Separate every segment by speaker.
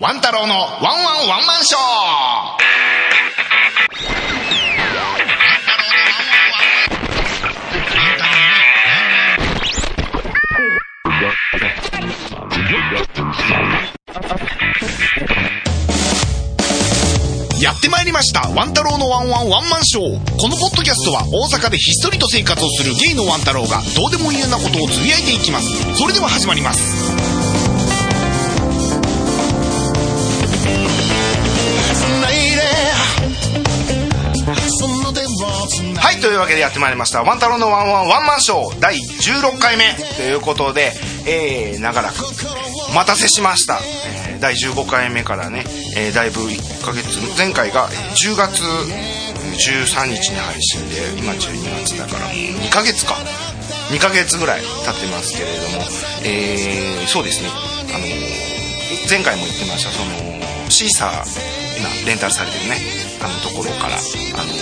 Speaker 1: ワン太郎のワンワンワンマンショー。やってまいりました。ワン太郎のワンワンワンマンショー。このポッドキャストは大阪でひっそりと生活をするゲイのワン太郎がどうでもいいようなことをつぶやいていきます。それでは始まります。い、というわけでやってまいりました。ワン太郎のワンワンワンマンショー第16回目ということで、えー、長らくお待たせしました。えー、第15回目からね、えー、だいぶ1ヶ月、前回が10月13日に配信で、今12月だからもう2ヶ月か。2ヶ月ぐらい経ってますけれども、えー、そうですね、あの前回も言ってました、その、シーサー、今、レンタルされてるね、あのところから、あの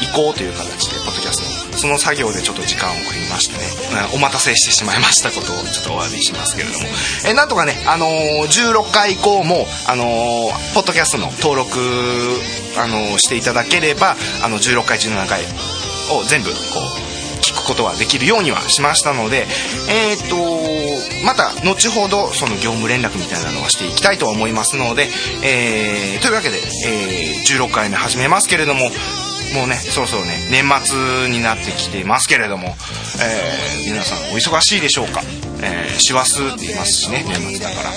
Speaker 1: 移行という形で、ポッドキャストの、その作業でちょっと時間を食いましてね、お待たせしてしまいましたことをちょっとお詫びしますけれども、えなんとかね、あのー16回以降も、あのーポッドキャストの登録、あのーしていただければ、あの、16回、17回を全部、こう、聞くことはできるようにはしましたので、えー、とまた後ほどその業務連絡みたいなのはしていきたいと思いますので、えーというわけで、えー16回目始めますけれどももうねそろそろね年末になってきてますけれども、えー皆さんお忙しいでしょうか？えー師走って言いますしね年末だから。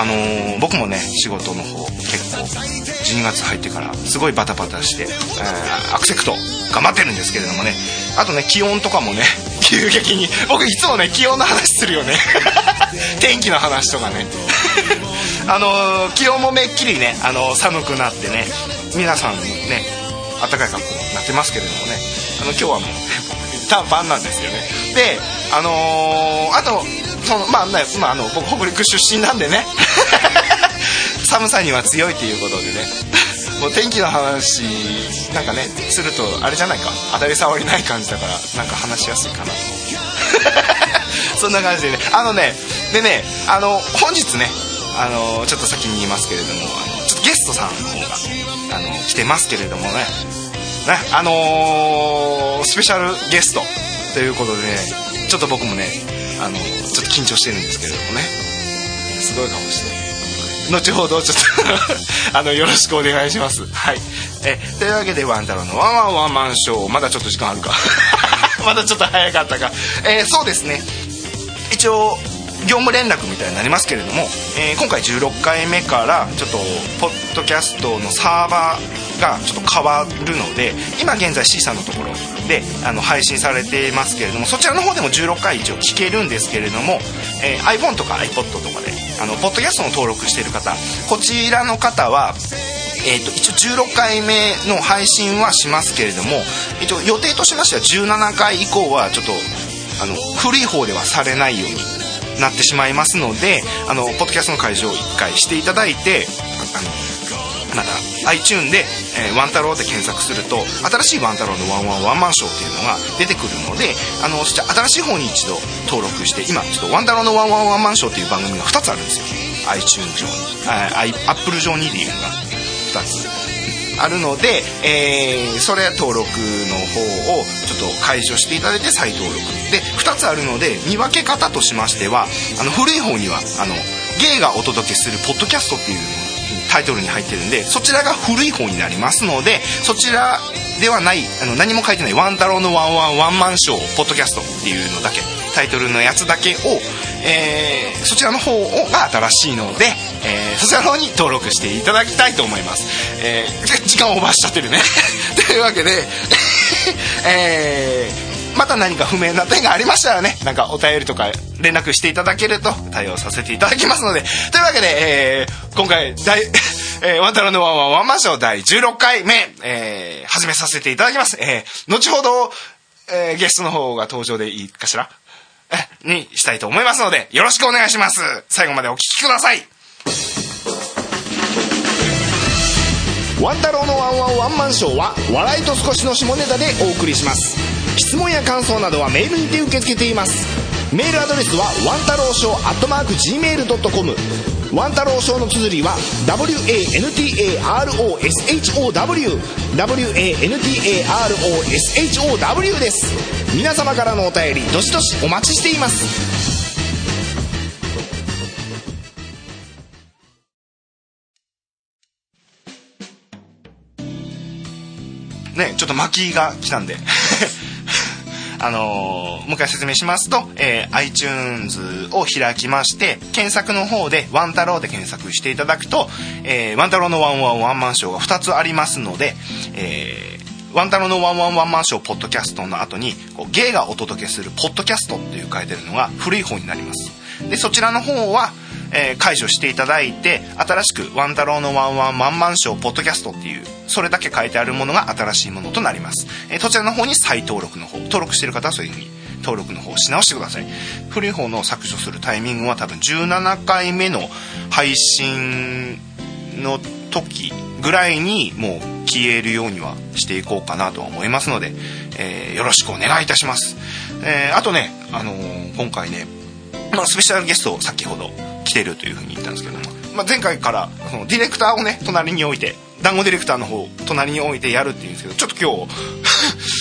Speaker 1: あのー僕もね仕事の方結構12月入ってからすごいバタバタして、えーアクセクト頑張ってるんですけれどもね。あとね気温とかもね 急激に僕いつもね気温の話するよね。天気の話とかね。あのー気温もめっきりね、あのー寒くなってね皆さんね暖かい格好になってますけれどもね。あの今日はもう短パンなんですよね。であのーあとそのまあね、まあ、あの僕北陸出身なんでね。寒さには強いということでね。もう天気の話なんかねするとあれじゃないか。当たり障りない感じだからなんか話しやすいかなと。そんな感じでね。あのねでねあの本日ねあのちょっと先に言いますけれどもあのちょっとゲストさんの方があの来てますけれどもね。ねあのースペシャルゲストということでねちょっと僕もねあのちょっと緊張してるんですけれどもね。すごい顔して後ほどちょっと あのよろしくお願いします。はい。えというわけでワン太郎のワンワンワンマンショーまだちょっと時間あるか。まだちょっと早かったか。えーそうですね。一応業務連絡みたいになりますけれども、えー今回16回目からちょっとポッドキャストのサーバーがちょっと変わるので今現在 C さんのところであの配信されていますけれどもそちらの方でも16回一応聞けるんですけれども、えー iPhone とか iPod とかであのポッドキャストの登録している方こちらの方はえー、と一応16回目の配信はしますけれども一応予定としましては17回以降はちょっとあの古い方ではされないようになってしまいますのであのポッドキャストの会場を1回していただいてあのまた iTune で、えーワン太郎で検索すると新しいワン太郎のワンワンワンマンショーっていうのが出てくるのであのそして新しい方に一度登録して今ちょっとワン太郎のワンワンワンマンショーっていう番組が2つあるんですよ。iTune 上に。あ i- Apple 上にでいうのが2つあるので、えーそれ登録の方をちょっと解除していただいて再登録で。2つあるので見分け方としましてはあの古い方にはあのゲイがお届けするポッドキャストっていうのタイトルに入ってるんでそちらが古い方になりますのでそちらではないあの何も書いてない「ワン太郎のワンワンワンマンショー」ポッドキャストっていうのだけタイトルのやつだけを、えーそちらの方が新しいので、えーそちらの方に登録していただきたいと思います、えー時間オーバーしちゃってるね。というわけで えーまた何か不明な点がありましたらねなんかお便りとか連絡していただけると対応させていただきますのでというわけで、えー今回大 えー、ワン太郎のワンワンワンマンショー第16回目、えー始めさせていただきます。えー後ほど、えーゲストの方が登場でいいかしら？にしたいと思いますので、よろしくお願いします。最後までお聞きください。ワン太郎のワンワンワンマンショーは笑いと少しの下ネタでお送りします質問や感想などはメールにて受け付けています。メールアドレスはワン太郎ショーアットマーク Gmail.com ワン太郎賞の綴りは WANTAROSHOW WANTAROSHOW です。皆様からのお便りどしどしお待ちしています。ね、ちょっと巻きが来たんで。あのー、もう一回説明しますと、えー、iTunes を開きまして、検索の方で、ワン太郎で検索していただくと、えー、ワン太郎のワンワンワンマンショーが2つありますので、えー、ワン太郎のワンワンワンマンショーポッドキャストの後に、こうゲイがお届けするポッドキャストっていう書いてるのが古い方になります。で、そちらの方は、えー、解除していただいて新しく「ワン太郎のワンワンワンマンショーポッドキャスト」っていうそれだけ書いてあるものが新しいものとなります、えー、そちらの方に再登録の方登録してる方はそういうふうに登録の方をし直してください。古い方の削除するタイミングは多分17回目の配信の時ぐらいにもう消えるようにはしていこうかなとは思いますので、えー、よろしくお願いいたします、えー、あとね、あのー、今回ね、まあ、スペシャルゲストを先ほど来てるというふうに言ったんですけども、まあ、前回からそのディレクターをね隣に置いて団子ディレクターの方隣に置いてやるっていうんですけどちょっと今日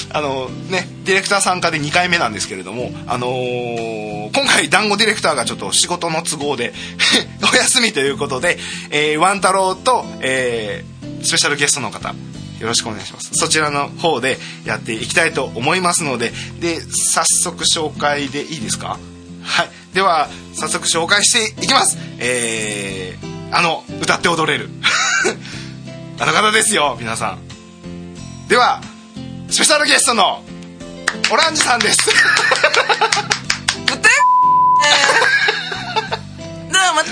Speaker 1: あのねディレクター参加で2回目なんですけれどもあのー、今回団子ディレクターがちょっと仕事の都合で お休みということで、えー、ワン太郎と、えー、スペシャルゲストの方よろしくお願いします。そちらの方でやっていきたいと思いますのでで早速紹介でいいですか？はい。では早速紹介していきます。えー、あの歌って踊れる。あの方ですよ皆さん。ではスペシャルゲストのオランジさんです。
Speaker 2: どうもたで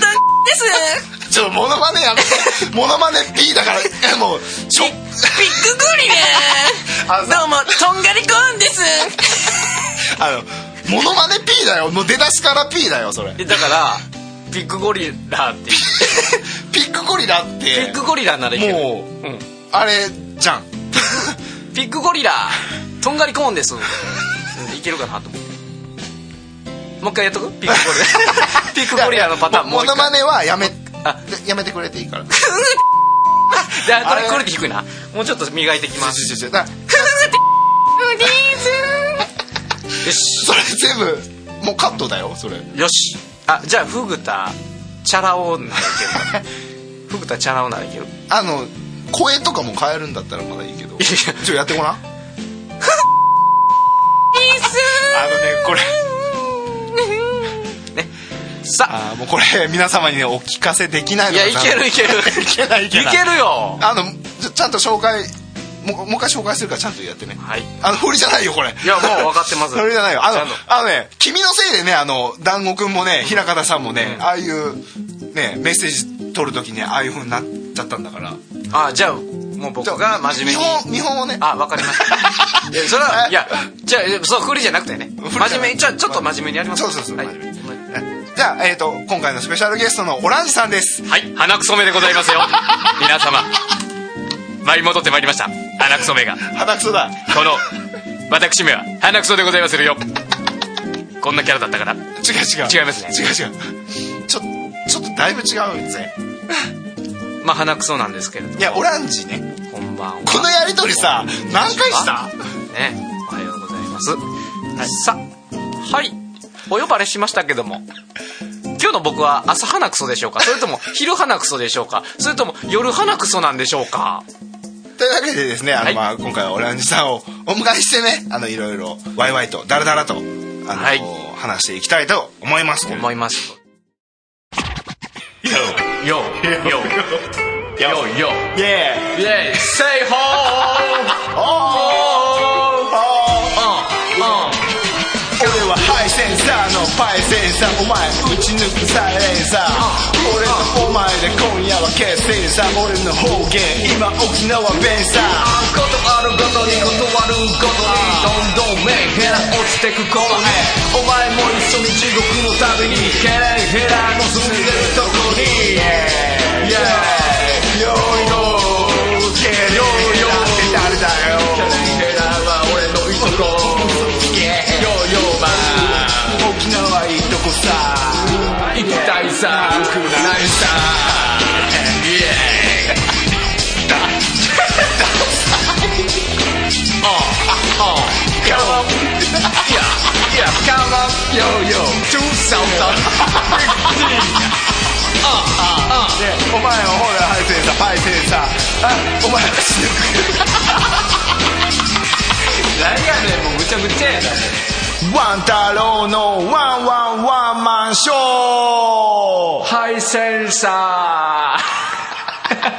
Speaker 2: す。
Speaker 1: ちょモノマネやめて。モノマネ P だからもう
Speaker 2: ちょピックゴリラどうもとんがりコーンです。
Speaker 1: あのモノマネ P だよ。もう出だしから P だよそれ。
Speaker 2: だからピックゴリラって
Speaker 1: ピックゴリラって。ピ
Speaker 2: ックゴリラならいける。も
Speaker 1: う、うん、あれじゃん。
Speaker 2: ピックゴリラとんがりコーンです。いけるかなと。思ってもう一回やっとく？ピックゴリラ。ピックゴリラのパターン
Speaker 1: もモノマネはやめあ。やめてくれていいから。
Speaker 2: じゃあこれこれで低いな。もうちょっと磨いてきます
Speaker 1: よし。それ全部もうカットだよそれ。
Speaker 2: よし。あじゃあフグタチャラ男ならいける。フグタチャラ男ならいける。
Speaker 1: あの声とかも変えるんだったらまだいいけど。ちょっとやってごらん。あのねこれ。
Speaker 2: ね。さ
Speaker 1: あ。もうこれ皆様にねお聞かせできない
Speaker 2: のいやいけるいける。
Speaker 1: いけない いけ
Speaker 2: ないいけるよ。
Speaker 1: あのちゃんと紹介ももう一回紹介するからちゃんとやってね。
Speaker 2: はい。
Speaker 1: あの振りじゃないよこれ。
Speaker 2: いやもう分かってます。
Speaker 1: 振りじゃないよ。あのあのね君のせいでねあの団子くんもね平方さんもね、うん、ああいうねメッセージ取る時にああいうふうになっちゃったんだから。
Speaker 2: あじゃあもう僕が真面目に。
Speaker 1: 見本見本をね。
Speaker 2: あ分かりました。いやそれはい。やじゃあそう振りじゃなくてね。真面目にじゃあちょっと真面目にやります。
Speaker 1: そうそうそう、はい、じゃあ、えーと、今回のスペシャルゲストのオランジさんです。
Speaker 2: はい。鼻くそめでございますよ。皆様舞い戻ってまいりました。鼻くそめが。
Speaker 1: 鼻くそだ。
Speaker 2: この私めは鼻くそでございまするよ。こんなキャラだったから違う違う。違いますね。
Speaker 1: 違う違う。ちょちょっとだいぶ違うぜ。
Speaker 2: まあ鼻くそなんですけれども。
Speaker 1: いやオランジね。
Speaker 2: こんばんは。
Speaker 1: このやりとりさ何回した？
Speaker 2: ね。おはようございます、はい、さはい。お呼ばれしましたけども。今日の僕は朝鼻くそでしょうか？それとも昼鼻くそでしょうか？それとも夜鼻くそなんでしょうか？
Speaker 1: というわけでですね、あの、まあ、今回はオランジさんをお迎えしてね、あの、いろいろ、ワイワイと、ダラダラと、あの、はい、話していきたいと思います。
Speaker 2: 思います。
Speaker 1: Yo, yo, yo, yo,
Speaker 2: yo, yo,
Speaker 1: yeah,
Speaker 2: yeah, say ho,
Speaker 1: ーのパイセンサーお前打ち抜くサイレンサー俺とお前で今夜は決戦さ。俺の方言今沖縄弁さ。
Speaker 2: ことあるごとに断るごとに。どんどんメンヘラ落ちてくこの辺お前も一緒に地獄の旅にケレンヘラの住んでるとこに Yeah, yeah,
Speaker 1: さ
Speaker 2: 2015!
Speaker 1: お前はほら、ハイセンサー、ハイセンサー。お前は死ぬ。
Speaker 2: 何やねん、もうむちゃくちゃやな、ね、
Speaker 1: ワン太郎のワンワンワンマンショー。
Speaker 2: ハイセンサー。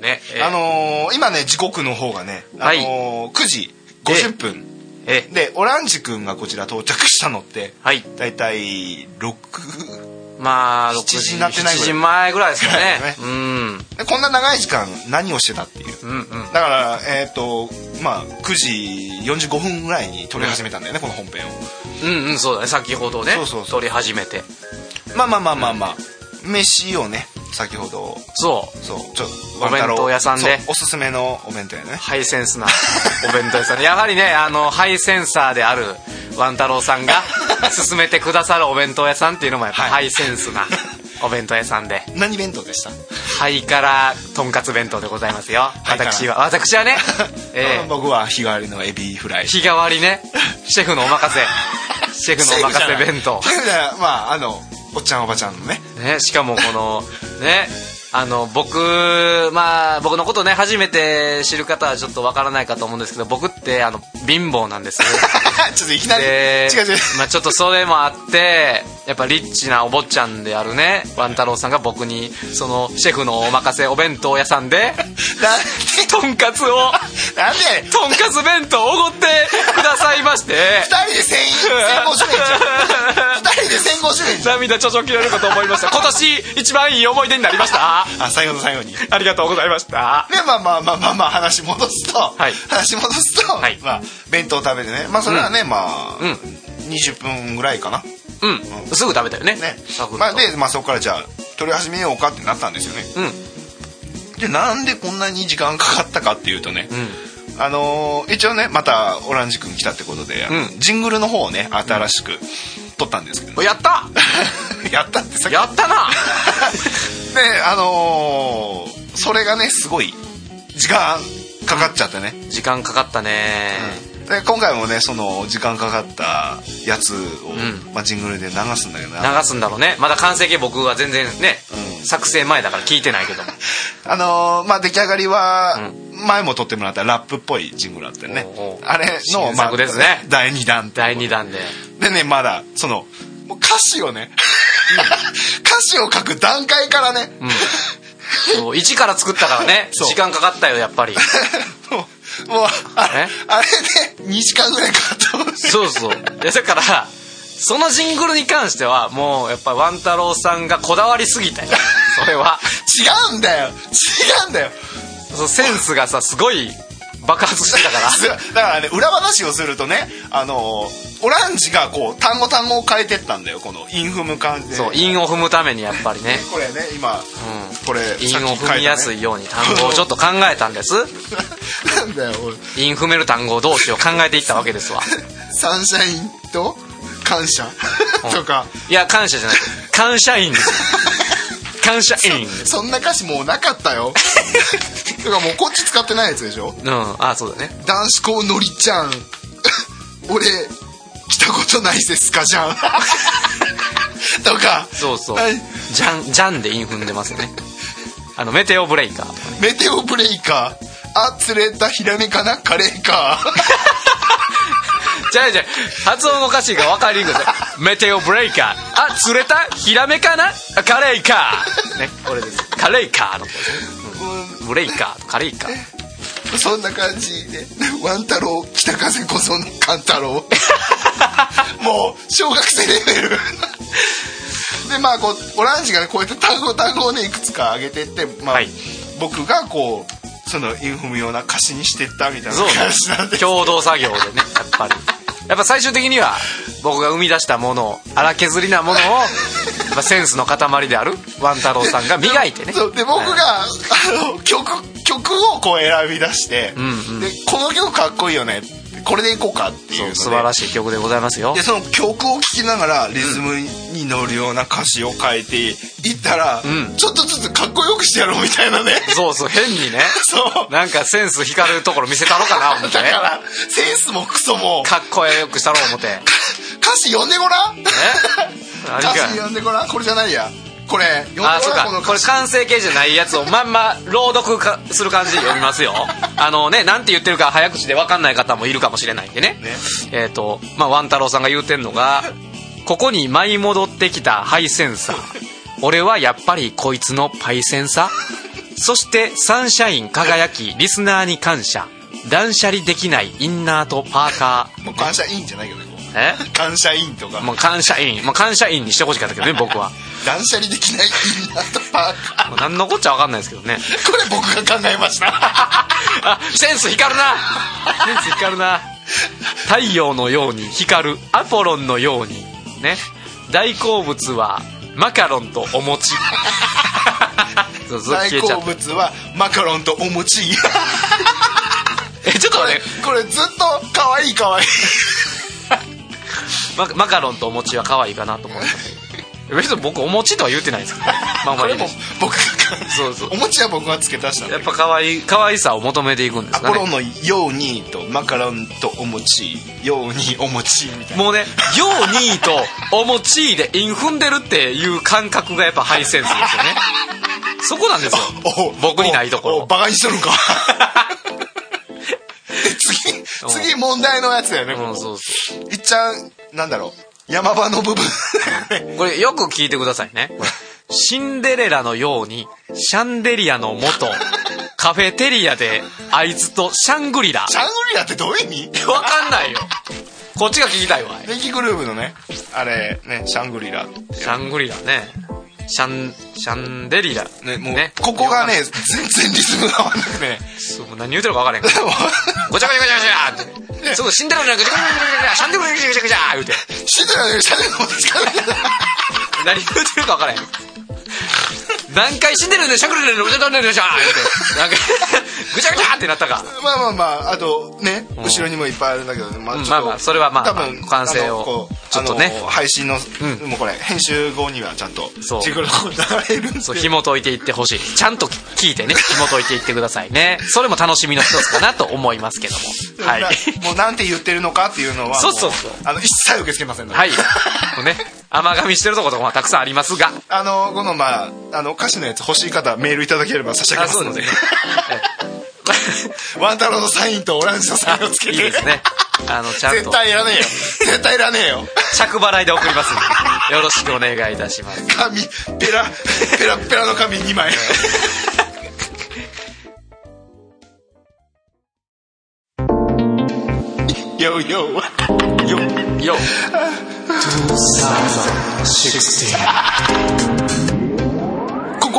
Speaker 2: ねえー。
Speaker 1: あのー今ね時刻の方がね、あのー9時50分。
Speaker 2: え。
Speaker 1: でオランジ君がこちら到着したのって
Speaker 2: はい。
Speaker 1: だいたい6
Speaker 2: まあ6
Speaker 1: 7時になってないぐらい。
Speaker 2: 7時前ぐらいですかね。
Speaker 1: ね。
Speaker 2: うん。
Speaker 1: でこんな長い時間何をしてたっていう。
Speaker 2: うんうん。
Speaker 1: だからえっ、とまあ9時45分ぐらいに撮り始めたんだよね、この本編を。
Speaker 2: うんうんそうだね。先ほどね
Speaker 1: そうそう。
Speaker 2: 撮り始めて。
Speaker 1: まあまあまあまあまあ、飯をね先ほど。
Speaker 2: そう。
Speaker 1: そう。ちょ
Speaker 2: お弁当屋さんで。
Speaker 1: おすすめのお弁当屋ね。
Speaker 2: ハイセンスなお弁当屋さん。やはりねあのハイセンサーであるワン太郎さんが 勧めてくださるお弁当屋さんっていうのもやっぱ
Speaker 1: はい。
Speaker 2: ハイセンスな お弁当屋さんで。
Speaker 1: 何弁当でした？
Speaker 2: ハイカラとんかつ弁当でございますよ。私は。私はね、ええ。
Speaker 1: 僕は日替わりのエビフライ。
Speaker 2: 日替わりね。シェフのお任せ。シェフのお任せ弁当。
Speaker 1: シェフない。まああのおっちゃんおばちゃんのね。
Speaker 2: ね、しかもこの ねあの僕まあ僕のことね初めて知る方はちょっとわからないかと思うんですけど僕ってあの貧乏なんです
Speaker 1: ちょっといきなり。
Speaker 2: で
Speaker 1: 違う違う。
Speaker 2: まあ、ちょっとそれもあってやっぱリッチなお坊ちゃんであるねワン太郎さんが僕にそのシェフのお任せお弁当屋さんで とんかつを
Speaker 1: でなんで？
Speaker 2: とんかつ弁当をおごってくださいまして。
Speaker 1: 二人で千千五十円じゃん二人で千五十円じゃん
Speaker 2: 涙ちょちょ切れるかと思いました。今年一番いい思い出になりました？
Speaker 1: あ最後の最後に。で
Speaker 2: ありがとうございました。
Speaker 1: まあまあまあまあまあ話戻すと、
Speaker 2: はい。
Speaker 1: 話戻すと、
Speaker 2: はい。
Speaker 1: まあ弁当食べてね。まあそれはね、まあ、
Speaker 2: うん。
Speaker 1: 20分ぐらいかな。
Speaker 2: うん、すぐ食べたよね。
Speaker 1: ね。まあ、で、まあ、そこからじゃあ取り始めようかってなったんですよね。
Speaker 2: うん。
Speaker 1: でなんでこんなに時間かかったかっていうとね、
Speaker 2: うん。
Speaker 1: あのー一応ねまたオランジ君来たってことで、
Speaker 2: うん。
Speaker 1: ジングルの方をね新しく撮ったんですけど、
Speaker 2: おやった！
Speaker 1: やったってさ
Speaker 2: やったな！
Speaker 1: であのーそれがねすごい時間かかっちゃってね、
Speaker 2: 時間かかったね
Speaker 1: で今回もねその時間かかったやつを、
Speaker 2: ん。
Speaker 1: まあ、ジングルで流すんだけどな。
Speaker 2: 流すんだろうね。まだ完成形僕は全然ね、
Speaker 1: うん。
Speaker 2: 作成前だから聞いてないけど。も
Speaker 1: あのーまあ出来上がりは
Speaker 2: う
Speaker 1: 前も撮ってもらったラップっぽいジングルあってね。
Speaker 2: おうおう。
Speaker 1: あれの、
Speaker 2: ですね。
Speaker 1: 第2弾
Speaker 2: 第2弾で。
Speaker 1: でねまだそのもう歌詞をね、歌詞を書く段階からね、
Speaker 2: そう一から作ったからね。時間かかったよやっぱり
Speaker 1: もうあ
Speaker 2: え？
Speaker 1: あれで2時間ぐらいかかった
Speaker 2: そうそう。いやだからそのジングルに関してはもうやっぱりワン太郎さんがこだわりすぎたよそれは。
Speaker 1: 違うんだよ。違うんだよ。
Speaker 2: そうセンスがさすごい爆発してたから。
Speaker 1: だからね裏話をするとねあのオランジがこう単語単語を変えてったんだよこのインフム感じで。
Speaker 2: そう韻を踏むためにやっぱりね。
Speaker 1: これね今、これ
Speaker 2: 韻を踏みやすいように単語をちょっと考えたんです。
Speaker 1: なんだよ俺
Speaker 2: 韻踏める単語同士を考えていったわけですわ。
Speaker 1: サンシャインと感謝？とか。
Speaker 2: いや感謝じゃない。感謝員です感謝員です
Speaker 1: そんな歌詞もうなかったよ。だからもうこっち使ってないやつでしょ？
Speaker 2: うん。あそうだね。
Speaker 1: 男子校のりちゃん。俺来たことないですかじゃん。とか。
Speaker 2: そうそう。
Speaker 1: はい。
Speaker 2: じゃんじゃんで韻踏んでますよね。あのメテオブレイカー。
Speaker 1: メテオブレイカー。あ釣れたヒラメかなカレーか
Speaker 2: じゃあじゃあ発音の歌詞が分かりにくい。メテオブレイカーあ釣れた？ヒラメかな？あカレイカーねこれです。カレイカーのうん。ブレイカー。とカレイカー
Speaker 1: そんな感じでワン太郎北風こその勘太郎もう小学生レベル。でまあこうオランジがねこうやって単語単語をねいくつか上げてって、まあ
Speaker 2: はい。
Speaker 1: 僕がこうそのインフム用な歌詞にしてったみたいななんで
Speaker 2: 共同作業でねやっぱり。やっぱ最終的には僕が生み出したものを荒削りなものを、まあ、センスの塊であるワン太郎さんが磨いてね。
Speaker 1: で僕が、あの曲曲をこう選び出して、
Speaker 2: んうん。
Speaker 1: でこの曲かっこいいよねこれでいこうかっていう
Speaker 2: 素晴らしい曲でございますよ。
Speaker 1: でその曲を聴きながらリズムに乗るような歌詞を変えていったら、
Speaker 2: ん。
Speaker 1: ちょっとずつかっこよくしてやろうみたいなね。
Speaker 2: そうそう変にね。
Speaker 1: そう。
Speaker 2: なんかセンス光るところ見せたろかな思って。
Speaker 1: だからセンスもクソも。
Speaker 2: かっこよくしたろう思って。
Speaker 1: 歌詞読んでごらん。
Speaker 2: え何か
Speaker 1: 歌詞読んでごらん。これじゃないやこれ。
Speaker 2: あそうか。これ完成形じゃないやつをまんま朗読かする感じで読みますよ。あのねなんて言ってるか早口で分かんない方もいるかもしれないんでね。
Speaker 1: ね。
Speaker 2: えっ、とまあワン太郎さんが言うてんのがここに舞い戻ってきたハイセンサー。俺はやっぱりこいつのパイセンサそしてサンシャイン輝きリスナーに感謝。断捨離できないインナーとパーカ
Speaker 1: もう感謝委員じゃないけどね
Speaker 2: え？
Speaker 1: 感謝委員とか。
Speaker 2: もう感謝員。もう感謝員にしてほしかったけどね 僕は。
Speaker 1: 断捨離できないインナーとパー
Speaker 2: 何のこっちゃ分かんないですけどね。
Speaker 1: これ僕が考えました。
Speaker 2: あセンス光るな。センス光るな。太陽のように光る。アポロンのように。ね。大好物はマカロンとお餅。
Speaker 1: 大好物はマカロンとお餅。
Speaker 2: えちょっと
Speaker 1: こ
Speaker 2: 待って。
Speaker 1: れこれずっと可愛い可愛い
Speaker 2: ママカロンとお餅は可愛いかなと思います。別に僕お餅とは言ってないですけどねまあまあいいです
Speaker 1: 僕が
Speaker 2: そうそう。
Speaker 1: お餅は僕が付け足した
Speaker 2: やっぱ可愛い可愛さを求めていくんですかね。
Speaker 1: アポロンのようにとマカロンとお餅ようにお餅みたいな。
Speaker 2: もうね「ように」と「お餅」で韻踏んでるっていう感覚がやっぱハイセンスですよね。そこなんですよ。
Speaker 1: お
Speaker 2: 僕にないところ。
Speaker 1: バカにしとるんか。で 次次問題のやつだよね
Speaker 2: うん
Speaker 1: こ
Speaker 2: そうそ
Speaker 1: こいっちゃんなんだろう山場の部分。
Speaker 2: う これよく聞いてくださいね。シンデレラのようにシャンデリアの元 カフェテリアであいつとシャングリラ。
Speaker 1: シャングリラってどういう意味？
Speaker 2: わかんないよ。こっちが聞きたいわ。
Speaker 1: 電気グループのねあれねシャングリラ
Speaker 2: シャングリラねシャンシャンデリラ。
Speaker 1: ねもうここがね全然リズムが合わなくて
Speaker 2: そう何言うてるか分からへんから。ごちゃごちゃごちゃごちゃって。そうシンデレラのごちゃごちゃごちゃごちゃシャンデレラのごちゃごちゃごちゃ言うて。
Speaker 1: シンデレラよりシャンデレラの方が近い
Speaker 2: 何言うてるか分からへん何回死んでるんでシャングリラのぐちゃぐちゃぐちゃぐちゃぐちゃってなったか。
Speaker 1: まあまあまああとね後ろにもいっぱいあるんだけどまあ
Speaker 2: まあまあそれはまあ
Speaker 1: 多分
Speaker 2: 完成をちょっとね。
Speaker 1: 配信の
Speaker 2: ん。
Speaker 1: もうこれ編集後にはちゃんと
Speaker 2: そう。
Speaker 1: ジグル流れるんで。す
Speaker 2: そう紐解いていってほしい。ちゃんと聞いてね 紐解いていってくださいね。それも楽しみの一つかなと思いますけども。はい。
Speaker 1: なもうなんて言ってるのかっていうのは
Speaker 2: そうそうそう。
Speaker 1: もあの一切受け付けませんので。
Speaker 2: はい。もうね甘噛みしてるところとかもたくさんありますが。
Speaker 1: あのこのまああの歌詞のやつ欲しい方はメールいただければ差し上げますので。
Speaker 2: ね。
Speaker 1: ワン太郎のサインとオランジのサインをつけて。
Speaker 2: いいですね。あのちゃん
Speaker 1: 絶
Speaker 2: と
Speaker 1: 対いらねえよ。絶対いらねえよ。
Speaker 2: 着払いで送りますんで。よろしくお願いいたします。
Speaker 1: 紙ペラペラペラの紙2枚。よよよ
Speaker 2: よ。
Speaker 1: こ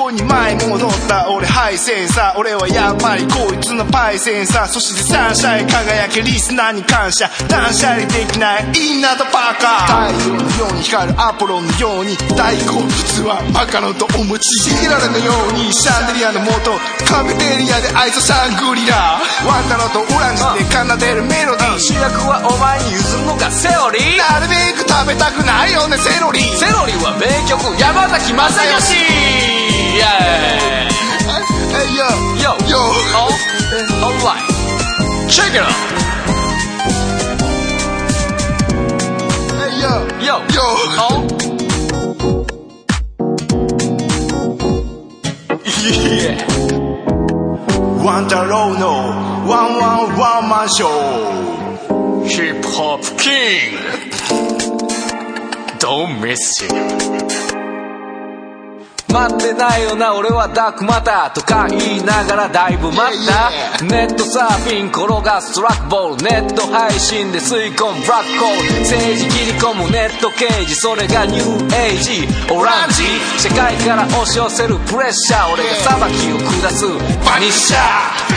Speaker 1: こに前戻った俺ハイセンサー。俺はやっぱりこいつのパイセンサー。そしてサンシャイン輝けリスナーに感謝。断捨離できないインナーとパーカー。太陽のように光るアポロンのように大好物はマカロンとお餅シンデレラのようにシャンデリアの元カフェテリアでアイスシャングリラワンタロとオランジで奏でるメロディー。
Speaker 2: 主役はお前に譲るのがセオリー？
Speaker 1: なるべく食べたくないよねセロリ。
Speaker 2: セロリは名曲山崎正義イエーイ
Speaker 1: えいよ
Speaker 2: Yo
Speaker 1: よ
Speaker 2: Oh Alright Check it out
Speaker 1: えいよ
Speaker 2: Yo
Speaker 1: よ
Speaker 2: Oh Yeah
Speaker 1: ワン太郎のワンワンワンマンショー
Speaker 2: Hip Hop King Don't miss it 待ってないよな俺はダークマターとか言いながらだいぶ待った。ネットサーフィン転がすトラックボールネット配信で吸い込むブラックホール。政治切り込むネット刑事それがニューエイジオランジ。世界から押し寄せるプレッシャー俺が裁きを下す。バニッシャ
Speaker 1: シ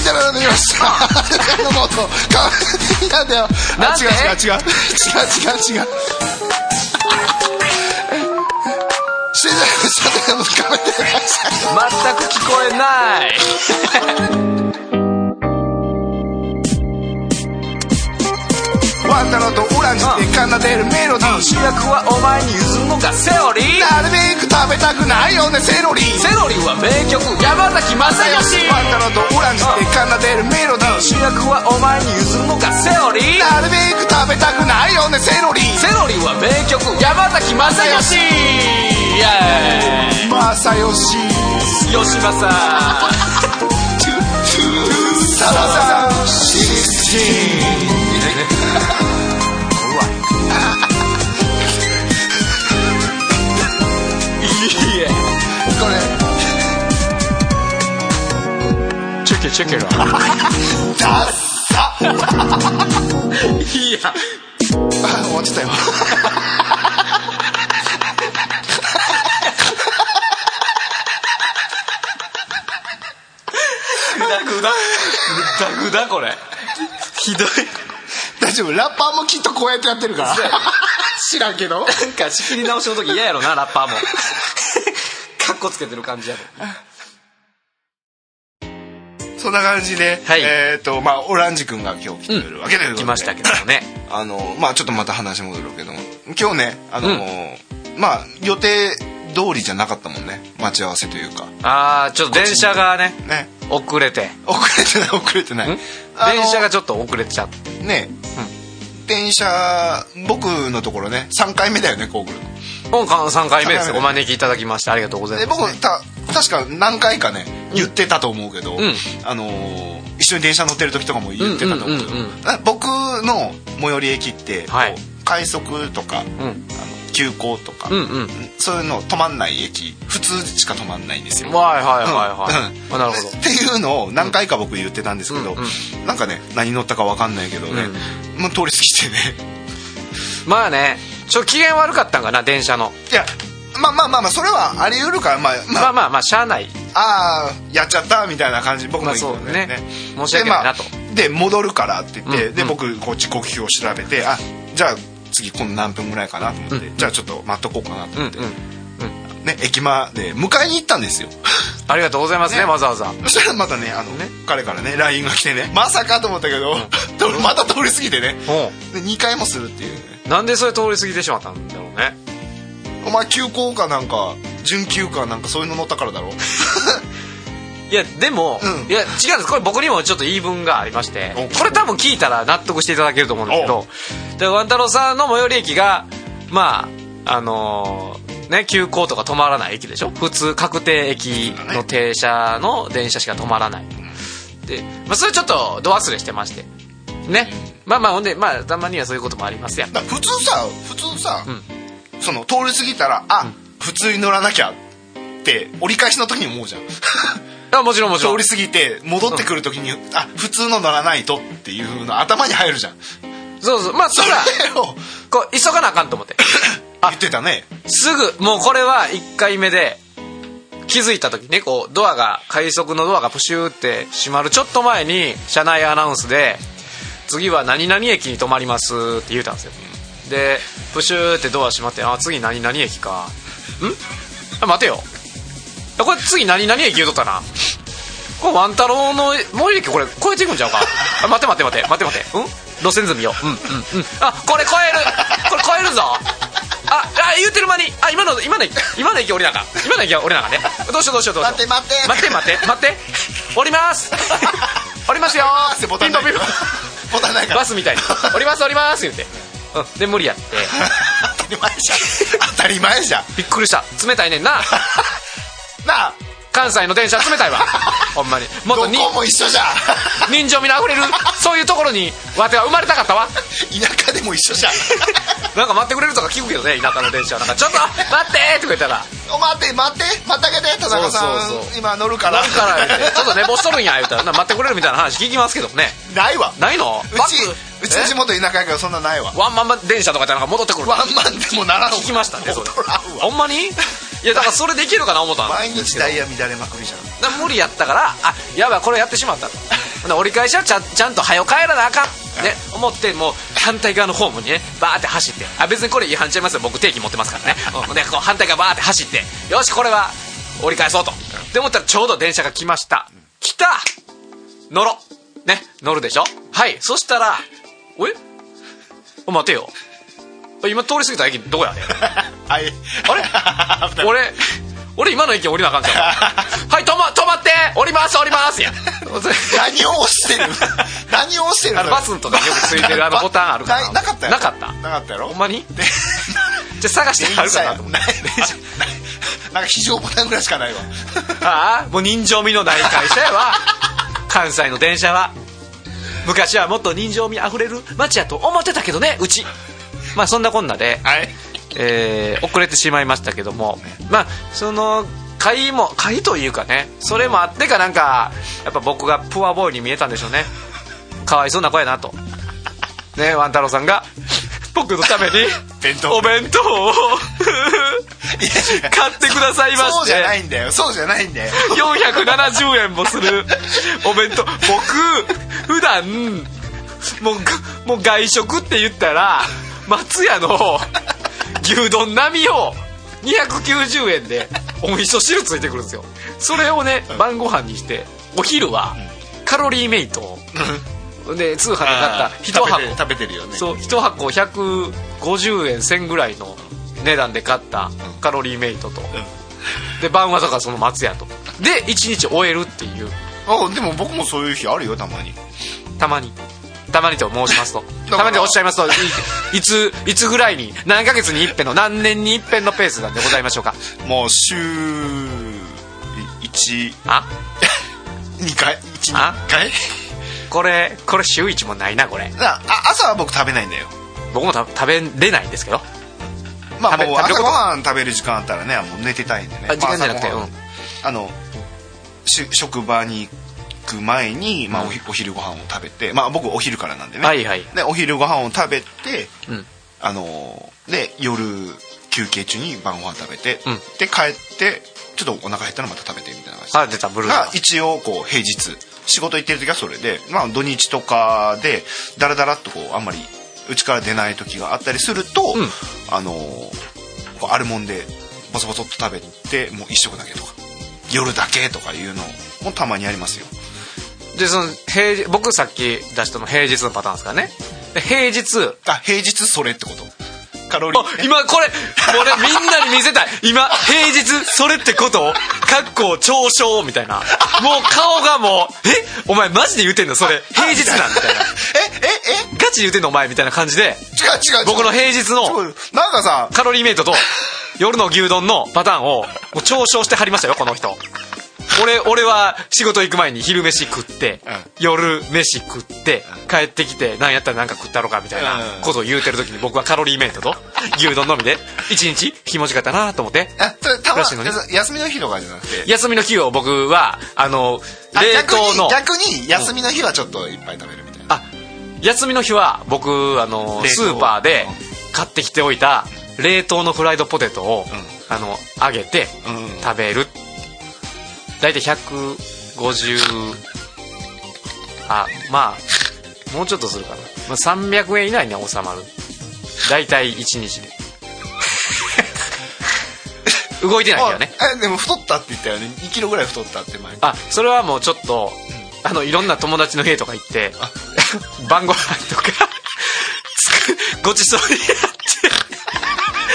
Speaker 1: ンデレラのよしさのもと。なんだよ違う違う違う。違う違う違う。シンデレラのさても食べてらっしゃい。
Speaker 2: 全く聞こえない。
Speaker 1: ワン太郎とオランジで奏でるメロディー。
Speaker 2: 主役はお前に譲るのがセオリ。ー
Speaker 1: なるべく食べたくないよねセロリ。
Speaker 2: セロリは名曲山崎正義
Speaker 1: ワン太郎とオランジで奏でるメロディー。
Speaker 2: 主役はお前に譲るのがセオリ。ー
Speaker 1: なるべく食べたくないよねセロリ。
Speaker 2: セロリは名曲山崎正義イエ
Speaker 1: まさよし。
Speaker 2: ーイ吉正
Speaker 1: サラサラシシ
Speaker 2: いいえ
Speaker 1: これ。
Speaker 2: チェケチェケラ
Speaker 1: ダッサ
Speaker 2: いや
Speaker 1: 終わっちゃったよ
Speaker 2: グダグダグダグダこれひどい
Speaker 1: 大丈夫。ラッパーもきっとこうやってやってるから。知らんけど。
Speaker 2: なんか仕切り直しの時嫌やろなラッパーも。カッコつけてる感じやろ。
Speaker 1: そんな感じで、
Speaker 2: はい。
Speaker 1: えっ、とまあオランジ君が今日来てるわけでございます。
Speaker 2: 来ましたけどもね。
Speaker 1: あのまあちょっとまた話戻るけども。今日ねあの、まあ予定通りじゃなかったもんね。待ち合わせというか。
Speaker 2: ああちょっと電車がね。
Speaker 1: ね
Speaker 2: 遅れて。
Speaker 1: 遅れてない遅れてない。
Speaker 2: 電車がちょっと遅れちゃって。
Speaker 1: ね、電車僕のところね3回目だよねこう来るの。
Speaker 2: もう3回目です。お招きいただきましてありがとうござい
Speaker 1: で
Speaker 2: ます、
Speaker 1: 僕た確か何回かね言ってたと思うけど、
Speaker 2: ん。
Speaker 1: あのー一緒に電車乗ってる時とかも言ってたと思うけど、僕の最寄り駅って、
Speaker 2: はい
Speaker 1: 快速とか、
Speaker 2: うん。
Speaker 1: あの急行とか、
Speaker 2: うんうん。
Speaker 1: そういうの止まんない駅普通しか止まんないんですよ。
Speaker 2: はいはいはいはい、
Speaker 1: うん。
Speaker 2: あなるほど。
Speaker 1: っていうのを何回か僕言ってたんですけど、
Speaker 2: うんう
Speaker 1: なんかね何乗ったか分かんないけどね、もう通り過ぎてね。
Speaker 2: まあねちょっと機嫌悪かったんかな電車の。
Speaker 1: いやまあまあまあまあそれはあり得るからまあまあ。
Speaker 2: まあまあまあしゃあない。
Speaker 1: ああやっちゃったみたいな感じ僕も
Speaker 2: まあそう
Speaker 1: 言ったよ
Speaker 2: ね。申し訳ないなと。
Speaker 1: で,、まあ、で戻るからって言って、
Speaker 2: うん。
Speaker 1: で僕こう時刻表を調べてあじゃあ次今度何分ぐらいかなと思って、
Speaker 2: うん。
Speaker 1: じゃあちょっと待っとこうかなと思って、
Speaker 2: うんうん
Speaker 1: ね駅まで迎えに行ったんですよ。
Speaker 2: ありがとうございますね
Speaker 1: ね。
Speaker 2: わざわざ。
Speaker 1: そしたらまたねあのね。彼からね LINE が来てねまさかと思ったけど、また通り過ぎてね。
Speaker 2: お
Speaker 1: で2回もするっていうね。
Speaker 2: なんでそれ通り過ぎてしまったんだろうね。
Speaker 1: お前急行かなんか準急かなんかそういうの乗ったからだろ
Speaker 2: いやでも、
Speaker 1: うん。
Speaker 2: いや違うんです。これ僕にもちょっと言い分がありまして。
Speaker 1: お
Speaker 2: これ多分聞いたら納得していただけると思うんですけど。でワン太郎さんの最寄り駅がまああのーね急行とか止まらない駅でしょ？普通確定駅の停車の電車しか止まらない。で、まあ、それちょっと度忘れしてまして。ね。まあまあほんでまあたまにはそういうこともありますやん。
Speaker 1: 普通さ普通さ、その通り過ぎたらあ、普通に乗らなきゃって折り返しの時に思うじゃん
Speaker 2: あもちろんもちろん。
Speaker 1: 通り過ぎて戻ってくる時に、あ普通の乗らないとっていうの頭に入るじゃん。
Speaker 2: そうそう。まあそ
Speaker 1: そ
Speaker 2: れ
Speaker 1: を
Speaker 2: こう急がなあかんと思って。
Speaker 1: 言ってたね。
Speaker 2: すぐもうこれは1回目で気づいた時ねこうドアが快速のドアがプシューって閉まるちょっと前に車内アナウンスで「次は何々駅に止まります」って言うたんですよ。でプシューってドア閉まって「あ次何々駅か」ん？あ待てよ。あこれ次何々駅言うとったな。これワン太郎の最寄り駅これ超えていくんちゃうか。あ待って待って待って待って待って。うん？路線図見よう。うんうんうん。あこれ超える。これ超えるぞ。ああ言うてる間に。あ今の今の駅今の駅降りなあかん。今の駅は降りなあかんね。どうしようどうしようどうしよう。
Speaker 1: 待って待って。
Speaker 2: 待って待って待って。降ります。降りますよ。ピンポンピンポン。
Speaker 1: ボタンないから。
Speaker 2: バスみたいに。降ります降ります言うて、うん、で無理やって。
Speaker 1: 当たり前じゃん当たり前じゃん。
Speaker 2: びっくりした。冷たいねんな
Speaker 1: なあ。
Speaker 2: 関西の電車冷たいわ。ほんまに。もっ
Speaker 1: ど
Speaker 2: とに
Speaker 1: こも一緒じゃん。
Speaker 2: 人情味のあふれるそういうところにわては生まれたかったわ。
Speaker 1: 田舎でも一緒じゃん。
Speaker 2: なんか待ってくれるとか聞くけどね田舎の電車なんか「ちょっと待って!」とか言ったら。
Speaker 1: お待って待って待ってあげて田中さん。
Speaker 2: そうそうそう。
Speaker 1: 今乗るから。
Speaker 2: なるから言って。ちょっと寝坊しとるんや言うたら。な待ってくれるみたいな話聞きますけどね。
Speaker 1: ないわ。
Speaker 2: ないの？
Speaker 1: うちうちの地元田舎やけどそんなないわ。
Speaker 2: ワンマン電車とかでなんか戻ってくる
Speaker 1: ワンマンでもならんわ。
Speaker 2: 聞きましたねそれ。ほんまに？いやだからそれできるかな思ったん
Speaker 1: 毎日ダイヤ乱れまくりじゃん。
Speaker 2: な無理やったからあやばいこれやってしまった。ほな折り返しはちゃんちゃんと早よ帰らなあかん。ね思ってもう反対側のホームにねバーって走って。あ別にこれ違反ちゃいますよ僕定期持ってますからね、うん、でこう反対側バーって走って。よしこれは折り返そうと。って思ったらちょうど電車が来ました。来た！乗ろう。ね乗るでしょ？はい。そしたらおえ？お待てよ。今通り過ぎた駅どこや？ね ん
Speaker 1: はい。
Speaker 2: あれ？俺俺今の駅降りなあかんじゃん。はい止ま止まって。降ります降ります。や
Speaker 1: 何を押してる？何を押してる
Speaker 2: あのバスとかよくついてるあのボタンあるから。
Speaker 1: ななかったよ
Speaker 2: なかった。
Speaker 1: なかったやろ？
Speaker 2: ほんまに？じゃあ探してあるかなと思って
Speaker 1: なんか非常ボタンぐらいしかないわ。
Speaker 2: ああもう人情味のない会社やわ。関西の電車は昔はもっと人情味あふれる街やと思ってたけどねうち。まあそんなこんなで、
Speaker 1: はい。
Speaker 2: えー遅れてしまいましたけども。まあその会も会というかねそれもあってかなんかやっぱ僕がプアボーイに見えたんでしょうね。かわいそうな子やなと。ねワン太郎さんが僕のために
Speaker 1: 弁当。
Speaker 2: お弁当を 買ってくださいまして。
Speaker 1: そうじゃないんだよ。そうじゃないんだよ。
Speaker 2: 470円もする。お弁当。僕普段もうぐもう外食って言ったら松屋の牛丼並みを290円でお味噌汁ついてくるんですよ。それをね晩ご飯にしてお昼はカロリーメイトをで通販で買った一箱。
Speaker 1: 食べてるよね。
Speaker 2: そう1箱150円1000ぐらいの値段で買ったカロリーメイトと、で晩はだからその松屋と。で1日終えるっていう。
Speaker 1: あでも僕もそういう日あるよたまに。
Speaker 2: たまに。たまにと申しますと。
Speaker 1: ら。
Speaker 2: たまにとおっしゃいますといいついつぐらいに何ヶ月に一遍の何年に一遍のペースなんでございましょうか。
Speaker 1: もう週12
Speaker 2: あ？
Speaker 1: 回。12
Speaker 2: あ
Speaker 1: 回
Speaker 2: これこれ週1もないなこれ。
Speaker 1: ああ朝は僕食べないんだよ。
Speaker 2: 僕もた食べれないんですけど。
Speaker 1: まあもう朝ごはん食べる時間あったらねもう寝てたいんでね。
Speaker 2: あ時間じゃなくて
Speaker 1: まああのし職場に行く前に、まあ、おひお昼ご飯を食べてまあ僕お昼からなんでね、
Speaker 2: はいはい。
Speaker 1: でお昼ご飯を食べて
Speaker 2: うん。
Speaker 1: あので夜休憩中に晩ご飯食べて、
Speaker 2: うん。
Speaker 1: で帰ってちょっとお腹減ったらまた食べてみたいな感じ。
Speaker 2: あ出たブルー
Speaker 1: が一応こう平日仕事行ってる時はそれで、まあ、土日とかでダラダラっとこうあんまりうちから出ない時があったりすると、
Speaker 2: うん。
Speaker 1: あのこうあるもんでボソボソっと食べてもう一食だけとか夜だけとかいうのもたまにありますよ。
Speaker 2: でその平日僕さっき出したの平日のパターンですからね。で平日。
Speaker 1: あ平日それってことカロリ
Speaker 2: あ
Speaker 1: ー
Speaker 2: 今これ俺みんなに見せたい。今平日それってこと？かっこ嘲笑みたいな。もう顔がもうえ？お前マジで言うてんの？それ平日なんみたいな
Speaker 1: ええ？
Speaker 2: ガチで言うてんのお前みたいな感じで。
Speaker 1: え違う違う。
Speaker 2: 僕の平日の
Speaker 1: なんかさ
Speaker 2: カロリーメイトと夜の牛丼のパターンをもう嘲笑してはりましたよこの人俺俺は仕事行く前に昼飯食って、
Speaker 1: うん。
Speaker 2: 夜飯食って帰ってきて何やったら何か食ったろかみたいな
Speaker 1: うん。
Speaker 2: ことを言うてる時に僕はカロリーメイトと 牛丼のみで一日気持ちかったなと思って
Speaker 1: 休みの日とかじゃなくて？
Speaker 2: 休みの日を僕はあの
Speaker 1: あ
Speaker 2: 冷凍の
Speaker 1: 逆に休みの日はちょっといっぱい食べるみたいな、
Speaker 2: あ休みの日は僕あのスーパーで買ってきておいた冷凍のフライドポテトを、あの揚げて
Speaker 1: うん。
Speaker 2: 食べる大体150あまあもうちょっとするかな、まあ、300円以内には収まる。大体1日で。動いてないけどね。
Speaker 1: あえでも太ったって言ったよね。2キロぐらい太ったって前
Speaker 2: あそれはもうちょっとあのいろんな友達の家とか行って 晩ご飯とかごちそうになって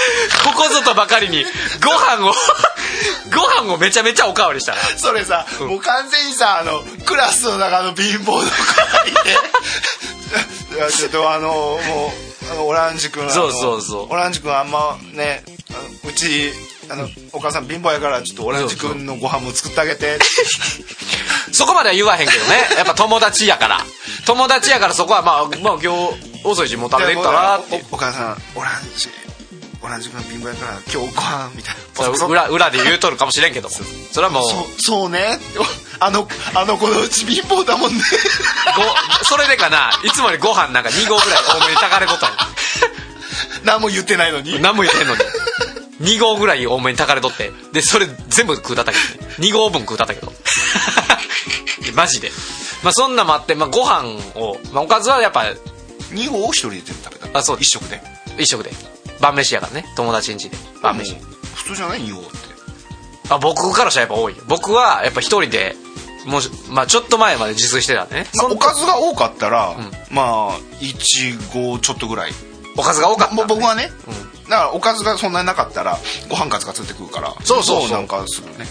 Speaker 2: ここぞとばかりにご飯を ご飯をめちゃめちゃおかわりしたら。
Speaker 1: それさ、もう完全にさあのクラスの中の貧乏の子がいて。ちょっとあのもうオランジ君
Speaker 2: そうそうそう。
Speaker 1: オランジ君あんまねうちあのお母さん貧乏やからちょっとオランジ君のご飯も作ってあげて。
Speaker 2: そこまでは言わへんけどね。やっぱ友達やから。友達やからそこはまあ、まあ、今日遅いしもう食べていくかなって
Speaker 1: お母さんオランジオランジ君貧乏やから今日ご飯みたいな。
Speaker 2: 裏裏で言うとるかもしれんけどそれはもう。
Speaker 1: そそうね。あのあの子のうち貧乏だもんね。
Speaker 2: ごそれでかな。いつもよりご飯なんか2合ぐらい多めに炊かれとったんよ
Speaker 1: 何も言ってないのに。
Speaker 2: 何も言ってんのに。2合ぐらい多めに炊かれとって。でそれ全部食うたったけどね。2合分食うたったけどマジで。まあそんなもあって、まあ、ご飯を、まあ、おかずはやっぱ
Speaker 1: 2合を一人で全部食べた。
Speaker 2: あそう。
Speaker 1: 一食で。
Speaker 2: 一食で晩飯やからね。友達ん家で。晩飯。
Speaker 1: 普通じゃない2合って。
Speaker 2: あ僕からしたらやっぱ多いよ。僕はやっぱ一人でもうまあちょっと前まで自炊してたんでね、
Speaker 1: まあおかずが多かったら、まあ1合ちょっとぐらい。
Speaker 2: おかずが多かったんで
Speaker 1: もう僕はね、だからおかずがそんなになかったらご飯カツカツって食うから。
Speaker 2: そうそうそう。
Speaker 1: なんかするね。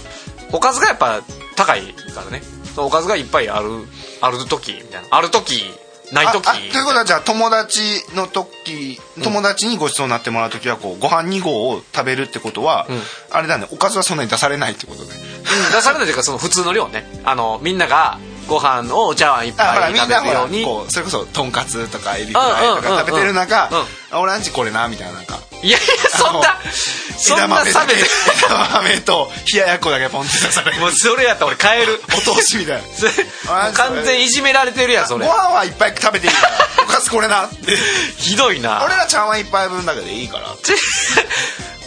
Speaker 2: おかずがやっぱ高いからね。おかずがいっぱいあるある時みたいな。ある時ない時？
Speaker 1: ああということはじゃあ友達の時友達にご馳走になってもらう時はこうご飯2合を食べるってことは、あれだねおかずはそんなに出されないってことね。
Speaker 2: うん出されないというかその普通の量ね。あのみんながご飯をお茶碗一
Speaker 1: あほら
Speaker 2: 杯食べるように。
Speaker 1: それこそとんかつとかエビフライとか食べてる中
Speaker 2: うんうん。うん。
Speaker 1: あ俺アンチこれなみたいななんか
Speaker 2: いやいやそんなそんな差別
Speaker 1: 枝豆と冷ややっこだけポンって出される
Speaker 2: もうそれやったら俺帰る。
Speaker 1: お通しみたいな。
Speaker 2: 完全いじめられてるやんそれ。
Speaker 1: ご飯はいっぱい食べていいから。おかずこれなって。
Speaker 2: ひどいな。
Speaker 1: 俺ら茶碗一杯分だけでいいから。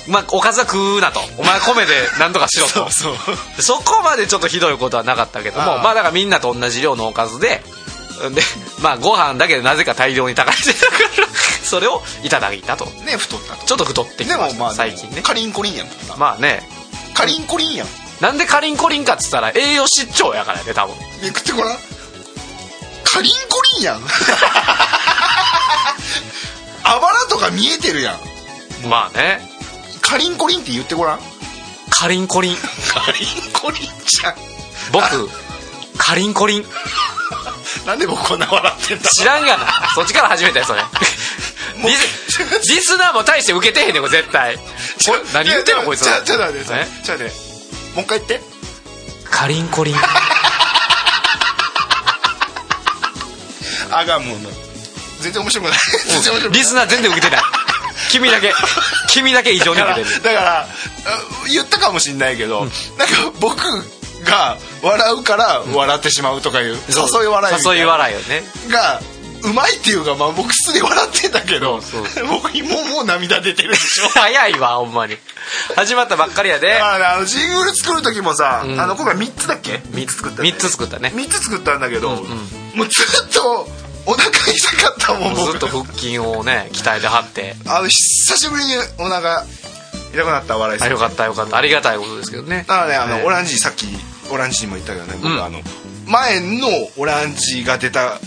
Speaker 2: まあおかずは食うなと。お前米で何とかしろと。
Speaker 1: そ
Speaker 2: こまでちょっとひどいことはなかったけどもまあだからみんなと同じ量のおかずででまあご飯だけでなぜか大量に炊かれてたからそれをいただいたと。
Speaker 1: ね太ったと。
Speaker 2: ちょっと太ってきました
Speaker 1: でもまあ
Speaker 2: 最近ね。
Speaker 1: カリンコリンやん
Speaker 2: まあね。
Speaker 1: カリンコリンやん。
Speaker 2: なんでカリンコリンかっつったら栄養失調やからね多分。
Speaker 1: めくってごらんカリンコリンやん。あばらとか見えてるやん。
Speaker 2: まあね。
Speaker 1: カリンコリンって言ってごらん。
Speaker 2: カリンコリン。
Speaker 1: カリンコリンじゃん
Speaker 2: 僕カリンコリン
Speaker 1: なんで僕こんな笑ってんだ。
Speaker 2: 知らんがな。そっちから始めたよそれ。リスリスナーも大して受けてへんねん絶対。何言ってんのこいつ
Speaker 1: ちょっと待って
Speaker 2: え
Speaker 1: ちょっと待ってもう一回言って
Speaker 2: カリンコリン
Speaker 1: あがもう全然面白くない全然面白くない
Speaker 2: リスナー全然受けてない君だけ君だけ異常に受けてる
Speaker 1: だからあ言ったかもしんないけど、なんか僕が笑うから笑ってしまうとかいう、誘い笑いみたいな。
Speaker 2: 誘い笑いよね。
Speaker 1: がうまいっていうか、まあ、僕普通に笑ってたけど
Speaker 2: そうそ
Speaker 1: 僕もうもう涙出てるでしょ。
Speaker 2: 早いわほんまに。始まったばっかりやで。
Speaker 1: あのジングル作る時もさ、あの今回3つだっけ？3つ。作った
Speaker 2: 3つ作ったね。
Speaker 1: 3つ作ったんだけど、もうずっとお腹痛かったもん僕。
Speaker 2: ずっと腹筋をね鍛えてはって。
Speaker 1: あの久しぶりにお腹痛くなった笑い
Speaker 2: あよかったよかった。ありがたいことですけどね。
Speaker 1: だからねあの、
Speaker 2: ね。
Speaker 1: オランジさっきオランジにも言ったけどね。僕、
Speaker 2: うん。
Speaker 1: あの前のオランジが出た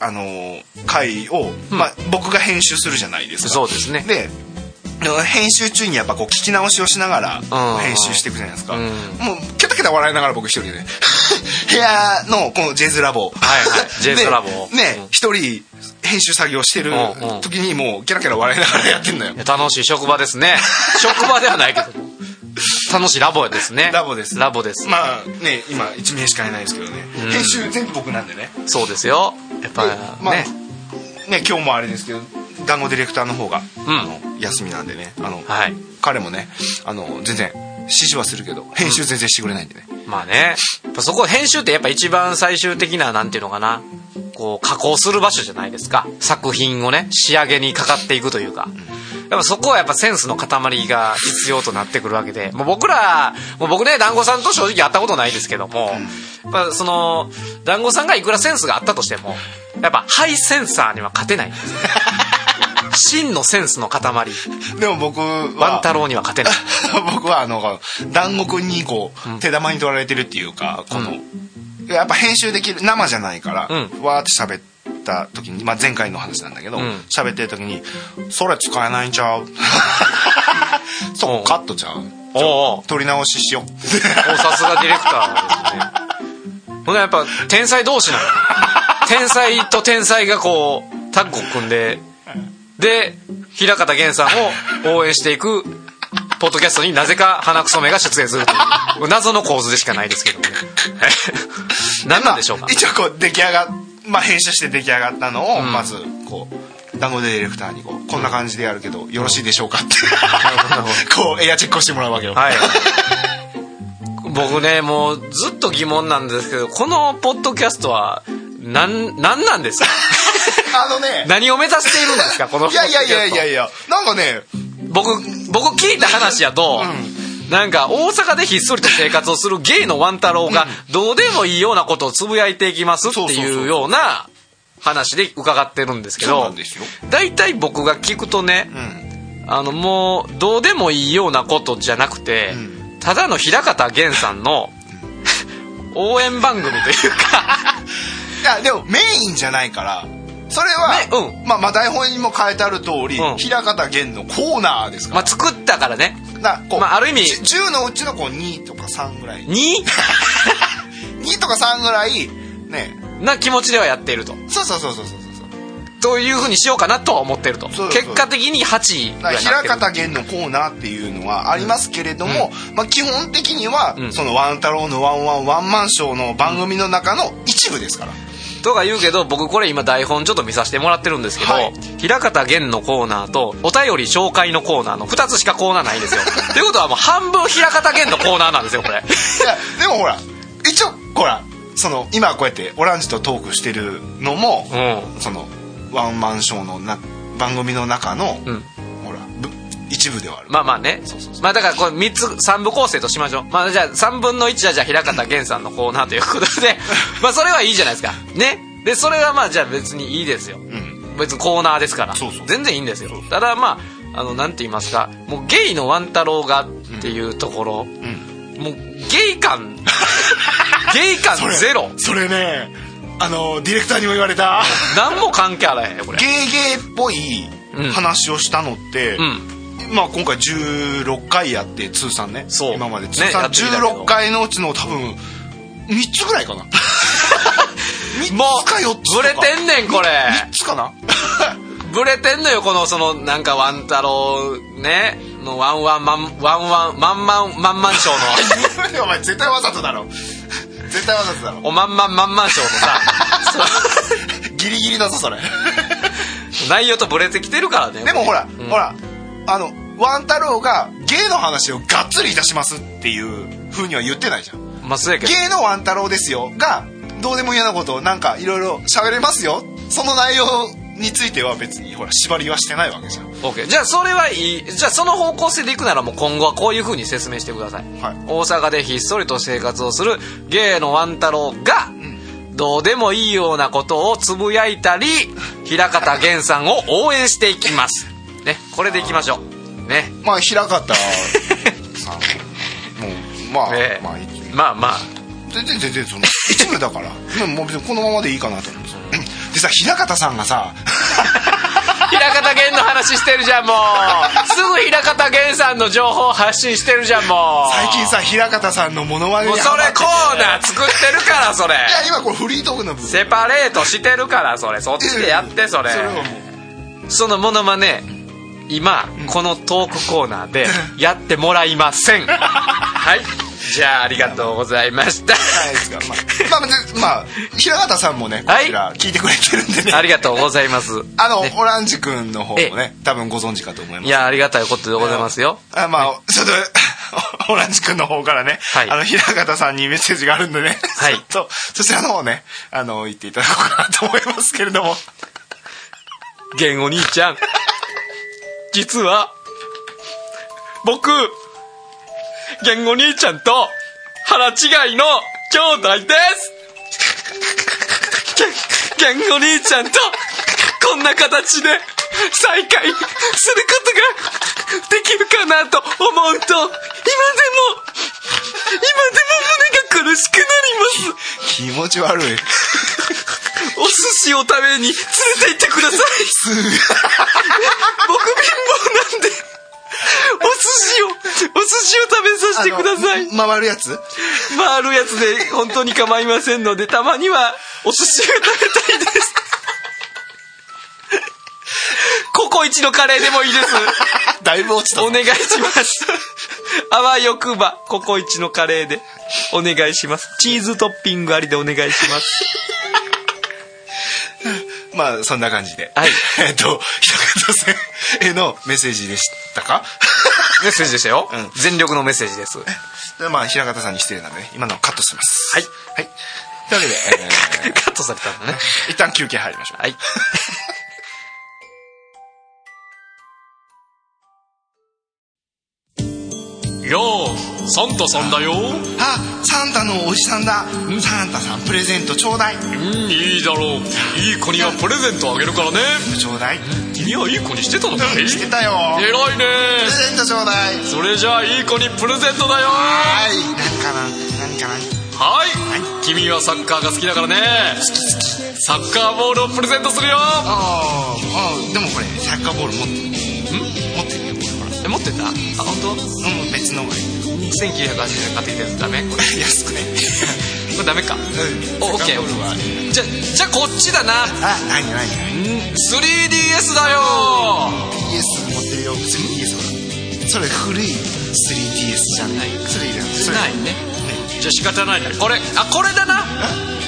Speaker 1: あの回を、まあ、僕が編集するじゃないですか。
Speaker 2: そうですね。
Speaker 1: で編集中にやっぱこう聞き直しをしながら
Speaker 2: うん。
Speaker 1: 編集していくじゃないですか、
Speaker 2: うん。
Speaker 1: もうケタケタ笑いながら僕一人で 部屋のこのジェズラボ。
Speaker 2: はいはい。ジェズラボ。
Speaker 1: でね
Speaker 2: うん
Speaker 1: 一人編集作業してる
Speaker 2: うんうん
Speaker 1: 時にもうケラケラ笑いながらやってんのよ。
Speaker 2: 楽しい職場ですね。職場ではないけど。も楽しいラボですね。
Speaker 1: ラボです。
Speaker 2: ラボです、
Speaker 1: まあね今1名しかいないですけどね、
Speaker 2: うん。
Speaker 1: 編集全部僕なんでね。
Speaker 2: そうですよ。やっぱ
Speaker 1: でまあ
Speaker 2: ね
Speaker 1: ね今日もあれですけど団子ディレクターの方が、
Speaker 2: うん。
Speaker 1: あの休みなんでね。あの、
Speaker 2: はい。
Speaker 1: 彼もねあの全然指示はするけど編集全然してくれないんでね、
Speaker 2: まあね。そこ編集ってやっぱ一番最終的ななんていうのかな。こう加工する場所じゃないですか。作品をね仕上げにかかっていくというか、やっぱそこはやっぱセンスの塊が必要となってくるわけでもう僕らもう僕ね団子さんと正直会ったことないですけども、やっぱその団子さんがいくらセンスがあったとしてもやっぱハイセンサーには勝てない。真のセンスの塊。
Speaker 1: でも僕は
Speaker 2: ワン太郎には勝てない。
Speaker 1: 僕はあの団子くんにこう手玉に取られてるっていうかこの、やっぱ編集できる生じゃないから、
Speaker 2: うん。
Speaker 1: わーって喋った時に、まあ、前回の話なんだけど
Speaker 2: うん。
Speaker 1: 喋、ってる時に「それ使えないんちゃう? 」そうカットちゃう。取り直ししよう。
Speaker 2: おさすがディレクターね。ほんでやっぱ天才同士なの。天才と天才がこうタッグを組んでで平方源さんを応援していくポッドキャストになぜか鼻くそめが出演するという。謎の構図でしかないですけどもね。何なんでしょうか？
Speaker 1: まあ一応こう出来上がっまあ編集して出来上がったのを、
Speaker 2: ん。
Speaker 1: まずこう団子ディレクターにこうこんな感じでやるけど、よろしいでしょうかって。こうエアチェックをしてもらうわけよ、
Speaker 2: はい。僕ねもうずっと疑問なんですけどこのポッドキャストは何何なんですか？
Speaker 1: あのね。
Speaker 2: 何を目指しているんですか？この
Speaker 1: いやいやいやいやいや。なんかね
Speaker 2: 僕僕聞いた話やと、なんか大阪でひっそりと生活をするゲイのワン太郎がどうでもいいようなことをつぶやいていきますっていうような話で伺ってるんですけど大体僕が聞くとね
Speaker 1: うん。
Speaker 2: あのもうどうでもいいようなことじゃなくて、
Speaker 1: う
Speaker 2: ただの平方源さんの 応援番組というか。
Speaker 1: いやでもメインじゃないからそれは、
Speaker 2: ねう
Speaker 1: まあ、まあ台本にも書いてある通り、
Speaker 2: うん。
Speaker 1: 平方源のコーナーですから、
Speaker 2: まあ作ったからね。
Speaker 1: なこう
Speaker 2: まあある意味
Speaker 1: じ10のうちのこう2とか3ぐらい。
Speaker 2: に
Speaker 1: 2 とか3ぐらいね。
Speaker 2: な気持ちではやっていると。
Speaker 1: そうそうそうそうそうそう。
Speaker 2: というふうにしようかなとは思ってると。
Speaker 1: そうそう
Speaker 2: 結果的に8位ぐ
Speaker 1: だから
Speaker 2: らいになってる。
Speaker 1: 平方源のコーナーっていうのはありますけれども、まあ、基本的には、
Speaker 2: うん。
Speaker 1: そのワン太郎のワンワンワンマンショーの番組の中の一部ですから、
Speaker 2: とか言うけど僕これ今台本ちょっと見させてもらってるんですけど、
Speaker 1: はい。
Speaker 2: 平方源のコーナーとお便り紹介のコーナーの2つしかコーナーないんですよ。ということはもう半分平方源のコーナーなんですよこれ。
Speaker 1: いやでもほら一応ほらその今こうやってオランジとトークしてるのも、
Speaker 2: うん。
Speaker 1: そのワンマンショーのな番組の中の、
Speaker 2: うん
Speaker 1: 一部ではある、
Speaker 2: まあまあね。まあだからこれ3つ3部構成としましょう。まあじゃあ3分の1はじゃあ平方源さんのコーナーということで。まあそれはいいじゃないですか。ね。でそれはまあじゃあ別にいいですよ。
Speaker 1: うん。
Speaker 2: 別にコーナーですから。全然いいんですよ。ただまああのなんて言いますか。もうゲイのワン太郎がっていうところ、
Speaker 1: うん。
Speaker 2: もうゲイ感。ゲイ感
Speaker 1: それ
Speaker 2: ゼロ。
Speaker 1: それねあのディレクターにも言われた。
Speaker 2: 何も関係あらへんよこれ。
Speaker 1: ゲーゲーっぽい
Speaker 2: うん。
Speaker 1: 話をしたのって、
Speaker 2: うん
Speaker 1: まあ今回16回やって通算ね。
Speaker 2: そう。
Speaker 1: 今まで
Speaker 2: ね
Speaker 1: 通算
Speaker 2: やってきたけど。
Speaker 1: 16回のうちの多分3つぐらいかな。3
Speaker 2: も
Speaker 1: つか4つ
Speaker 2: うブレてんねんこれ。
Speaker 1: 3つかな。
Speaker 2: ブレてんのよこのそのなんかワン太郎ね。のワンワンマンワンワンマンマンマンマンショーの。
Speaker 1: お前絶対わざとだろ。絶対わざとだろ。
Speaker 2: おまんまんまんまんショーのさ。
Speaker 1: ギリギリだぞそれ。
Speaker 2: 内容とブレてきてるからね
Speaker 1: でもほら、
Speaker 2: ん。
Speaker 1: ほらあのワン太郎が芸の話をがっつりいたしますっていうふうには言ってないじゃん。
Speaker 2: まあそうやけど。
Speaker 1: 芸のワン太郎ですよがどうでも嫌なことをなんかいろいろ喋れますよ。その内容については別にほら縛りはしてないわけじゃん。
Speaker 2: OK じゃあそれはいい。じゃあその方向性でいくならもう今後はこういう風に説明してください、
Speaker 1: はい。
Speaker 2: 大阪でひっそりと生活をする芸のワン太郎が、どうでもいいようなことをつぶやいたり平方源さんを応援していきますねこれでいきましょう。ね。
Speaker 1: まあ平方さんもうまあ、
Speaker 2: ね。
Speaker 1: まあ
Speaker 2: まあまあ。
Speaker 1: 全然全然その一部だから。でももう別にこのままでいいかなと思うんですよ。でさ平方さんがさ
Speaker 2: 平方源の話してるじゃんもう。すぐ平方源さんの情報発信してるじゃんもう。
Speaker 1: 最近さ平方さんのモノマネ
Speaker 2: もうそれコーナー作ってるからそれ。
Speaker 1: いや今これフリートークの部分。
Speaker 2: セパレートしてるからそれ。そっちでやってそれ。
Speaker 1: それはもう。
Speaker 2: そのモノマネ今このトークコーナーで やってもらいません。はい。じゃあありがとうございました。
Speaker 1: はい。ですかまあ、まあ、でまあ、平方さんもねこちら聞いてくれてるんでね、
Speaker 2: ありがとうございます。
Speaker 1: あの、
Speaker 2: ね。
Speaker 1: オランジ君の方もね多分ご存知かと思います。
Speaker 2: いやありがたいことでございますよ。
Speaker 1: あまあ、ちょっとオランジ君の方からね、
Speaker 2: はい。
Speaker 1: あの平方さんにメッセージがあるんでね、
Speaker 2: はい。
Speaker 1: ちょっとそちらの方ねあの言っていただこうかなと思いますけれども。
Speaker 2: ゲンお兄ちゃん実は僕ゲンお兄ちゃんと腹違いの兄弟です。ゲンゲンお兄ちゃんとこんな形で再会することができるかなと思うと今でも今でも胸が苦しくなります。
Speaker 1: 気持ち悪い。
Speaker 2: お寿司を食べに連れて行ってください。僕貧乏なんで。お寿司をお寿司を食べさせてください。
Speaker 1: あの回るやつ？
Speaker 2: 回るやつで本当に構いませんのでたまにはお寿司が食べたいです。ココイチのカレーでもいいです
Speaker 1: だいぶ落ちたぞ。
Speaker 2: お願いします。あわよくばココイチのカレーでお願いします。チーズトッピングありでお願いします。
Speaker 1: まあそんな感じで、
Speaker 2: はい。
Speaker 1: えっと平方さんへのメッセージでしたか？
Speaker 2: メッセージでしたよ、
Speaker 1: うん。
Speaker 2: 全力のメッセージです。
Speaker 1: でまあ平方さんに失礼なんでね今のはカットします。
Speaker 2: はい。
Speaker 1: はい。というわけで、え
Speaker 2: カットされたんだね。
Speaker 1: ー一旦休憩入りましょう。
Speaker 2: はいサンタさんだよ。
Speaker 1: あサンタのおじさんだ。サンタさんプレゼントちょうだい。
Speaker 2: うんいいだろう。いい子にはプレゼントあげるからね。
Speaker 1: ちょうだい。
Speaker 2: 君はいい子にしてたのかい？
Speaker 1: してたよ。
Speaker 2: 偉いね。
Speaker 1: プレゼントちょうだい。
Speaker 2: それじゃあいい子にプレゼントだよ。
Speaker 1: はい。何かな何かな。
Speaker 2: はい。君はサッカーが好きだからね。サッカーボールをプレゼントするよ。
Speaker 1: あーあーでもこれサッカーボール持ってる持ってるよ。こ
Speaker 2: 持ってた？あ本当？
Speaker 1: うん別の。がいい
Speaker 2: 1980円買ってきたやつダメ？これこ
Speaker 1: 安くね。
Speaker 2: れダメか？
Speaker 1: うん。
Speaker 2: じゃじゃあこっちだな。
Speaker 1: あ何何何
Speaker 2: ？3DS だよ。
Speaker 1: DS 持ってるよ。3DS ほらそれ古い 3DS じゃない。それいらないそれ
Speaker 2: ない。ね。じゃあ仕方ないねこれあこれだな。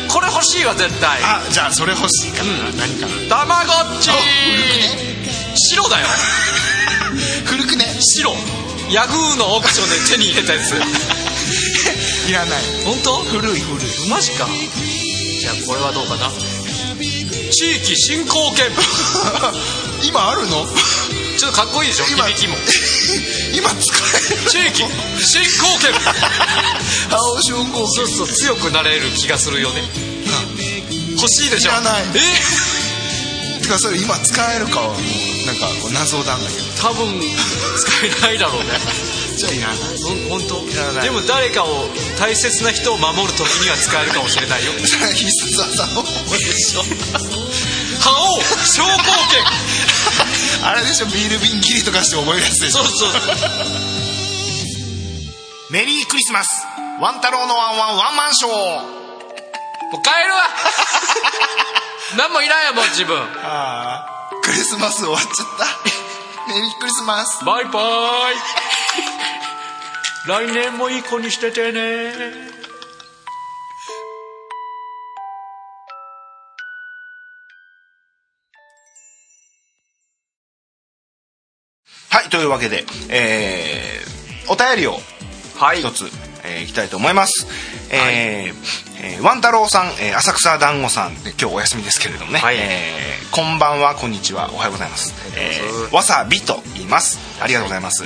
Speaker 2: これ欲しいわ絶対。
Speaker 1: あじゃあそれ欲しいかな、何かな？
Speaker 2: たまごっち。白だよ
Speaker 1: 古くね
Speaker 2: 白。ヤフーのオークションで手に入れたやつ。
Speaker 1: いらない。
Speaker 2: 本当？
Speaker 1: 古い古い。
Speaker 2: マジか。じゃあこれはどうかな。地域振興券。
Speaker 1: 今あるの？
Speaker 2: ちょっとかっこいいでしょ？
Speaker 1: 今。
Speaker 2: 響きも。
Speaker 1: 今使える
Speaker 2: 地域振興券。
Speaker 1: 青証拠
Speaker 2: そうそう強くなれる気がするよね。欲しいでしょ？
Speaker 1: いらない。
Speaker 2: え？
Speaker 1: てかそれ今使えるかなんか謎なんだけど。
Speaker 2: 多分使えないだろうね。
Speaker 1: じゃあいらない。
Speaker 2: うん本当でも誰かを大切な人を守る時には使えるかもしれないよ。
Speaker 1: 必須技の方でしょ
Speaker 2: 覇王昇降券
Speaker 1: あれでしょビール瓶切りとかして覚えるやつでしょ。
Speaker 2: そうそう
Speaker 1: メリークリスマス。ワン太郎のワンワンワンマンショー。
Speaker 2: もう帰るわ。何もいらんやもん自分。
Speaker 1: ああクリスマス終わっちゃった。メリークリスマス。
Speaker 2: バイバイ。来年もいい子にしててね。
Speaker 1: はいというわけでえー、お便りを
Speaker 2: はい。
Speaker 1: 一つ、えーいきたいと思います。えーえーワン太郎さん、えー浅草団子さんで今日お休みですけれどもね、
Speaker 2: はい。
Speaker 1: えーこんばんはこんにちはおはようございます、えーわさびと言います。ありがとうございます、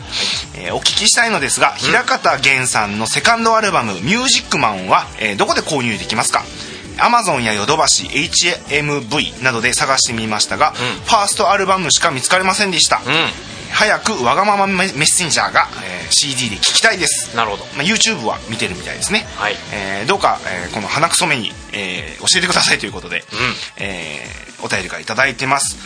Speaker 1: えーお聞きしたいのですが、平方源さんのセカンドアルバム「ミュージックマンは」えーどこで購入できますか？アマゾンやヨドバシ HMV などで探してみましたが、ファーストアルバムしか見つかりませんでした、
Speaker 2: う
Speaker 1: 早くわがままメメッセンジャーが、えー CD で聞きたいです。
Speaker 2: んなるほど。
Speaker 1: まあ、YouTube は見てるみたいですね、
Speaker 2: はい。
Speaker 1: えーどうか、えーこの鼻くそめに、えー教えてくださいということで、
Speaker 2: ん。
Speaker 1: えーお便りがいただいてます。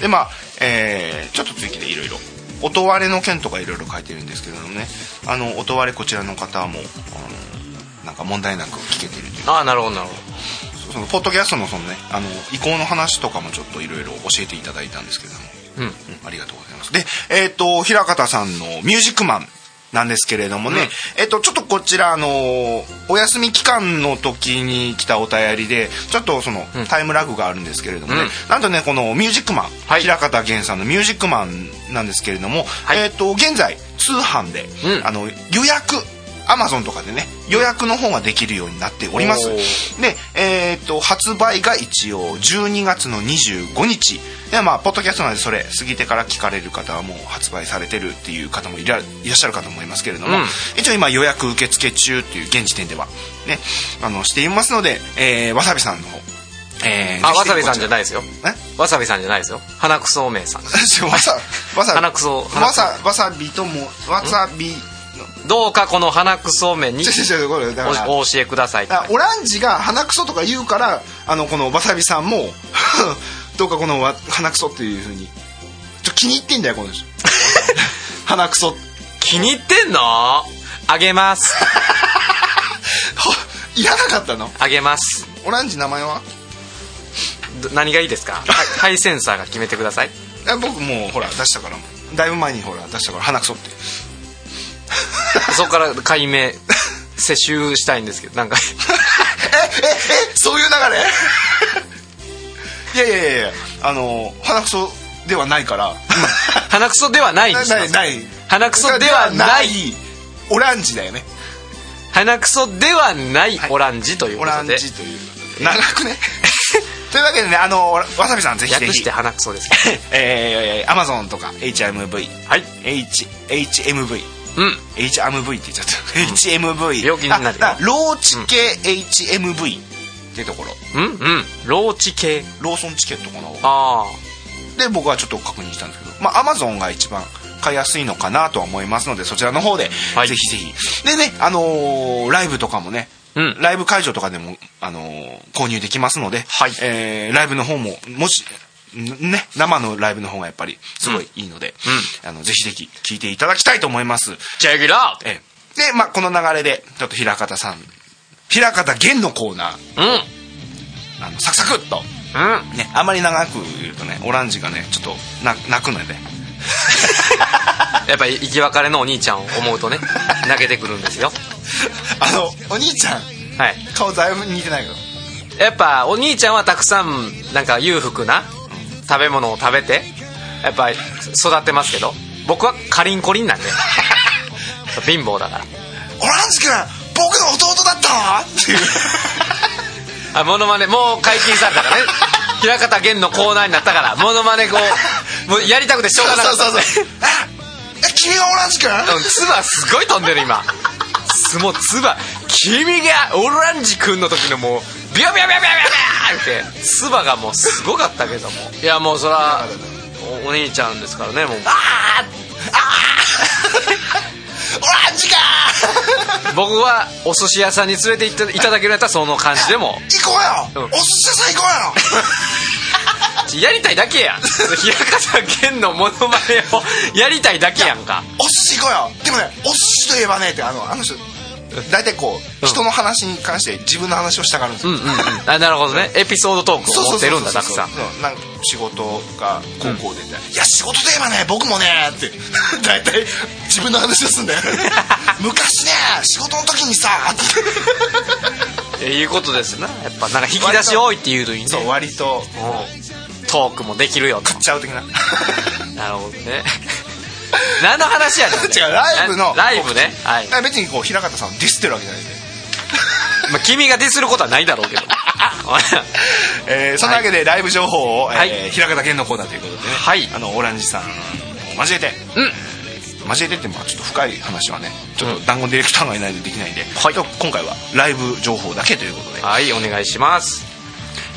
Speaker 1: でまあ、えーちょっと追記でいろいろ。音割れの件とかいろいろ書いてるんですけれどもね。あの音割れこちらの方もあのなんか問題なく聞けてるという。
Speaker 2: ああなるほどなるほ
Speaker 1: そのポッドキャストのそのねあの移行の話とかもちょっといろいろ教えていただいたんですけれども。
Speaker 2: どうん
Speaker 1: うん。ありがとうございます。で、えっ、と、平方さんのミュージックマン。なんですけれどもね、
Speaker 2: うん。
Speaker 1: えっ、と、ちょっとこちら、あのーお休み期間の時に来たお便りで、ちょっとその、
Speaker 2: うん。
Speaker 1: タイムラグがあるんですけれどもね、
Speaker 2: うん。
Speaker 1: なんとね、このミュージックマン、
Speaker 2: はい。
Speaker 1: 平方源さんのミュージックマンなんですけれども、
Speaker 2: はい。
Speaker 1: えっ、と、現在、通販で、
Speaker 2: うん。
Speaker 1: あの、予約、アマゾンとかでね予約の方ができるようになっております。で、えー、と発売が一応12月の25日。でまあポッドキャストなんでそれ過ぎてから聞かれる方はもう発売されてるっていう方もいらっしゃるかと思いますけれども、
Speaker 2: うん。
Speaker 1: 一応今予約受付中っていう現時点ではねあのしていますので、えーわさびさんの方、えー
Speaker 2: あわさびさんじゃない
Speaker 1: い
Speaker 2: ですよ。
Speaker 1: え？
Speaker 2: わさびさんじゃないですよ。花くそめさん
Speaker 1: わさわさ
Speaker 2: 鼻くそ鼻くそ。
Speaker 1: わさわさびともわさび
Speaker 2: どうかこの花くそめにおお教えください。
Speaker 1: あオランジが鼻くそとか言うからあのこのわさびさんも どうかこのわ鼻くそっていうふうに。ちょ気に入ってんだよこの人。鼻くそ。
Speaker 2: 気に入ってんの？あげます。
Speaker 1: いらなかったの？
Speaker 2: あげます。
Speaker 1: オランジ名前は？
Speaker 2: ど何がいいですか？はいハイセンサーが決めてください。
Speaker 1: あ僕もうほら出したからだいぶ前にほら出したから鼻くそって
Speaker 2: そこから解明接収したいんですけどなんか。
Speaker 1: えええそういう流れ？いやいやいやいやあの鼻くそではないから。
Speaker 2: 鼻くそではないに
Speaker 1: な
Speaker 2: します。
Speaker 1: ないない。
Speaker 2: 鼻くそではない。
Speaker 1: オランジだよね。
Speaker 2: 鼻くそではないオランジという
Speaker 1: オラン
Speaker 2: ことで、
Speaker 1: ジという。長くね。というわけでねあのわさびさんぜひぜひ。
Speaker 2: 略して鼻くそです。
Speaker 1: えー、アマゾンとか HMV
Speaker 2: はい。
Speaker 1: H HMV
Speaker 2: うん。
Speaker 1: HMV って言っちゃった。HMV
Speaker 2: 病気になるよ。
Speaker 1: ローチ系 HMV ってところ。
Speaker 2: うんうん。ローチ系
Speaker 1: ローソンチケットかな
Speaker 2: あ。
Speaker 1: で僕はちょっと確認したんですけど。まあアマゾンが一番買いやすいのかなとは思いますのでそちらの方で、
Speaker 2: はい。
Speaker 1: ぜひぜひ。でねあのーライブとかもね
Speaker 2: うん。
Speaker 1: ライブ会場とかでも、あのー購入できますので、
Speaker 2: はい。
Speaker 1: えーライブの方ももしんね生のライブの方がやっぱりすごいいいので、あのぜひぜひ聴いていただきたいと思います。
Speaker 2: チェキラー
Speaker 1: ええ。でまあこの流れでちょっと平方さん平方源のコーナー。
Speaker 2: うん。
Speaker 1: あのサクサクっと。
Speaker 2: うん。
Speaker 1: ねあんまり長く言うとねオランジがねちょっとな泣くので
Speaker 2: やっぱり生き別れのお兄ちゃんを思うとね 泣けてくるんですよ。
Speaker 1: あのお兄ちゃん
Speaker 2: はい。
Speaker 1: 顔だいぶ似てないけど。
Speaker 2: やっぱお兄ちゃんはたくさんなんか裕福な食べ物を食べてやっぱり育ってますけど僕はカリンコリンなんで。貧乏だから。
Speaker 1: オランジ君僕の弟だったわ。っていう
Speaker 2: あモノマネもう解禁されたからね。平方源のコーナーになったからモノマネこうもうやりたくてしょうがなかった。
Speaker 1: そうそうそう君がオランジ君
Speaker 2: うんつばすごい飛んでる今。すもうつば君がオランジ君の時のもうビャビャビャビャビャビャってつばがもうすごかったけどもいやもうそらおお兄ちゃんですからねもう
Speaker 1: オランジか
Speaker 2: 僕はお寿司屋さんに連れて行っていただけるやったらその感じでも
Speaker 1: 行こうよ、
Speaker 2: うん
Speaker 1: お寿司屋さん行こうよ
Speaker 2: やりたいだけやん平方源のモノマネをやりたいだけやんか
Speaker 1: お寿司行こうよでもねお寿司といえばねってあのあの人大体こう人の話に関して自分の話をしたがるんですよ、
Speaker 2: うんうんうん。あなるほどね。エピソードトークを持ってるんだたくさん。
Speaker 1: そう。なんか仕事が高校で、いや仕事といえばね僕もねって 大体自分の話をすんだよ 昔ね仕事の時にさって。
Speaker 2: えいうことですな。やっぱなんか引き出し多いっていうのにね。
Speaker 1: そう割と。
Speaker 2: うん。トークもできるよと。
Speaker 1: ちゃう的な。
Speaker 2: なるほどね 何の話やねん。
Speaker 1: 違うライブの。
Speaker 2: ライブね。はい、
Speaker 1: 別にこう平方さんをディスってるわけじゃないんで、
Speaker 2: まあ、君がディスることはないだろうけど。
Speaker 1: えーそんなわけでライブ情報を、
Speaker 2: はい。
Speaker 1: えー平方源のコーナーということでね、
Speaker 2: はい。
Speaker 1: あのオランジさんを交えて。
Speaker 2: うん。
Speaker 1: 交えてってまあちょっと深い話はねちょっと団子ディレクターがいないとできないんで、
Speaker 2: はい。
Speaker 1: 今今回はライブ情報だけということで。
Speaker 2: はいお願いします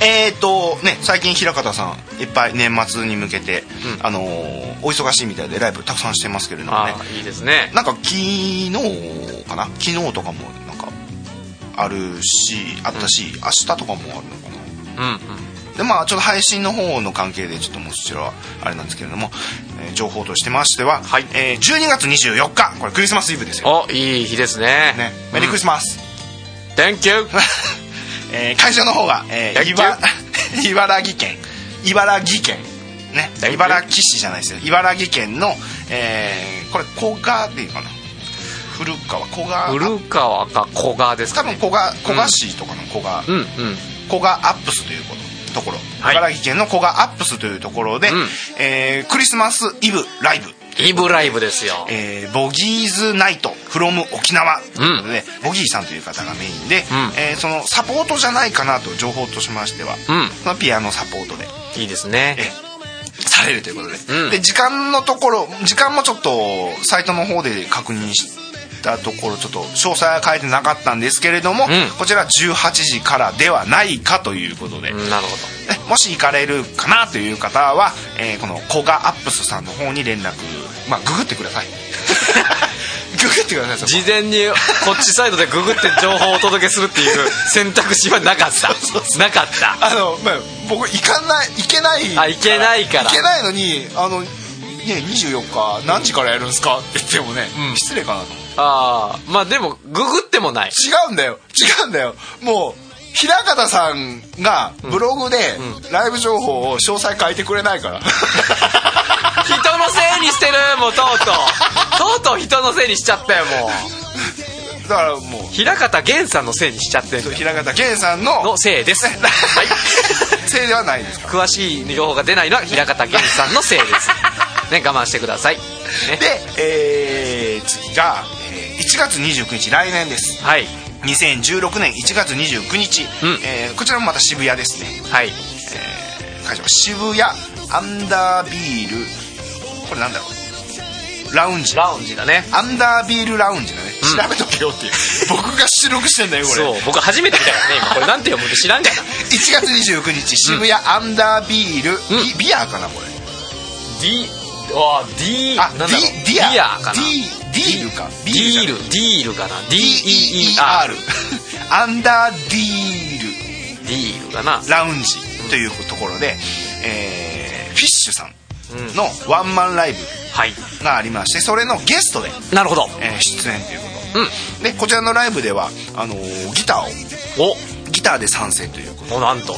Speaker 1: えーとね最近平方さんいっぱい年末に向けて、あのーお忙しいみたいでライブたくさんしてますけれどもね。
Speaker 2: いいですね。
Speaker 1: なんか昨日かな？昨日とかもなんかあるしあったし、明日とかもあるのかな？
Speaker 2: うんうん。
Speaker 1: でまあちょっと配信の方の関係でちょっともうそちらはあれなんですけれども、えー情報としてましては、
Speaker 2: はい。
Speaker 1: えー12月24日。これクリスマスイブですよ、
Speaker 2: おいい日ですね。
Speaker 1: ね、メリークリスマス、
Speaker 2: Thank you
Speaker 1: えー会場の方が、えー茨 茨城県。茨城県ね。茨城市じゃないですよ。茨城県の、えーこれ古賀でいいかな？古川。古賀
Speaker 2: 古川か古賀ですかね。
Speaker 1: 多分古賀古賀市とかの古賀、
Speaker 2: うんうん。
Speaker 1: 古賀アップスということ。ところ、
Speaker 2: はい。
Speaker 1: 茨城県の古賀アップスというところで、
Speaker 2: うん。
Speaker 1: えークリスマスイブライブ
Speaker 2: イブライブですよ。
Speaker 1: えーボギーズナイトフロム沖縄ということで、ボギーさんという方がメインで、
Speaker 2: ん。
Speaker 1: えーそのサポートじゃないかなと情報としましては、
Speaker 2: うん。
Speaker 1: そのピアノサポートで。
Speaker 2: いいですね。
Speaker 1: え。されるということで、
Speaker 2: うん。
Speaker 1: で時間のところ時間もちょっとサイトの方で確認したところちょっと詳細は書いてなかったんですけれども、
Speaker 2: ん。
Speaker 1: こちら18時からではないかということで、
Speaker 2: うんなるほ
Speaker 1: ねもし行かれるかなという方は、えーこのコガアップスさんの方に連絡まあググってください。ググってください
Speaker 2: 事前にこっちサイドでググって情報をお届けするっていう選択肢はなかった。なかった。
Speaker 1: あの、まあ、僕行かない行けない。
Speaker 2: あ行けないから。
Speaker 1: 行けないのにあのね24日何時からやるんですかって言ってもね、
Speaker 2: うん
Speaker 1: 失礼かなと
Speaker 2: ああまあでもググってもない。
Speaker 1: 違うんだよ。違うんだよ。もう平方さんがブログでライブ情報を詳細書いてくれないから、
Speaker 2: 人のせいにしてるもうとうとう。とうとう人のせいにしちゃったよもう。
Speaker 1: だからもう。
Speaker 2: 平方源さんのせいにしちゃってる
Speaker 1: 平方源さんの
Speaker 2: のせいです。はい。
Speaker 1: せいではないですか
Speaker 2: 詳しい情報が出ないのは平方源さんのせいです。ね我慢してください、ね、
Speaker 1: で、えー次が、えー1月29日来年です。
Speaker 2: はい。
Speaker 1: 2016年1月29日、
Speaker 2: うん。
Speaker 1: えーこちらもまた渋谷ですね、
Speaker 2: はい。
Speaker 1: えー会場は渋谷アンダービールこれなんだろう？ラウンジ。
Speaker 2: ラウンジだね。
Speaker 1: アンダービールラウンジだね、
Speaker 2: うん。
Speaker 1: 調べとけよっていう。僕が収録してんだよこれ。
Speaker 2: そう僕初めて見たからね今。これなんて読むって知らんかな
Speaker 1: 1月29日渋谷アンダービール、
Speaker 2: うん。
Speaker 1: ビビアかなこれ。
Speaker 2: D あ D
Speaker 1: あ
Speaker 2: なんだろう。
Speaker 1: ディディア
Speaker 2: かな。
Speaker 1: ディディールか。
Speaker 2: ディール。ディールかな。DEER
Speaker 1: アンダーディール。
Speaker 2: ディールかな。
Speaker 1: ラウンジというところで、えーフィッシュさん
Speaker 2: うん。
Speaker 1: のワンマンライブ
Speaker 2: はい。
Speaker 1: がありましてそれのゲストで、
Speaker 2: なるほど。
Speaker 1: えー出演ということ。
Speaker 2: うん。
Speaker 1: でこちらのライブではあのーギターを。
Speaker 2: お。
Speaker 1: ギターで参戦ということ
Speaker 2: おなんと、う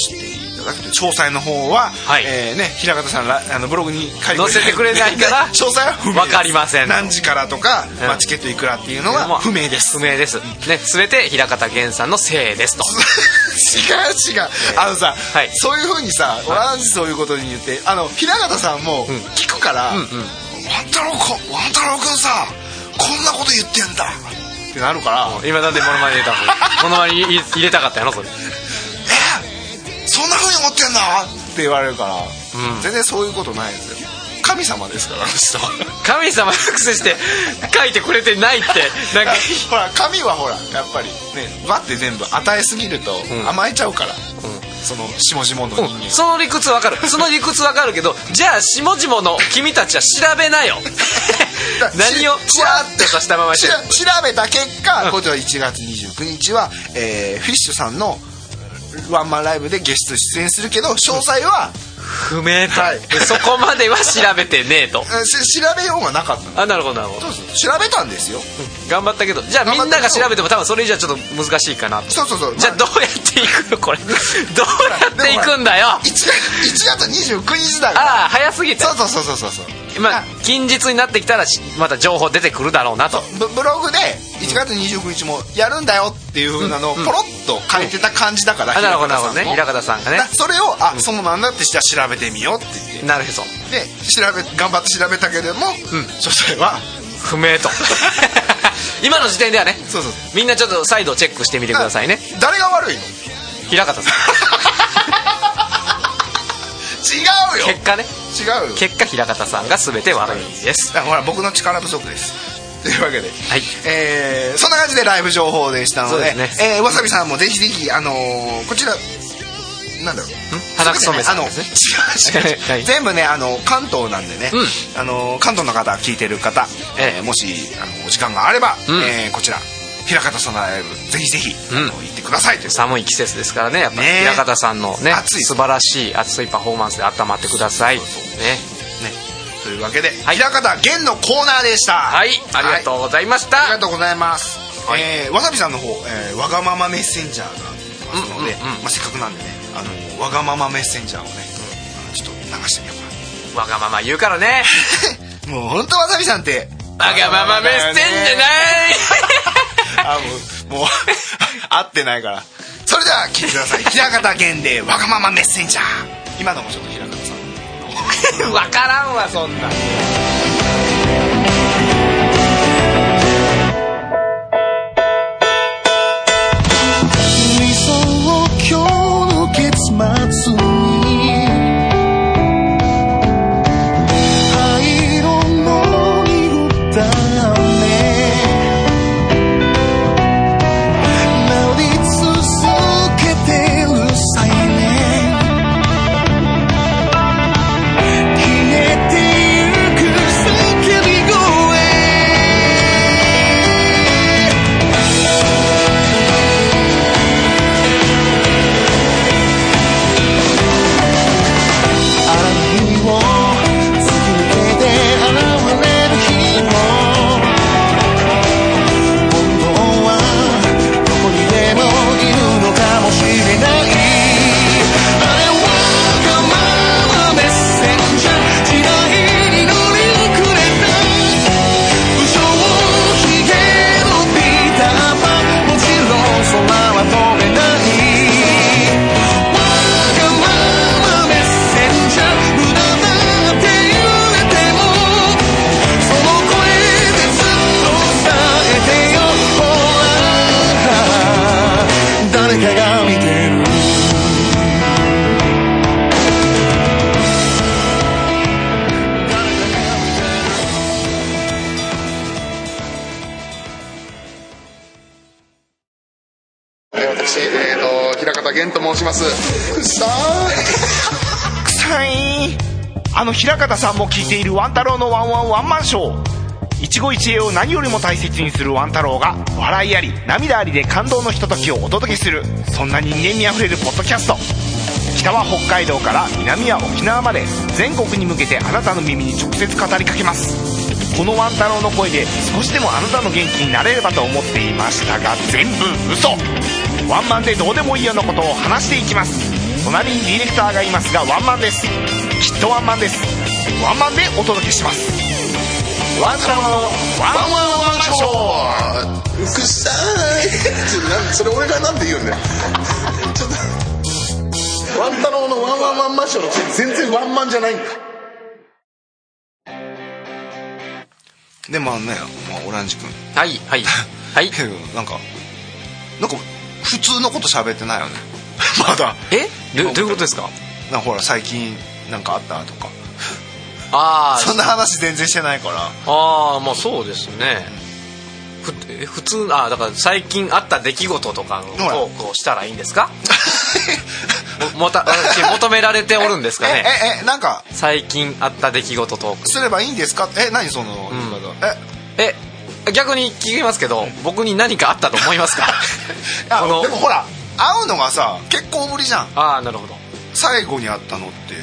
Speaker 1: 知っていただくと詳細の方は、
Speaker 2: はい。
Speaker 1: えーね、平方さんらあのブログに書いて
Speaker 2: 載せてくれないから
Speaker 1: で 詳細は不明です。
Speaker 2: わかりません。
Speaker 1: 何時からとか、
Speaker 2: うん。
Speaker 1: まあ、チケットいくらっていうのは不明です。
Speaker 2: 不明です。ね全て平方源さんのせいです。と。
Speaker 1: 違う違う。あのさ、
Speaker 2: はい。
Speaker 1: そういうふうにさ同じそういうことに言ってあの平方さんも
Speaker 2: ん。
Speaker 1: 聞くから「
Speaker 2: うんうん。
Speaker 1: ワン太郎こワン太郎くんさこんなこと言ってんだ」ってなるから「
Speaker 2: 今なんでモノマネ入れたの？モノマネ入れたかったやろそれ。
Speaker 1: えそんなふうに思ってんだ?」って言われるから、
Speaker 2: うん。
Speaker 1: 全然そういうことないですよ。神様ですからあの人。は
Speaker 2: 神様の癖して書いてくれてないって。なんか
Speaker 1: ほら神はほらやっぱりねわって全部与えすぎると
Speaker 2: ん。
Speaker 1: 甘えちゃうから、その下々の人間、
Speaker 2: うん。その理屈わかる。その理屈わかるけどじゃあ下々の君たちは調べなよ。
Speaker 1: だ
Speaker 2: 何を
Speaker 1: し
Speaker 2: ふわっとさしたまま
Speaker 1: 調べた結果、
Speaker 2: うん
Speaker 1: こちら1月29日は、えーフィッシュさんのワンマンライブでゲスト出演するけど詳細は、
Speaker 2: 不明と、
Speaker 1: はい。
Speaker 2: そこまでは調べてねえと。
Speaker 1: 調べようがなかったの。
Speaker 2: あなるほどなるほど。
Speaker 1: 調べたんですよ。
Speaker 2: 頑張ったけど。じゃあみんなが調べても多分それじゃちょっと難しいかなと。
Speaker 1: そうそうそう。
Speaker 2: じゃあどうやっていくのこれ。どうやってい くんだよ。
Speaker 1: 1, 月1月29日だから。
Speaker 2: ああ早すぎた
Speaker 1: そうそうそうそうそうそう
Speaker 2: まあ近日になってきたらしまた情報出てくるだろうなと。
Speaker 1: ブブログで1月29日もやるんだよっていう風なのをポロッと書いてた感じだから、
Speaker 2: あなるほどなるほどね。
Speaker 1: 平
Speaker 2: 平方さんがね。
Speaker 1: だそれをあ、そうなんだってじゃあ調べてみようって言って。
Speaker 2: なるほど
Speaker 1: で調べ頑張って調べたけれども、詳細は
Speaker 2: 不明と。今の時点ではね
Speaker 1: そうそう。
Speaker 2: みんなちょっと再度チェックしてみてくださいね。
Speaker 1: 誰が悪いの？
Speaker 2: 平方さん
Speaker 1: 違うよ。
Speaker 2: 結果ね。
Speaker 1: 違うよ。
Speaker 2: 結果平方さんが全て悪いです。
Speaker 1: だからほら僕の力不足です。というわけで、
Speaker 2: はい。
Speaker 1: えーそんな感じでライブ情報でしたので
Speaker 2: です
Speaker 1: えーわさびさんもぜひぜひあのーこちらなんだろう。
Speaker 2: 花くそめさん
Speaker 1: あの
Speaker 2: ですね。
Speaker 1: 違う違う違う。
Speaker 2: はい。
Speaker 1: 全部ねあの関東なんでね、
Speaker 2: うん。
Speaker 1: あの関東の方聞いてる方、えーもしあのお時間があれば、
Speaker 2: うん。
Speaker 1: えーこちら平方さんのライブぜひぜひ、
Speaker 2: うん。
Speaker 1: 行ってくださいという。
Speaker 2: 寒い季節ですからね。やっぱり
Speaker 1: ね。
Speaker 2: 平方さんのね素晴らしい熱いパフォーマンスで温まってください。ね。
Speaker 1: ね。というわけで、
Speaker 2: はい。
Speaker 1: 平方源のコーナーでした。
Speaker 2: はい。ありがとうございました、
Speaker 1: ありがとうございます、
Speaker 2: はい。
Speaker 1: えーわさびさんの方、えーわがままメッセンジャーがますので、
Speaker 2: うんうんうん。
Speaker 1: まあ、せっかくなんでねあのわがままメッセンジャーをね、あのちょっと流してみようか
Speaker 2: わがまま言うからね。
Speaker 1: な もう本当わさびさんって
Speaker 2: わがままメッセンじゃない
Speaker 1: あもうもう 合ってないから。それでは聞いてください。平方源でわがままメッセンジャー。今のもちょっと平方さん
Speaker 2: 分 からんわそんな。
Speaker 1: 聞いているワン太郎のワンワンワンマンショー。一期一会を何よりも大切にするワン太郎が笑いあり涙ありで感動のひとときをお届けするそんな人間味あふれるポッドキャスト北は北海道から南は沖縄まで全国に向けてあなたの耳に直接語りかけます。このワン太郎の声で少しでもあなたの元気になれればと思っていましたが全部嘘。ワンマンでどうでもいいようなことを話していきます。隣にディレクターがいますがワンマンです。きっとワンマンです。ワンマンでお届けします。ワン太郎のワンワンワンショー
Speaker 3: うくさいなそれ俺がなんで言うんだよちょっとワン太郎のワンワンワンマンショーの全然ワンマンじゃないんだ
Speaker 1: でまあね、まあ、オランジ君
Speaker 2: はいはいはい
Speaker 1: なんかなんか普通のこと喋ってないよねまだ
Speaker 2: えどどういうことですか
Speaker 1: なかほら最近なんかあったとか
Speaker 2: あ
Speaker 1: そんな話全然してないから。
Speaker 2: あああまあそうですね。普通あだから最近あった出来事とかのトークをしたらいいんですか？ももた私求められておるんですか
Speaker 1: え
Speaker 2: ね
Speaker 1: ええなんか。
Speaker 2: 最近あった出来事トーク
Speaker 1: すればいいんですか？え何その言い方、え
Speaker 2: え逆に聞きますけど僕に何かあったと思いますか？
Speaker 1: あでもほら会うのがさ結構ぶりじゃん。
Speaker 2: ああなるほど。
Speaker 1: 最後に会ったのって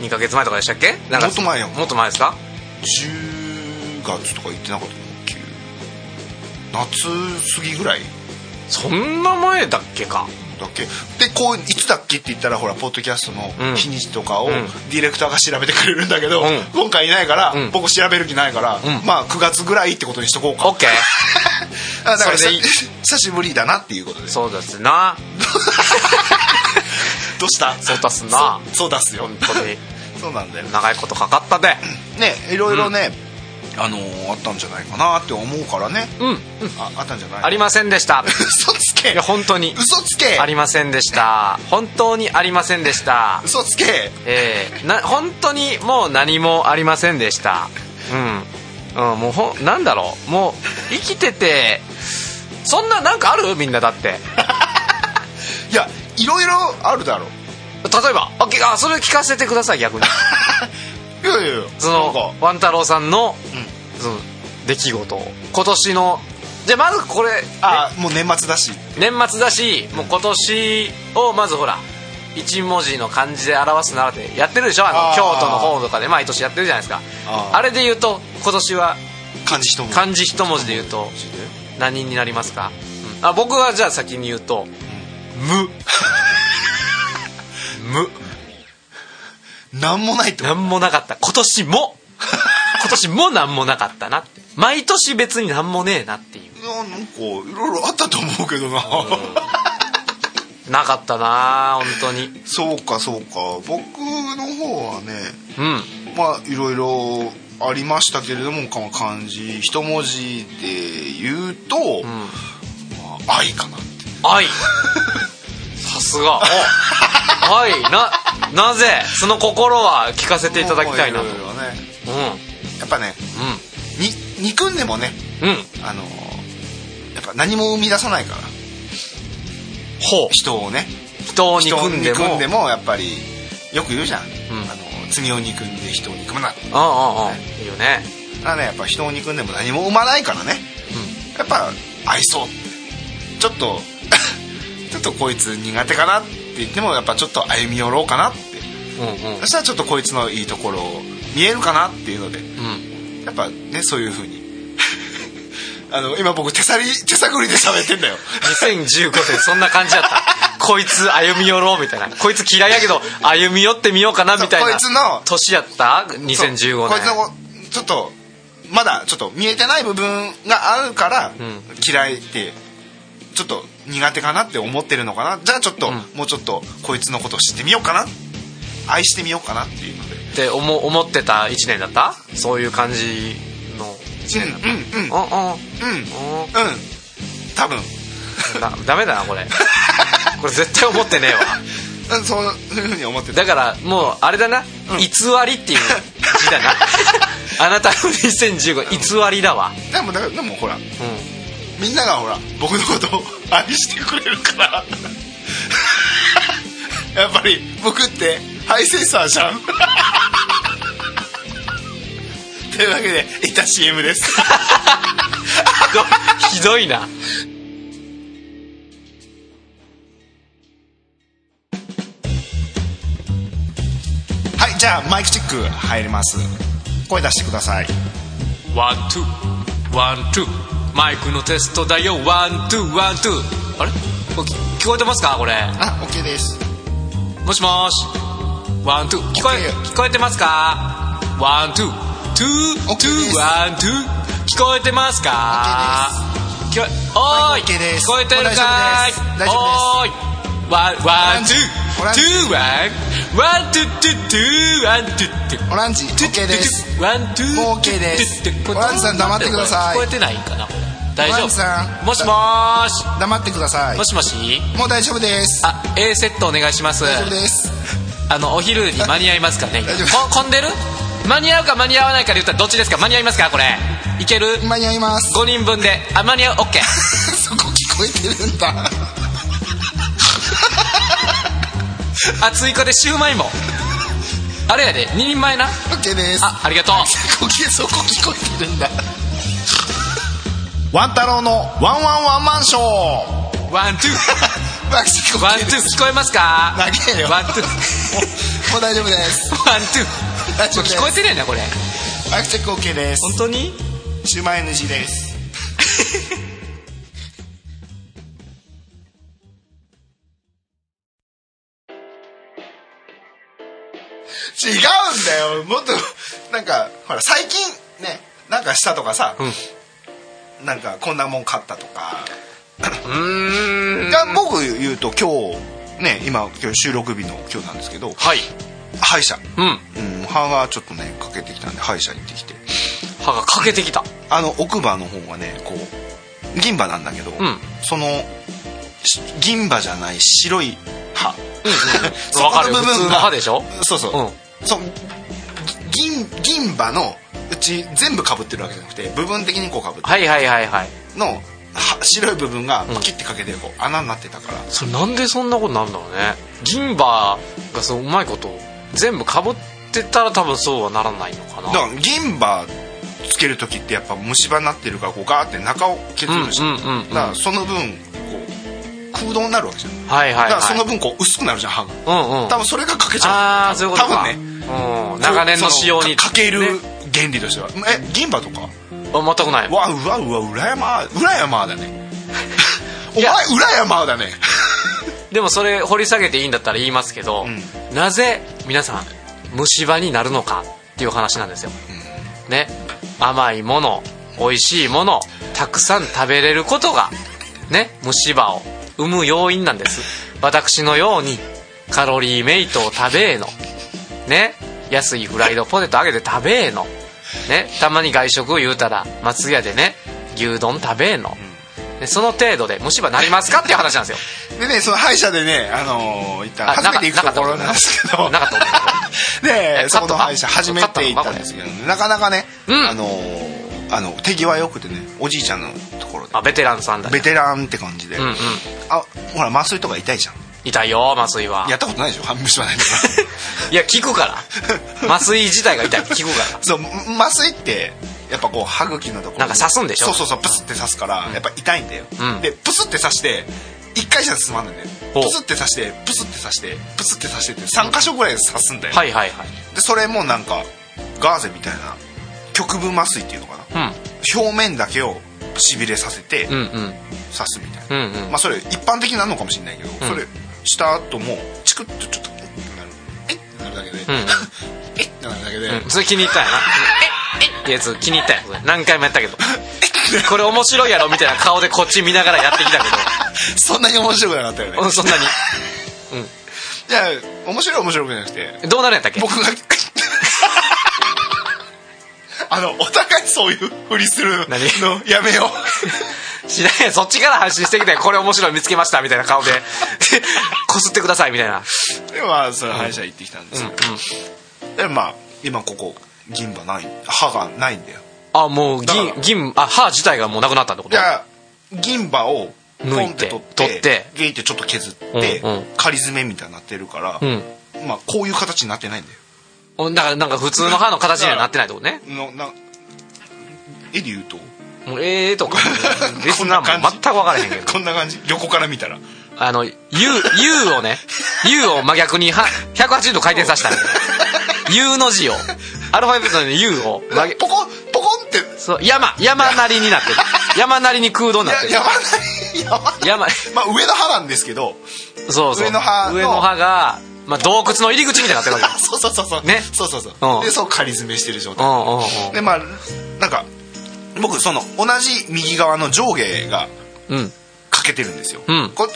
Speaker 2: 2ヶ月前とかでしたっけ？なんか
Speaker 1: もっと前よ。
Speaker 2: もっと前ですか
Speaker 1: ？10月とか言ってなかったの急夏過ぎぐらい。
Speaker 2: そんな前だっけか。
Speaker 1: だっけ？でこういつだっけって言ったらほらポッドキャストの
Speaker 2: うん。
Speaker 1: 日にちとかを
Speaker 2: うん。
Speaker 1: ディレクターが調べてくれるんだけど、
Speaker 2: うん。
Speaker 1: 今回いないから、
Speaker 2: うん。
Speaker 1: 僕調べる気ないから、
Speaker 2: うん。
Speaker 1: まあ9月ぐらいってことにしとこうか。
Speaker 2: OK
Speaker 1: あだから久しぶりだなっていうことで。
Speaker 2: そうですな
Speaker 1: どうした？
Speaker 2: そうだすな。
Speaker 1: そう出すよ。
Speaker 2: 本当に。
Speaker 1: そうなんだよ。
Speaker 2: 長いことかかったで
Speaker 1: ねいろいろね、あのーあったんじゃないかなって思うからね。
Speaker 2: うん、うん、
Speaker 1: ああったんじゃない？
Speaker 2: ありませんでした。
Speaker 1: 嘘つけ。
Speaker 2: いや本当に。
Speaker 1: 嘘つけ。
Speaker 2: ありませんでした。本当にありませんでした。
Speaker 1: 嘘つけ。
Speaker 2: えー、な本当にもう何もありませんでした。うん、うん、もうほんなんだろう。もう生きててそんななんかある？みんなだって
Speaker 1: いろいろあるだろ
Speaker 2: 例えばあきあそれ聞かせてください逆に。
Speaker 1: いやいやいや
Speaker 2: そ
Speaker 1: なんか。
Speaker 2: のワン太郎さんの,、その出来事を。今年のじゃあまずこれ
Speaker 1: あもう年末だし。
Speaker 2: 年末だしもう今年をまずほら一文字の漢字で表すならでやってるでしょ？あの
Speaker 1: あー。
Speaker 2: 京都の方とかで毎年やってるじゃないですか。
Speaker 1: あー。
Speaker 2: あれで言うと今年は
Speaker 1: 漢字一文字。
Speaker 2: 漢字一文字で言うと何になりますか、うん。あ僕はじゃあ先に言うと「無」無。
Speaker 1: なんもないってこと？
Speaker 2: 何もなかった。今年も。今年も何もなかったなって。毎年別に何もねえなっていう。
Speaker 1: いやなんかいろいろあったと思うけどな、
Speaker 2: なかったな本当に。
Speaker 1: そうかそうか。僕の方はね
Speaker 2: うん。
Speaker 1: まあいろいろありましたけれどもか漢字一文字で言うと、
Speaker 2: ん。
Speaker 1: まあ、愛かなって。
Speaker 2: 愛 さすが。お 愛ななぜその心は聞かせていただきたいなと。う
Speaker 1: やっぱねに憎んでもね
Speaker 2: んうん。うん
Speaker 1: あのやっぱ何も生み出さないから。
Speaker 2: ほう。
Speaker 1: 人をね。
Speaker 2: 人を憎んでも。
Speaker 1: 憎んでもやっぱりよく言うじゃん、
Speaker 2: ん。
Speaker 1: あの罪を憎んで人を憎むな
Speaker 2: ああああいいよね。
Speaker 1: だからねやっぱ人を憎んでも何も生まないからね、やっぱ愛そうちょっと ちょっとこいつ苦手かなって言ってもやっぱちょっと歩み寄ろうかなって。
Speaker 2: うんうん。
Speaker 1: そしたらちょっとこいつのいいところを見えるかなっていうので。
Speaker 2: うん。
Speaker 1: やっぱねそういうふうに。あの今僕手さり手探りで喋ってんだよ。
Speaker 2: 2015年そんな感じだった。こいつ歩み寄ろうみたいな。こいつ嫌いやけど歩み寄ってみようかなみたいな
Speaker 1: こいつの
Speaker 2: 年やった？
Speaker 1: そう
Speaker 2: 2015
Speaker 1: こいつ
Speaker 2: 年
Speaker 1: のちょっとまだちょっと見えてない部分があるから、
Speaker 2: ん。
Speaker 1: 嫌いってちょっと苦手かなって思ってるのかな。じゃあちょっと、
Speaker 2: うん。
Speaker 1: もうちょっとこいつのことを知ってみようかな。愛してみようかなっていうので。
Speaker 2: って思思ってた1年だった？そういう感じの。1年だった。
Speaker 1: うんうん
Speaker 2: うん。うん。
Speaker 1: うん
Speaker 2: うん。
Speaker 1: うん多分。
Speaker 2: だダメだなこれ。これ絶対思ってねえわ。
Speaker 1: うんそういうふうに思ってた。
Speaker 2: だからもうあれだな、偽りっていう字だな。あなたの2015偽りだわ。
Speaker 1: でもだでもほら。
Speaker 2: うん
Speaker 1: みんながほら僕のことを 愛してくれるから。やっぱり僕ってハイセンサーじゃん？というわけでいった CM です。
Speaker 2: ひどいな。
Speaker 1: はいじゃあマイクチェック入ります。声出してください。
Speaker 2: ワン、ツー、ワン、ツー。マイクのテストだよ、ワン、ツー、ワン、ツー。あれ？聞聞こえてますか？これ。
Speaker 1: あ OK です。
Speaker 2: もしもし。ワン、ツー。聞こえ、聞こえてますか？ワン、ツー、ツー、ツー、ワン、ツー。聞こえてますか？聞こえ、おーい、聞こえてるかーいおーい。ワン、ワン、ツー、ツー、ワン、ワン、ツー、ツー、ツー、ワン、ツー、ツー。
Speaker 1: オランジ。OK です。
Speaker 2: ワン、ツー。
Speaker 1: もう OK オランジさん黙ってください。
Speaker 2: 聞こえてないかな？大丈夫もしもーし。
Speaker 1: 黙ってください
Speaker 2: もしもし？
Speaker 1: もう大丈夫です
Speaker 2: あ、A セットお願いします。
Speaker 1: 大丈夫です
Speaker 2: あの、お昼に間に合いますかね？混んでる？間に合うか間に合わないかで言ったらどっちですか？間に合いますかこれ？いける？
Speaker 1: 間に合います
Speaker 2: ?5 人分で。あ、間に合う ?OK。
Speaker 1: そこ聞こえてるんだ
Speaker 2: あ、追加でシューマイも。あれやで、2人前な。
Speaker 1: OK です
Speaker 2: あ、ありがとう。
Speaker 1: そこ聞こえてるんだワン太郎のワンワンワンマンショー
Speaker 2: ワン、ツー。ワン、ツー。聞こえますか？
Speaker 1: 長えよ
Speaker 2: ワン、ツー。
Speaker 1: もう大丈夫です
Speaker 2: ワン、ツー。
Speaker 1: 大
Speaker 2: 聞こえてるやんな、これ。
Speaker 1: マイクチェック OK です
Speaker 2: 本当に？
Speaker 1: シューマイ NG です 違うんだよもっとなんかほら最近ねなんかしたとかさ、なんかこんなもん買ったとか
Speaker 2: うーん。
Speaker 1: が僕言うと今日ね今今日収録日の今日なんですけど
Speaker 2: はい。
Speaker 1: 歯医者、
Speaker 2: うん。
Speaker 1: うん、歯がちょっとねかけてきたんで歯医者行ってきて
Speaker 2: 歯が欠けてきた。
Speaker 1: あの奥歯の方がねこう銀歯なんだけど、
Speaker 2: ん
Speaker 1: そのし銀歯じゃない白い歯、そ
Speaker 2: わかるよ。
Speaker 1: この部分が
Speaker 2: 普通の歯でしょ？
Speaker 1: そうそう、
Speaker 2: うん
Speaker 1: そう銀銀歯のうち全部かぶってるわけじゃなくて部分的にこうかぶって
Speaker 2: はいはいはいはい。
Speaker 1: の歯白い部分がパキッてかけてこう穴になってたから、
Speaker 2: それなんでそんなことなんだろうね。銀歯がそううまいこと全部かぶってたら多分そうはならないのかな。
Speaker 1: だから銀歯つける時ってやっぱ虫歯になってるからこうガーって中を削るじゃん,、
Speaker 2: うんうんうんうん。
Speaker 1: だからその分こう空洞になるわけじゃん。
Speaker 2: はいはいはい。
Speaker 1: だからその分こう薄くなるじゃん歯が。
Speaker 2: うんうん。
Speaker 1: 多分それがかけちゃう。
Speaker 2: ああそういうことか。
Speaker 1: 多分ね。
Speaker 2: うん、長年の使用に。
Speaker 1: かかける
Speaker 2: ね
Speaker 1: 原理としては。え銀歯とか？
Speaker 2: あ全くない。
Speaker 1: わうわうわ裏山裏山だね。お前裏山だね。
Speaker 2: でもそれ掘り下げていいんだったら言いますけど、
Speaker 1: ん。
Speaker 2: なぜ皆さん虫歯になるのかっていう話なんですよ、ね。甘いもの美味しいものたくさん食べれることがね虫歯を生む要因なんです。私のようにカロリーメイトを食べーの。ね。安いフライドポテトあげて食べーのねたまに外食言うたら松屋でね牛丼食べーの、でその程度で虫歯なりますかっていう話なんですよ。
Speaker 1: でねその歯医者でねあのー行った
Speaker 2: あ
Speaker 1: 初めて行くところなんですけど。
Speaker 2: なかった
Speaker 1: で
Speaker 2: え
Speaker 1: そこの歯医者初めて行ったんですけどなかなかね、
Speaker 2: うん。
Speaker 1: あのーあの手際よくてねおじいちゃんのところで。
Speaker 2: あベテランさんだ
Speaker 1: ベテランって感じで、
Speaker 2: うんうん。
Speaker 1: あほら麻酔とか痛いじゃん
Speaker 2: 痛いよ麻酔は。
Speaker 1: やったことないでしょ？半虫歯ない
Speaker 2: いや聞くから。麻酔自体が痛いって聞くから。
Speaker 1: そう麻酔ってやっぱこう歯茎のところ
Speaker 2: なんか刺すんでしょ？
Speaker 1: そうそうそうプスって刺すからやっぱ痛いんだよ、
Speaker 2: うん。
Speaker 1: でプスって刺して1回じゃ済まないんだよプスって刺してプスって刺してプスって刺してって3箇所ぐらい刺すんだよ、
Speaker 2: はいはいはい。
Speaker 1: でそれもなんかガーゼみたいな局部麻酔っていうのかな、
Speaker 2: うん。
Speaker 1: 表面だけをしびれさせて
Speaker 2: うんうん。
Speaker 1: 刺すみたいな、
Speaker 2: うんうん。
Speaker 1: まあそれ一般的なのかもしれないけど、
Speaker 2: ん。
Speaker 1: それした後もチクッとちょっとえ？っってなるえっってなるだけで、
Speaker 2: うんうん。
Speaker 1: え？っってなるだけで、
Speaker 2: うん。それ気に入ったんやな。え？え？ってやつ気に入ったんやそれ何回もやったけど。これ面白いやろみたいな顔でこっち見ながらやってきたけ
Speaker 1: そんなに面白くなかったよね。
Speaker 2: どうんそんなに。
Speaker 1: いや面白い面白くなくて。
Speaker 2: どうなるんやったっけ？
Speaker 1: 僕があのお互いそういうふりするの
Speaker 2: 何？
Speaker 1: やめよ
Speaker 2: しないやそっちから発信してきてこれ面白い見つけましたみたいな顔で。こすってくださいみたいな。
Speaker 1: うでまあそれ歯医者行ってきたんですよ、でまあ今ここ銀歯ない歯がないんだよ。
Speaker 2: あもう銀銀あ歯自体がもうなくなったってこと？
Speaker 1: いや銀歯を
Speaker 2: 抜いて
Speaker 1: ポンって取って
Speaker 2: 取って。
Speaker 1: ゲイってちょっと削って、
Speaker 2: うんうん。
Speaker 1: 仮詰めみたいになってるから、
Speaker 2: うん。
Speaker 1: まあこういう形になってないんだよ。
Speaker 2: おだからなんか普通の歯の形にはなってないってことね。
Speaker 1: のな絵で言うと
Speaker 2: もうええとか。リスナーも全く分からへんけど。
Speaker 1: こんな感じ？横から見たら。
Speaker 2: あの U, U をね U を真逆には180度回転させたんだよ U の字を。アルファベットの U を。真逆
Speaker 1: ポコンポコンって。
Speaker 2: そう山山なりになってる。山なりに空洞になってる。
Speaker 1: や山なり山
Speaker 2: 山
Speaker 1: まあ上の歯なんですけど。
Speaker 2: そうそう。
Speaker 1: 上の歯の。
Speaker 2: 上の歯が、まあ、洞窟の入り口みたいになってるわけ
Speaker 1: そうそうそうそう。
Speaker 2: ね。
Speaker 1: そうそうそう、
Speaker 2: うん。
Speaker 1: でそう仮詰めしてる状態、
Speaker 2: うんうんうん。
Speaker 1: でまあなんか僕その同じ右側の上下が
Speaker 2: うん。
Speaker 1: 欠けてるんですよ、
Speaker 2: うん。
Speaker 1: こ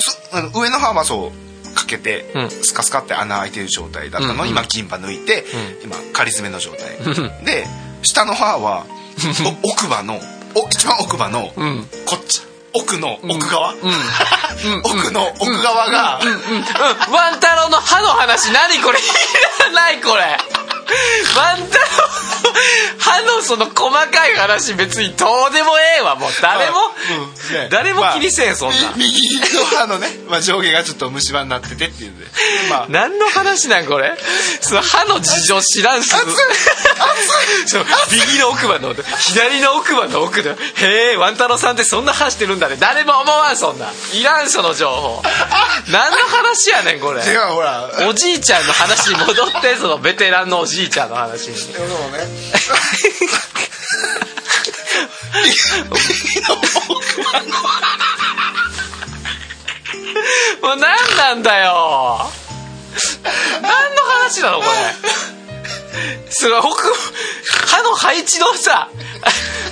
Speaker 1: 上の歯はそう欠けて、
Speaker 2: うん。
Speaker 1: スカスカって穴開いてる状態だったの。を、
Speaker 2: うんうん。
Speaker 1: 今銀歯抜いて、
Speaker 2: う
Speaker 1: 今仮詰めの状態、
Speaker 2: ん。
Speaker 1: で下の歯は お奥歯のお一番奥歯の、
Speaker 2: うん。
Speaker 1: こっち奥の奥側、
Speaker 2: ん。
Speaker 1: 奥の奥側が、
Speaker 2: うん。ワン太郎の歯の話何これいらないこれその細かい話別にどうでもええわもう誰も、
Speaker 1: うん。ね
Speaker 2: 誰も気にせんそんな。
Speaker 1: 右の歯のね、まあ、上下がちょっと虫歯になっててっていうんでまあ。
Speaker 2: 何の話なんこれ？その歯の事情知らんしそう右の奥歯の左の奥歯の奥でへえワン太郎さんってそんな歯してるんだね。誰も思わんそんな。いらんその情報。何の話やねんこれ。
Speaker 1: 違うほら。
Speaker 2: おじいちゃんの話に戻ってそのベテランのおじいちゃんの話に。
Speaker 1: でもね
Speaker 2: もう何なんだよ。何の話なのこれ。すごい奥歯の配置のさ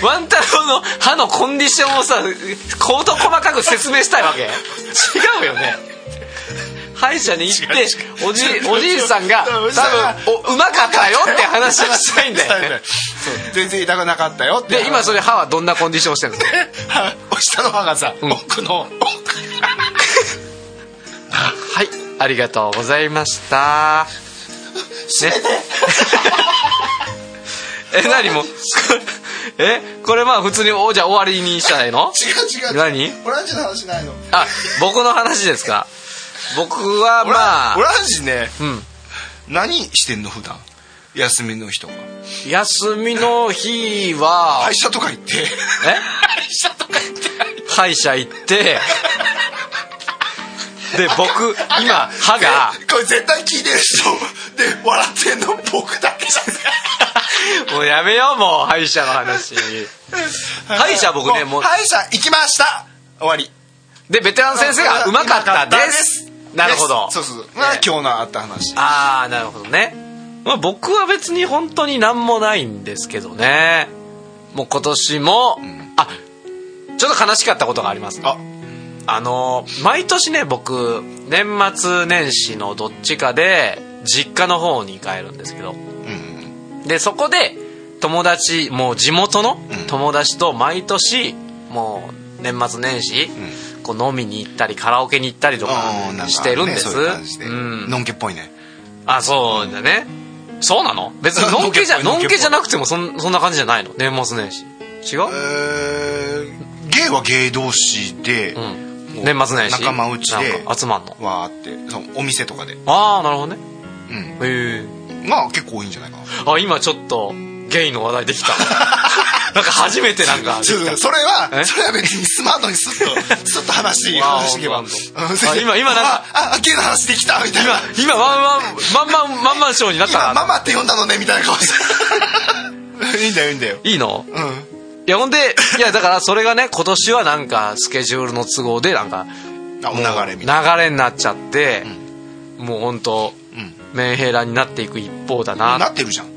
Speaker 2: ワン太郎の歯のコンディションをさ事細かく説明したいわけ。違うよね。歯医者に行っておじおじいさんが多分おうまかったよって話をしたいんだよね。
Speaker 1: 全然痛くなかったよって。
Speaker 2: で今それ歯はどんなコンディションしてるの？
Speaker 1: 歯下の歯がさ、
Speaker 2: ん。
Speaker 1: 奥の。
Speaker 2: はいありがとうございました。ね。え何も？えこれまあ普通におじゃあ終わりにしたらいいの？
Speaker 1: 違う違う。
Speaker 2: 何？
Speaker 1: オランジの話ないの。
Speaker 2: あ僕の話ですか？僕はまあ
Speaker 1: オランジね。
Speaker 2: うん。
Speaker 1: 何してんの普段？休みの日とか。
Speaker 2: 休みの日は
Speaker 1: 歯医者とか行って。
Speaker 2: え？
Speaker 1: 歯医者とか行って。
Speaker 2: 歯医者行って。で僕今歯が
Speaker 1: これ絶対聞いてる人で笑ってんの僕だけじゃん
Speaker 2: もうやめようもう歯医者の話。歯医者僕ねもう
Speaker 1: 歯医者行きました。終わり。
Speaker 2: でベテラン先生が「うまかったです」なるほど。
Speaker 1: そうそうそう。今日のあった話。
Speaker 2: ああなるほどね、まあ、僕は別に本当に何もないんですけどね。もう今年も、あちょっと悲しかったことがあります。
Speaker 1: あ。
Speaker 2: あの毎年ね僕年末年始のどっちかで実家の方に帰るんですけど。
Speaker 1: うん
Speaker 2: でそこで友達もう地元の
Speaker 1: うん。
Speaker 2: 友達と毎年もう年末年始、こう飲みに行ったりカラオケに行ったりとかしてるんです、
Speaker 1: ねそう
Speaker 2: ん。
Speaker 1: のんけっぽいね。
Speaker 2: あそうだね。そうなの？別にのんけじゃのん
Speaker 1: け
Speaker 2: じゃなくてもそんそんな感じじゃないの？年末年始？違う、
Speaker 1: えーゲイはゲイ同士で
Speaker 2: うん、年末年始？
Speaker 1: 仲間内で
Speaker 2: 集まんの？
Speaker 1: わーってそのお店とかで。
Speaker 2: ああなるほどね。
Speaker 1: うん。
Speaker 2: へえ
Speaker 1: まあ結構多いんじゃないかな。
Speaker 2: あ今ちょっとゲイの話題できた。なんか初めてなんか。
Speaker 1: それは
Speaker 2: え？
Speaker 1: それは別にスマートにスッと スッと話話していけば
Speaker 2: 今今なんか
Speaker 1: ああゲイの話できたみたいな。
Speaker 2: 今ワンワンワンマンワンマンショーになった。な
Speaker 1: 今ママって呼んだのねみたいな顔して。いいんだよいいんだよ。
Speaker 2: いいの？
Speaker 1: うん。
Speaker 2: いやほんでいやだからそれがね今年はなんかスケジュールの都合でなんか
Speaker 1: 流れみたいな。
Speaker 2: 流れになっちゃって、もう本当
Speaker 1: うん。
Speaker 2: メンヘラになっていく一方だな
Speaker 1: なってるじゃん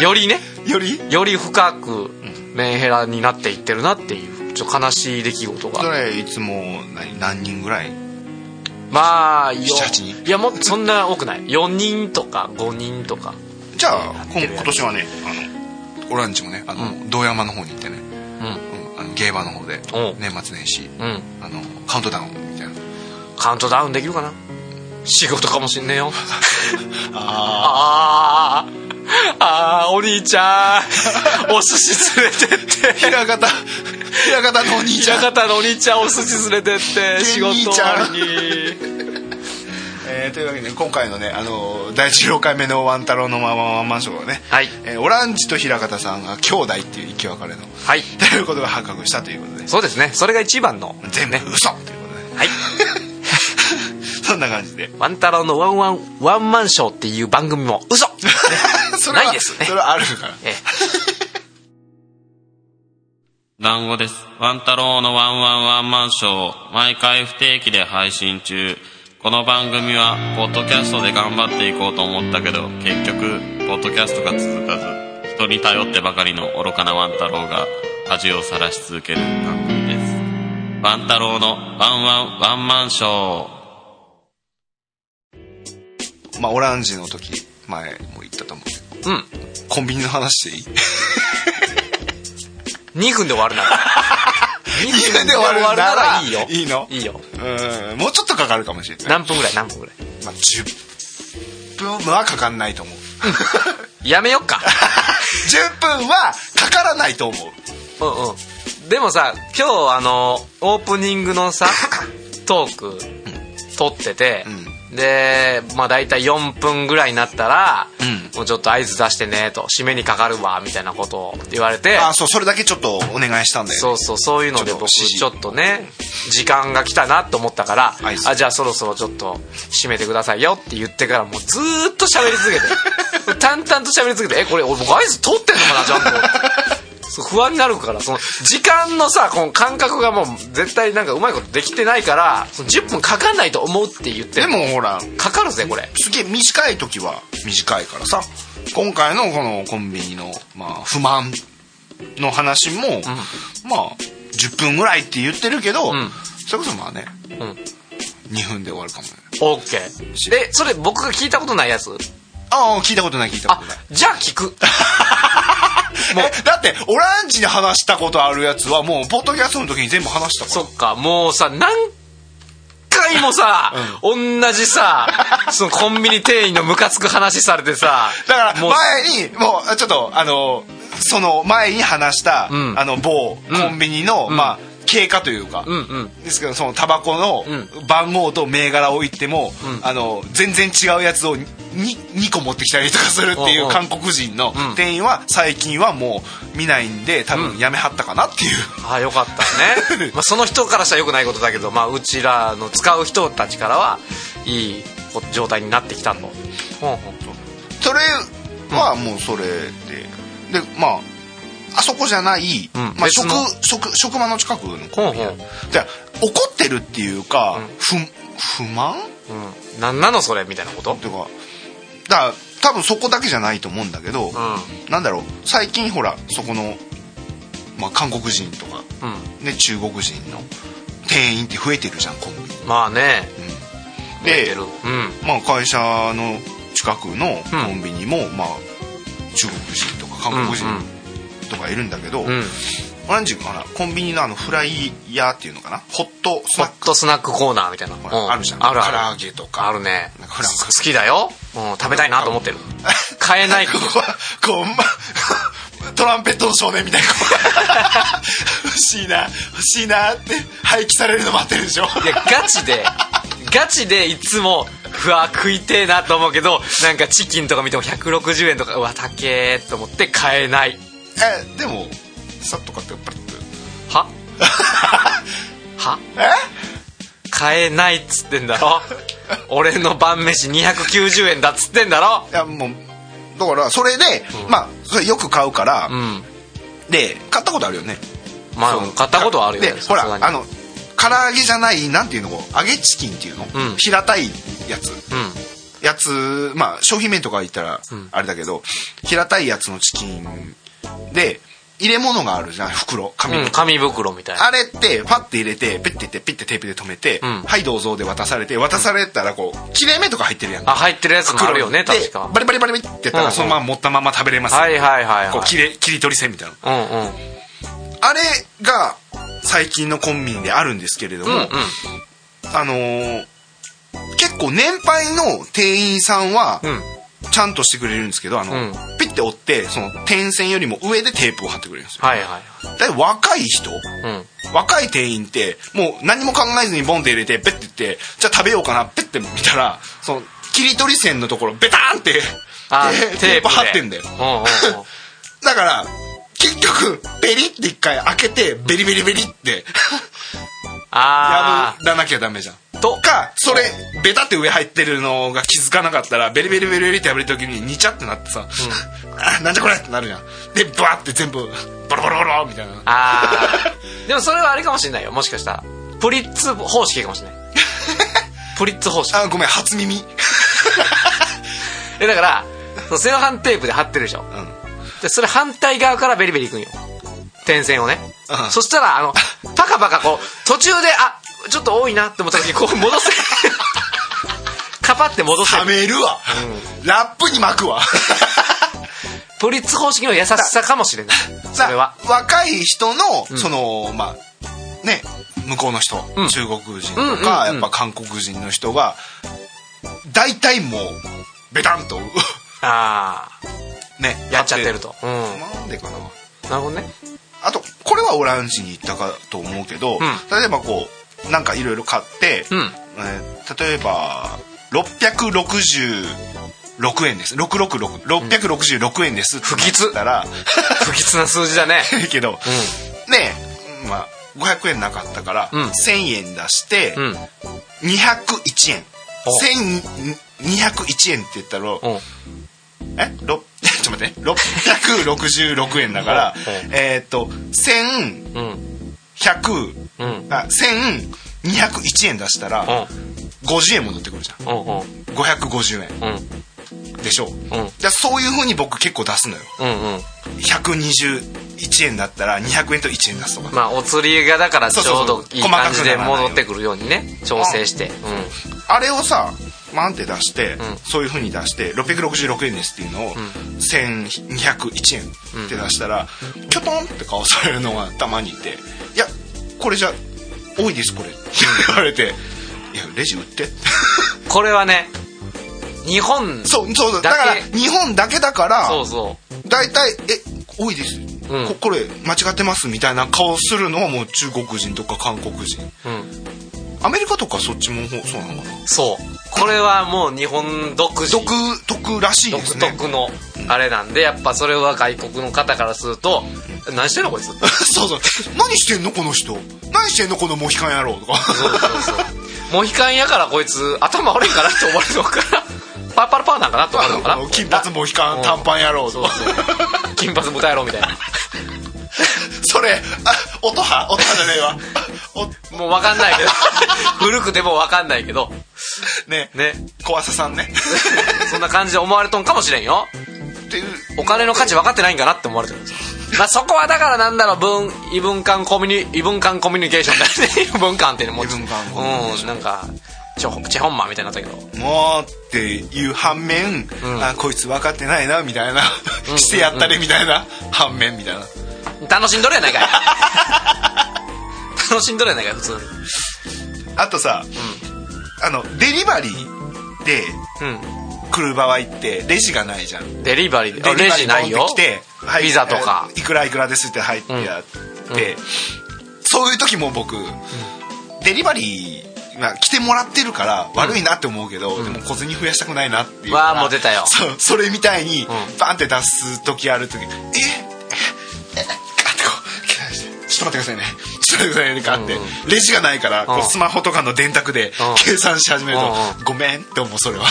Speaker 2: よりね。
Speaker 1: より？
Speaker 2: より深くメンヘラになっていってるなっていうちょっと悲しい出来事
Speaker 1: そ
Speaker 2: が
Speaker 1: れいつも何？何人ぐらい？
Speaker 2: まあよ
Speaker 1: 7-8人？
Speaker 2: いやもうそんな多くない。4人とか5人とか。
Speaker 1: じゃあ今今年はねあのオランジもねあの、堂山の方に行ってね、
Speaker 2: うん。
Speaker 1: うん、あの芸場の方で年末年始。
Speaker 2: うん。
Speaker 1: あのカウントダウンみたいな。
Speaker 2: カウントダウンできるかな？仕事かもしんねえよ。
Speaker 1: あ
Speaker 2: あー。あーお兄ちゃん。お寿司連れてって。
Speaker 1: あ平方平方のお兄ちゃん。
Speaker 2: 平方のお兄ちゃんお寿司連れてって仕事終わりに。
Speaker 1: えーというわけで今回のねあの第16回目のワン太郎のままワンマンショーはね、
Speaker 2: はい。
Speaker 1: えーオランジと平方さんが兄弟っていう生き別れの
Speaker 2: はい。
Speaker 1: ということが発覚したということで。
Speaker 2: そうですね。それが一番の
Speaker 1: 全部嘘ということで。
Speaker 2: はい
Speaker 1: そんな感じで
Speaker 2: ワン太郎のワンワンワンマンショーっていう番組も嘘
Speaker 1: それは
Speaker 2: ないですね
Speaker 1: それはあるから
Speaker 2: え
Speaker 4: 団子です。ワン太郎のワンワンワンマンショー、毎回不定期で配信中。この番組は、ポッドキャストで頑張っていこうと思ったけど、結局、ポッドキャストが続かず、人に頼ってばかりの愚かなワン太郎が、恥をさらし続ける番組です。ワン太郎のワンワンワンマンショー。
Speaker 1: まあオランジの時前も言ったと思う。けど
Speaker 2: うん。
Speaker 1: コンビニの話でいい？
Speaker 2: 2分で終わるなら。2
Speaker 1: 分で終わるなら
Speaker 2: いいよ。
Speaker 1: いいの
Speaker 2: いいよ。
Speaker 1: うんもうちょっとかかるかもしれない、
Speaker 2: 何分ぐらい？何分ぐらい？
Speaker 1: まあ、10分はかかんないと思う。
Speaker 2: やめよっか。
Speaker 1: 10分はかからないと思う。
Speaker 2: うんうん。でもさ今日あのオープニングのさトーク撮ってて、でまあ大体4分ぐらいになったら、
Speaker 1: うん。
Speaker 2: もうちょっと合図出してねと締めにかかるわみたいなことを言われて
Speaker 1: あそうそれだけちょっとお願いしたんだよ、ね、
Speaker 2: そうそうそういうので僕ちょっとね時間が来たなと思ったからあじゃあそろそろちょっと締めてくださいよって言ってからもうずーっと喋り続けて。淡々と喋り続けてえこれ俺僕合図取ってんのかなちゃんと不安になるからその時間のさこの感覚がもう絶対なんかうまいことできてないからその10分かかんないと思うって言って
Speaker 1: でもほら
Speaker 2: かかるぜこれ。
Speaker 1: すげえ短い時は短いからさ今回のこのコンビニの、まあ、不満の話も、まあ10分ぐらいって言ってるけど、
Speaker 2: ん。
Speaker 1: それこそまあね、
Speaker 2: ん。
Speaker 1: 2分で終わるかもね。
Speaker 2: OK でそれ僕が聞いたことないやつ？
Speaker 1: ああ聞いたことない聞いたこ
Speaker 2: あ
Speaker 1: とない。
Speaker 2: じゃあ聞く
Speaker 1: えだってオランジに話したことあるやつはもうポッドキャストの時に全部話したから。
Speaker 2: そっかもうさ何回もさ、同じさそのコンビニ店員のムカつく話されてさ
Speaker 1: だから
Speaker 2: もう。
Speaker 1: 前にもうちょっとあのその前に話した、
Speaker 2: ん。
Speaker 1: あの某コンビニの、まあ経過というか、
Speaker 2: うんうん。
Speaker 1: ですけどそのタバコの番号と銘柄を言っても、あの全然違うやつを 2, 2個持ってきたりとかするっていう
Speaker 2: うんうん。
Speaker 1: 韓国人の店員は最近はもう見ないんで多分やめはったかなっていう、
Speaker 2: ああよかったね、まあ、その人からしたらよくないことだけど、まあ、うちらの使う人たちからはいい状態になってきたと、ほんほん
Speaker 1: それはもうそれで、でまああそこじゃない、
Speaker 2: うん
Speaker 1: まあ、職職職場の近くのコンビニ。で怒ってるっていうか、不不満？
Speaker 2: うん、なんなのそれみたいなこと？
Speaker 1: っていうかだから多分そこだけじゃないと思うんだけど、
Speaker 2: う
Speaker 1: なんだろう最近ほらそこの、まあ、韓国人とか、
Speaker 2: ん。
Speaker 1: ね、中国人の店員って増えてるじゃんコンビニ。
Speaker 2: まあね。出
Speaker 1: で
Speaker 2: てる。うん。
Speaker 1: まあ、会社の近くのコンビニも、まあ、中国人とか韓国人とかいるんだけど、
Speaker 2: うん。
Speaker 1: オランジかなコンビニのあのフライヤーっていうのかなホットスナックホッ
Speaker 2: トスナックコーナーみたいな、
Speaker 1: あるじゃん。
Speaker 2: あるある。
Speaker 1: 唐揚げとか。
Speaker 2: あるね。
Speaker 1: なんかフランク
Speaker 2: 好きだよ、うん、食べたいなと思ってる。買えない
Speaker 1: ここはこう、ま、トランペットの少年みたいな。欲しいな。欲しいなって廃棄されるの待ってるでしょ。
Speaker 2: いやガチで。ガチでいつもうわ食いてえなと思うけどなんかチキンとか見ても160円とかうわ高えと思って買えない
Speaker 1: えでもさっと買ってパリッと。
Speaker 2: は？は？
Speaker 1: え？
Speaker 2: 買えないっつってんだろ？俺の晩飯290円だっつってんだろ？
Speaker 1: いやもうだからそれで、まあそれよく買うから、
Speaker 2: うん。
Speaker 1: で買ったことあるよね。
Speaker 2: まあ買ったことはあるよね
Speaker 1: でほらあの唐揚げじゃないなんていうの揚げチキンっていうの、
Speaker 2: ん。
Speaker 1: 平たいやつ。
Speaker 2: うん。
Speaker 1: やつまあ商品名とか言ったらあれだけど、平たいやつのチキンで入れ物があるじゃん袋紙袋、
Speaker 2: うん紙袋みたいな。
Speaker 1: あれってパッて入れてペッていってピッてテープで止めて、
Speaker 2: ん。
Speaker 1: はいどうぞで渡されて渡されたらこう切れ目とか入ってるやん。
Speaker 2: あ入ってるやつもあるよね
Speaker 1: 袋
Speaker 2: 確か。
Speaker 1: でバリバリバリバリってやったらそのまま持ったまま食べれます、
Speaker 2: はいはいはいはい。
Speaker 1: こう切れ切り取り線みたいな。
Speaker 2: うんうん。
Speaker 1: あれが最近のコンビニであるんですけれども、
Speaker 2: うんうん。
Speaker 1: あのー結構年配の店員さんは
Speaker 2: うん
Speaker 1: ちちゃんとしてくれるんですけどあの、
Speaker 2: うん。
Speaker 1: ピッて折ってその点線よりも上でテープを貼ってくれるんですよ。
Speaker 2: はいはい
Speaker 1: だい若い人
Speaker 2: うん。
Speaker 1: 若い店員ってもう何も考えずにボンって入れてペッて言ってじゃあ食べようかなペッて見たらその切り取り線のところベターンって
Speaker 2: あ
Speaker 1: テテープ貼ってんだよ。だから結局ペリって一回開けてベリベリベリって
Speaker 2: あ
Speaker 1: 破らなきゃダメじゃん。
Speaker 2: あと。
Speaker 1: かそれベタって上入ってるのが気づかなかったらベリベリベリベリって破れた時にニチャってなってさ、あなんじゃこれってなるじゃん。でバーって全部ボロボロボロみたいな。
Speaker 2: ああでもそれはあれかもしれないよ。もしかしたら。プリッツ方式かもしれない。プリッツ方式。
Speaker 1: あごめん初耳。
Speaker 2: えだからそのセロハンテープで貼ってるでしょ、
Speaker 1: ん。
Speaker 2: でそれ反対側からベリベリいくんよ。点線をね、
Speaker 1: うん。
Speaker 2: そしたらあのパカパカこう途中であちょっと多いなって思った時にこう戻せ。カパって戻せ。
Speaker 1: はめるわ、ラップに巻くわ。
Speaker 2: プリッツ方式の優しさかもしれない。それは。
Speaker 1: 若い人の、そのまあね向こうの人、
Speaker 2: うん。
Speaker 1: 中国人とか、
Speaker 2: うんうんうん
Speaker 1: やっぱ韓国人の人が大体もうベタンと
Speaker 2: あ
Speaker 1: ね
Speaker 2: やっちゃってると。うん。
Speaker 1: なんでかな。
Speaker 2: あなるほどね。
Speaker 1: あとこれはオランジに行ったかと思うけど、
Speaker 2: ん。
Speaker 1: 例えばこうなんかいろいろ買って、
Speaker 2: うん。
Speaker 1: えー例えば666円です。666666円です。
Speaker 2: 不吉。
Speaker 1: ったら。
Speaker 2: 不吉な数字だね。
Speaker 1: けど、ねえ、まあ、500円なかったから、
Speaker 2: うん。
Speaker 1: 1000円出して、
Speaker 2: うん。
Speaker 1: 201円。
Speaker 2: お。
Speaker 1: 1201円って言ったら、
Speaker 2: うん
Speaker 1: え？ろ ちょっと待って666円だからえーっと1100
Speaker 2: うんうん。
Speaker 1: あ1201円出したら50円戻ってくるじゃん。
Speaker 2: うんうん。
Speaker 1: 550円。
Speaker 2: うん。
Speaker 1: でしょ？
Speaker 2: う
Speaker 1: そういうふうに僕結構出すのよ。
Speaker 2: うんうん。
Speaker 1: 121円だったら200円と1円出すとか。
Speaker 2: まあお釣りがだからちょうどいい感じで戻ってくるようにね調整して。
Speaker 1: あれをさマンって出して、
Speaker 2: ん。
Speaker 1: そういうふうに出して666円ですっていうのを、1201円って出したら、キョトンって顔されるのがたまにいて「いやこれじゃ多いですこれ」って言われて「いやレジ売って」
Speaker 2: う んこれはね日本
Speaker 1: そうそう
Speaker 2: だ
Speaker 1: から日本だけだから
Speaker 2: そうそ
Speaker 1: 大体「え多いです」
Speaker 2: うん。
Speaker 1: ここれ間違ってますみたいな顔するのはもう中国人とか韓国人。
Speaker 2: ううん
Speaker 1: アメリカとかそっちもそうなのかな？
Speaker 2: そう。これはもう日本独自。
Speaker 1: 独特らしいです
Speaker 2: 独
Speaker 1: ね
Speaker 2: 特のあれなんでやっぱそれは外国の方からすると「何してんのこいつ」
Speaker 1: そうそう。何してんの？この人。何してんの？このモヒカン野郎とか。
Speaker 2: そうそうそう。モヒカンやからこいつ頭悪いんかなって思われるのかな。パ ッパラパーなんかなと思われるのかな？
Speaker 1: 金髪モヒカン短パン野郎とか。
Speaker 2: 金髪豚野郎みたいな
Speaker 1: それあ音羽音羽じゃねえわお
Speaker 2: もう分かんないけど。古くても分かんないけど。
Speaker 1: ね。
Speaker 2: ね。
Speaker 1: 小朝さんね。
Speaker 2: そんな感じで思われとんかもしれんよ。
Speaker 1: っていう。
Speaker 2: お金の価値分かってないんかなって思われてるんですよ。まあそこはだからなんだろう文異文間コミュニ異文間コミュニケーションだよね。異文間っていうのも
Speaker 1: 異文間コミュニケーション。
Speaker 2: うんなんかチェチェホンマンみたいになったけど。
Speaker 1: もうっていう反面、
Speaker 2: ん。
Speaker 1: あこいつ分かってないなみたいな。してやったれみたいな。反面みたいな
Speaker 2: 楽しんどるやないかい。楽しんどるやないかい普通に。
Speaker 1: あとさ、あのデリバリーで
Speaker 2: うん。
Speaker 1: 来る場合ってレジがないじゃん。
Speaker 2: デリバリーであレジないよ。
Speaker 1: 持ってはい
Speaker 2: ビザとか。
Speaker 1: えーいくらいくらですって入ってやって、そういう時も僕、デリバリーまあ来てもらってるから悪いなって思うけど、でも小銭増やしたくないなっていう
Speaker 2: わあもう出たよ。
Speaker 1: そうそれみたいに
Speaker 2: ん。
Speaker 1: バンって出す時ある時え？え？え？あってこうちょっと待ってくださいね。ちょっと待ってくださいねかって、レジがないからこ
Speaker 2: う
Speaker 1: スマホとかの電卓で
Speaker 2: うん。
Speaker 1: 計算し始めると、
Speaker 2: うん
Speaker 1: ごめんって思うそれは、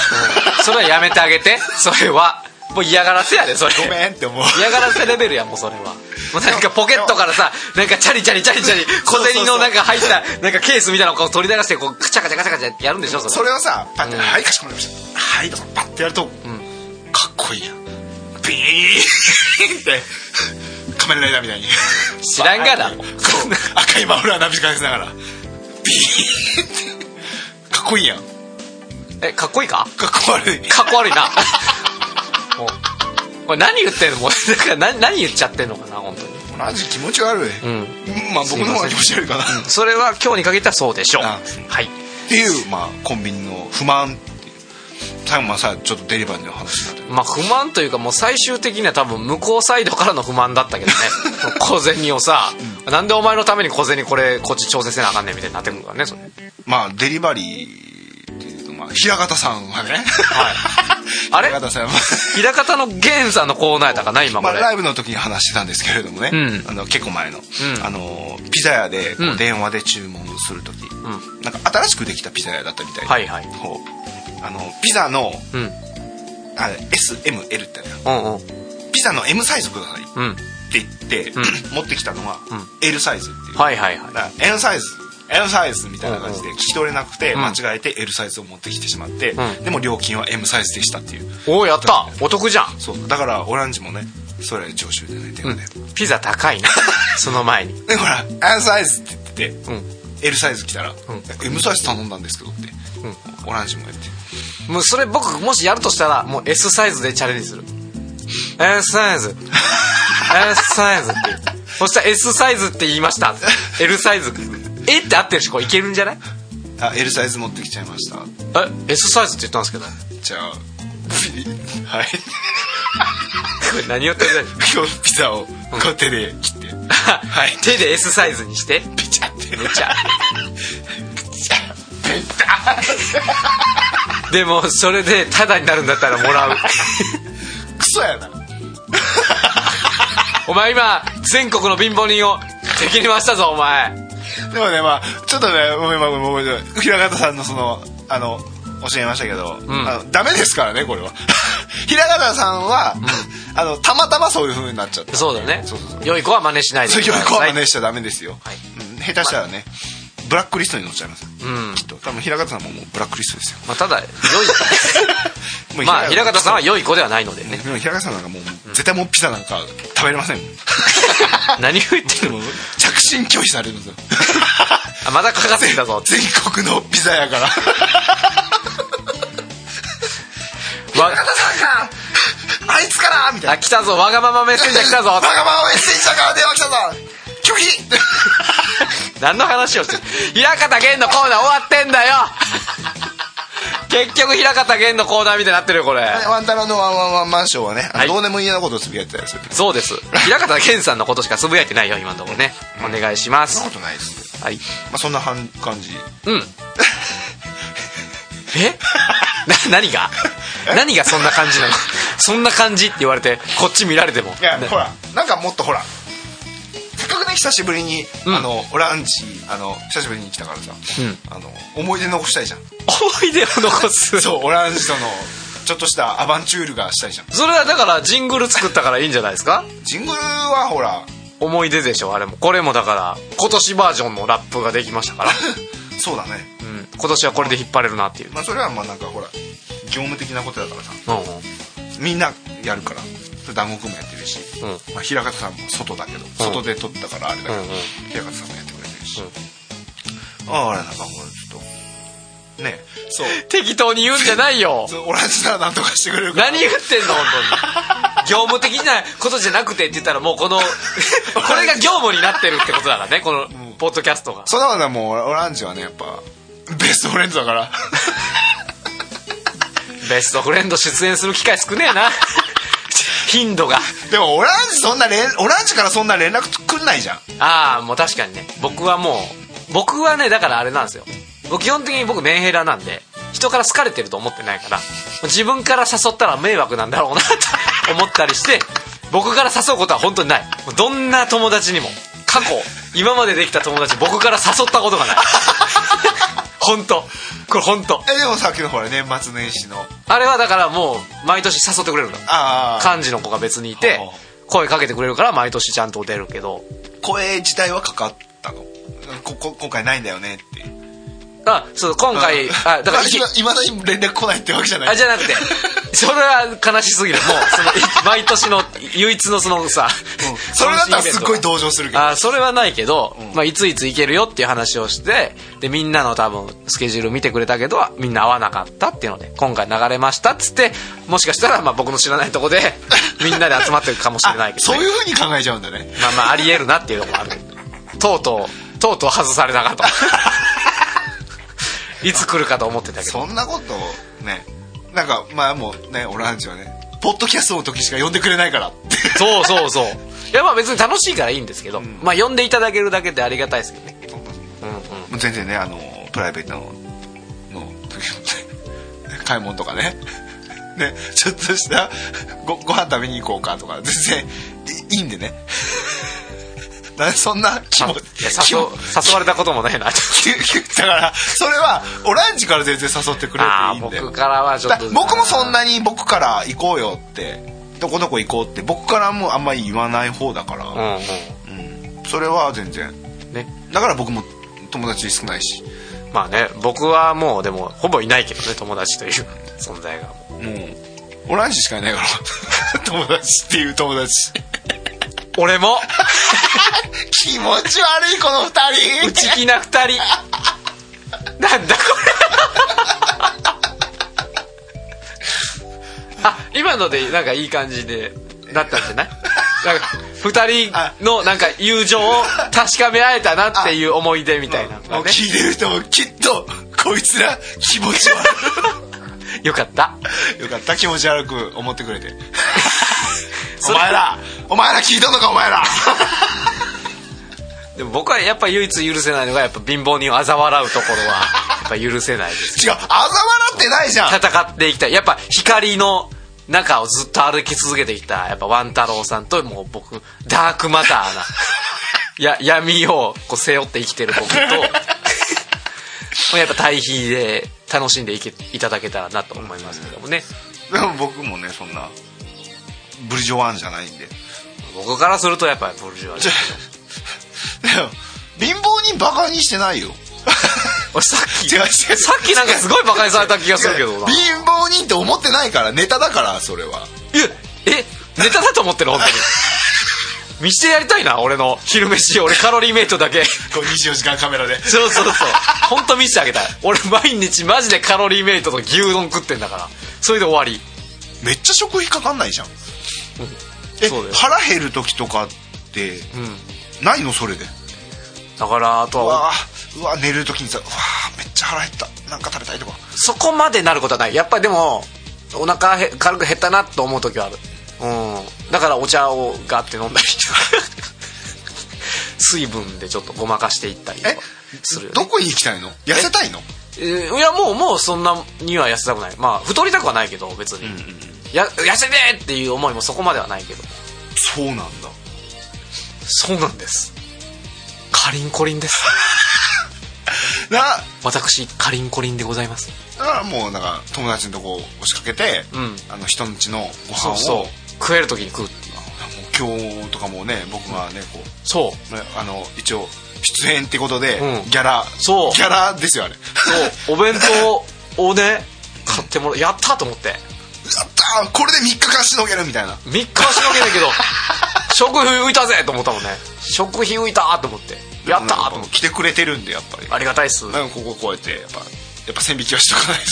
Speaker 2: それはやめてあげて。それはもう嫌がらせやでそれ。
Speaker 1: ごめんって思う。
Speaker 2: 嫌がらせレベルやもうそれは。もうなんかポケットからさなんかチャリチャリチャリチャリ小銭のなんか入ったなんかケースみたいなのをこう取り出してこうカチャカチャカチャカチャやるんでしょそれ。
Speaker 1: それをさパッて「
Speaker 2: うん。
Speaker 1: はいかしこまりました」はい」とかパッてやると、かっこいいやん。ビーンって仮面ライダーみたいに。
Speaker 2: 知らんがな。
Speaker 1: 赤いマフラーなびかせながら。ビーンって。かっこいいやん。
Speaker 2: えかっこいいか？
Speaker 1: かっこ悪い。
Speaker 2: かっこ悪いな。もうこれ何言ってんの？もうだから何何言っちゃってんのかな？本当に。
Speaker 1: マジ気持ち悪い、
Speaker 2: ん。
Speaker 1: まあ僕の方が気持ち悪いかな、っ
Speaker 2: それは今日に限ったらそうでしょう。
Speaker 1: あ
Speaker 2: はい。
Speaker 1: ていうまあコンビニの不満最後まあさちょっとデリバリーの話
Speaker 2: まあ不満というかもう最終的には多分向こうサイドからの不満だったけどね。小銭をさ、なんでお前のために小銭これこっち調整せなあかんねんみたいになってくるからねそれ。
Speaker 1: まあデリバリーっていうとまあ平方さんはね。
Speaker 2: はい。あれ？
Speaker 1: 平方さんは。
Speaker 2: 平方の源さんのコーナーやったかな今こ
Speaker 1: まあ、
Speaker 2: れ、
Speaker 1: ライブの時に話してたんですけれどもね、
Speaker 2: うん。
Speaker 1: あの結構前の、
Speaker 2: ん。
Speaker 1: あのピザ屋で電話で注文する時、なんか新しくできたピザ屋だったみたいで、
Speaker 2: はいはい。
Speaker 1: こうあのピザの
Speaker 2: うん。
Speaker 1: あれ SML ってね
Speaker 2: うんうん。
Speaker 1: ピザの M サイズください。って
Speaker 2: うん
Speaker 1: 言って、持ってきたのは、
Speaker 2: ん。
Speaker 1: L サイズっていう、
Speaker 2: はいはいはい。
Speaker 1: N サイズ。N サイズみたいな感じで
Speaker 2: うん
Speaker 1: 聞き取れなくて
Speaker 2: ん。
Speaker 1: 間違えて L サイズを持ってきてしまって、
Speaker 2: うん。
Speaker 1: でも料金は M サイズでしたっていう。
Speaker 2: おおやった。お得じゃん。
Speaker 1: そう。だからオランジもねそれ常習でね電話で、
Speaker 2: ピザ高いな。その前に。
Speaker 1: でほら N サイズって言って、
Speaker 2: うん。
Speaker 1: L サイズ来たら、M サイズ頼んだんですけどって、オランジも言って
Speaker 2: もうそれ僕もしやるとしたらもう S サイズでチャレンジする。S サイズ。S サイズってそしたら S サイズって言いました。L サイズ。えって合ってるしこれいけるんじゃない？
Speaker 1: あ L サイズ持ってきちゃいました。
Speaker 2: え S サイズって言ったんですけど。
Speaker 1: じゃあはい。
Speaker 2: これ何言ってるんだ
Speaker 1: 今日ピザをこう手で切って。は い
Speaker 2: 手で S サイズにして。
Speaker 1: ピチャって。
Speaker 2: めちゃ でもそれでタダになるんだったらもらう。
Speaker 1: クソやな。
Speaker 2: お前今全国の貧乏人を敵に回したぞお前。
Speaker 1: でもねまあちょっとねごめんごめんごめん平方さんのそのあの教えましたけど、
Speaker 2: ん。
Speaker 1: あのダメですからねこれは。平方さんは、あのたまたまそういう風になっちゃった。
Speaker 2: そうだね。
Speaker 1: そうそうそう。
Speaker 2: 良い子は真似しないでください。
Speaker 1: 子は真似しちゃダメですよ、
Speaker 2: はい。
Speaker 1: うん下手したらね、ブラックリストに載っちゃいますよ、
Speaker 2: うん。
Speaker 1: きっと。多分平方さんももうブラックリストですよ。
Speaker 2: まあ、ただ良い。まあ平方さんは良い子ではないので。ね
Speaker 1: でも平方さんなんかもう絶対もうピザなんか食べれません。
Speaker 2: 何を言ってるの？
Speaker 1: 着信拒否されるんですよ
Speaker 2: あまだかかってきたぞ。
Speaker 1: 全国のピザ屋から。
Speaker 2: わ
Speaker 1: 平方さんがあいつからみたいな。
Speaker 2: あ来たぞ。わがままメッセンジャー来たぞ。
Speaker 1: バカバカメッセージャーから電話来たぞ。拒否
Speaker 2: 何の話をしてる平方源のコーナー終わってんだよ。結局平方源のコーナーみたいになってるよこれ。
Speaker 1: ワンタロのワンワンワンマンションはね、
Speaker 2: はい。
Speaker 1: どうでもいいようなことをつぶやいてたりする。
Speaker 2: そうです。平方源さんのことしかつぶやいてないよ今のところねお願いします。
Speaker 1: そんなことないです
Speaker 2: はい。
Speaker 1: まあそんなはん感じ。
Speaker 2: うん。え？な何が？何がそんな感じなの？そんな感じって言われてこっち見られても。ね
Speaker 1: いやほらなんかもっとほらせっかくね久しぶりに、
Speaker 2: うん。
Speaker 1: あのオランジあの久しぶりに来たからさ、
Speaker 2: うん。
Speaker 1: あの思い出残したいじゃん。
Speaker 2: 思い出を残す。
Speaker 1: そうオランジとのちょっとしたアバンチュールがしたいじゃん。
Speaker 2: それはだからジングル作ったからいいんじゃないですか？
Speaker 1: ジングルはほら
Speaker 2: 思い出でしょあれも。これもだから今年バージョンのラップができましたから、
Speaker 1: そうだね。
Speaker 2: うん、今年はこれで引っ張れるなっていう、
Speaker 1: まあそれはまあなんかほら業務的なことだからさ。
Speaker 2: うんうん。
Speaker 1: みんなやるからそれ団子くんもやってるし、
Speaker 2: うん。
Speaker 1: まあ、平方さんも外だけど、外で撮ったからあれだけど、
Speaker 2: うんうん。
Speaker 1: 平方さんもやってくれてるし、ああれなんかもうちょっとね。そう。
Speaker 2: 適当に言うんじゃないよ。
Speaker 1: そうオランジならなんとかしてくれるから。
Speaker 2: 何言ってんの本当に。業務的なことじゃなくてって言ったらもうこの これが業務になってるってことだからねこのポッドキャストが。
Speaker 1: そんなことはもうオランジはねやっぱベストフレンドだから。
Speaker 2: ベストフレンド出演する機会少ねえな頻度が。
Speaker 1: でもオランジそんな連オランジからそんな連絡くんないじゃん。
Speaker 2: ああもう確かにね。僕はもう僕はねだからあれなんですよ。僕基本的に僕メンヘラなんで人から好かれてると思ってないから自分から誘ったら迷惑なんだろうなと 思ったりして僕から誘うことは本当にない。どんな友達にも。過去今までできた友達僕から誘ったことがない本当。これ本当。
Speaker 1: えでもさっきのほら年末年始の。
Speaker 2: あれはだからもう毎年誘ってくれるの。
Speaker 1: ああ
Speaker 2: 幹事の子が別にいて
Speaker 1: はあ
Speaker 2: 声かけてくれるから毎年ちゃんと出るけど。
Speaker 1: 声自体はかかったの？ここ今回ないんだよねって。
Speaker 2: あそう今回あだからい
Speaker 1: いまだに連絡来ないってわけじゃない。
Speaker 2: あじゃなくて。それは悲しすぎる。もうそのい毎年の唯一のそのさ、
Speaker 1: それだったらすっごい
Speaker 2: 同
Speaker 1: 同情するけど
Speaker 2: あそれはないけど、まあ、いついつ行けるよっていう話をしてでみんなの多分スケジュール見てくれたけどみんな合わなかったっていうので今回流れましたっつってもしかしたらまあ僕の知らないとこで みんなで集まってるかもしれないけど、ね、
Speaker 1: そういうふうに考えちゃうんだね。
Speaker 2: まあまあありえるなっていうのもある。とうとうとうとう外されなかった。いつ来るかと思ってたけど。
Speaker 1: そんなことね。なんかまあもうねオランジはねポッドキャストの時しか呼んでくれないから。
Speaker 2: そうそうそう。いやまあ別に楽しいからいいんですけど、まあ呼んでいただけるだけでありがたいですけどね。うんうん。
Speaker 1: 全然ねあのプライベートのの時の買い物とかね。ねちょっとしたごご飯食べに行こうかとか全然いいいんでねなそんな気も
Speaker 2: いや誘う誘われたこともないな。
Speaker 1: だからそれはオランジから全然誘ってくれて
Speaker 2: ああ
Speaker 1: いいんだよ
Speaker 2: 僕からはちょっと
Speaker 1: だ僕もそんなに僕から行こうよってどこどこ行こうって僕からもあんまり言わない方だから、
Speaker 2: うんうん。
Speaker 1: うん。それは全然。
Speaker 2: ね。
Speaker 1: だから僕も友達少ないし。
Speaker 2: まあね僕はもうでもほぼいないけどね友達という存在が。もう
Speaker 1: オランジしかいないから。友達っていう友達
Speaker 2: 俺も。
Speaker 1: 気持ち悪いこの二人。
Speaker 2: 内気な二人。なんだこれ。あ今のでなんかいい感じでなったんじゃない？なんか二人のなんか友情を確かめ合えたなっていう思い出みたいな。の
Speaker 1: もう聞いてる人もきっとこいつら気持ち悪
Speaker 2: よかった。
Speaker 1: いよかった。気持ち悪く思ってくれてお前ら。お前ら聞いとんのかお前ら。
Speaker 2: でも僕はやっぱ唯一許せないのがやっぱ貧乏人を嘲笑うところは やっぱ許せないです。
Speaker 1: 違う嘲笑ってないじゃん。
Speaker 2: 戦っていきたい。やっぱ光の中をずっと歩き続けてきたやっぱワン太郎さんともう僕ダークマターな や闇をこう背負って生きてる僕とやっぱ対比で楽しんでいけいただけたらなと思いますけどもね。
Speaker 1: でも僕もねそんなブリジョワンじゃないんで。
Speaker 2: 僕からするとやっぱりブルジョワ
Speaker 1: じゃ でも貧乏人バカにしてないよ。
Speaker 2: 俺さっき
Speaker 1: 違う違う
Speaker 2: さっきなんかすごいバカにされた気がするけどな。
Speaker 1: 貧乏人って思ってないからネタだからそれは。
Speaker 2: ええネタだと思ってる本当に。見してやりたいな俺の昼飯俺カロリーメイトだけ。
Speaker 1: こう24時間カメラで。
Speaker 2: そうそうそう。本当見せてあげたい。俺毎日マジでカロリーメイトと牛丼食ってんだから。それで終わり。
Speaker 1: めっちゃ食費かかんないじゃん、え
Speaker 2: そうだよ。
Speaker 1: 腹減る時とかって、
Speaker 2: ん。
Speaker 1: ないのそれで？
Speaker 2: だからあとは
Speaker 1: うわーうわ寝る時にさうわーめっちゃ腹減った。なんか食べたいとか。
Speaker 2: そこまでなることはない。やっぱりでもお腹へ軽く減ったなと思う時はある。うん。だからお茶をガッて飲んだり 水分でちょっとごまかしていったりとか
Speaker 1: え
Speaker 2: するよね。
Speaker 1: どこに行きたいの？痩せたいの？
Speaker 2: えーいやもうもうそんなには痩せたくない。まあ太りたくはないけど別に、や痩せてっていう思いもそこまではないけど。
Speaker 1: そうなんだ。
Speaker 2: そうなんです。カリンコリンです。
Speaker 1: な
Speaker 2: 私カリンコリンでございます。
Speaker 1: だからもうなんか友達のとこ押しかけて、
Speaker 2: うん。
Speaker 1: あの人んちのご飯を。
Speaker 2: そうそう。食える時に食うっていう。
Speaker 1: もう今日とかもね僕がねこ
Speaker 2: そう。
Speaker 1: うねあの一応出演ってことで、
Speaker 2: うん。
Speaker 1: ギャラ。
Speaker 2: そう。
Speaker 1: ギャラですよあれ。
Speaker 2: そう。お弁当をね買ってもらやったと思って
Speaker 1: やったーこれで3日間しのげるみたいな。
Speaker 2: 3日はしのげないけど 食費浮いたぜと思ったもんね。食費浮いたと思って。やったと思って。
Speaker 1: 来てくれてるんでやっぱり。
Speaker 2: ありがたいっす。
Speaker 1: なんかこここうやってやっぱやっぱ線引きはしとかない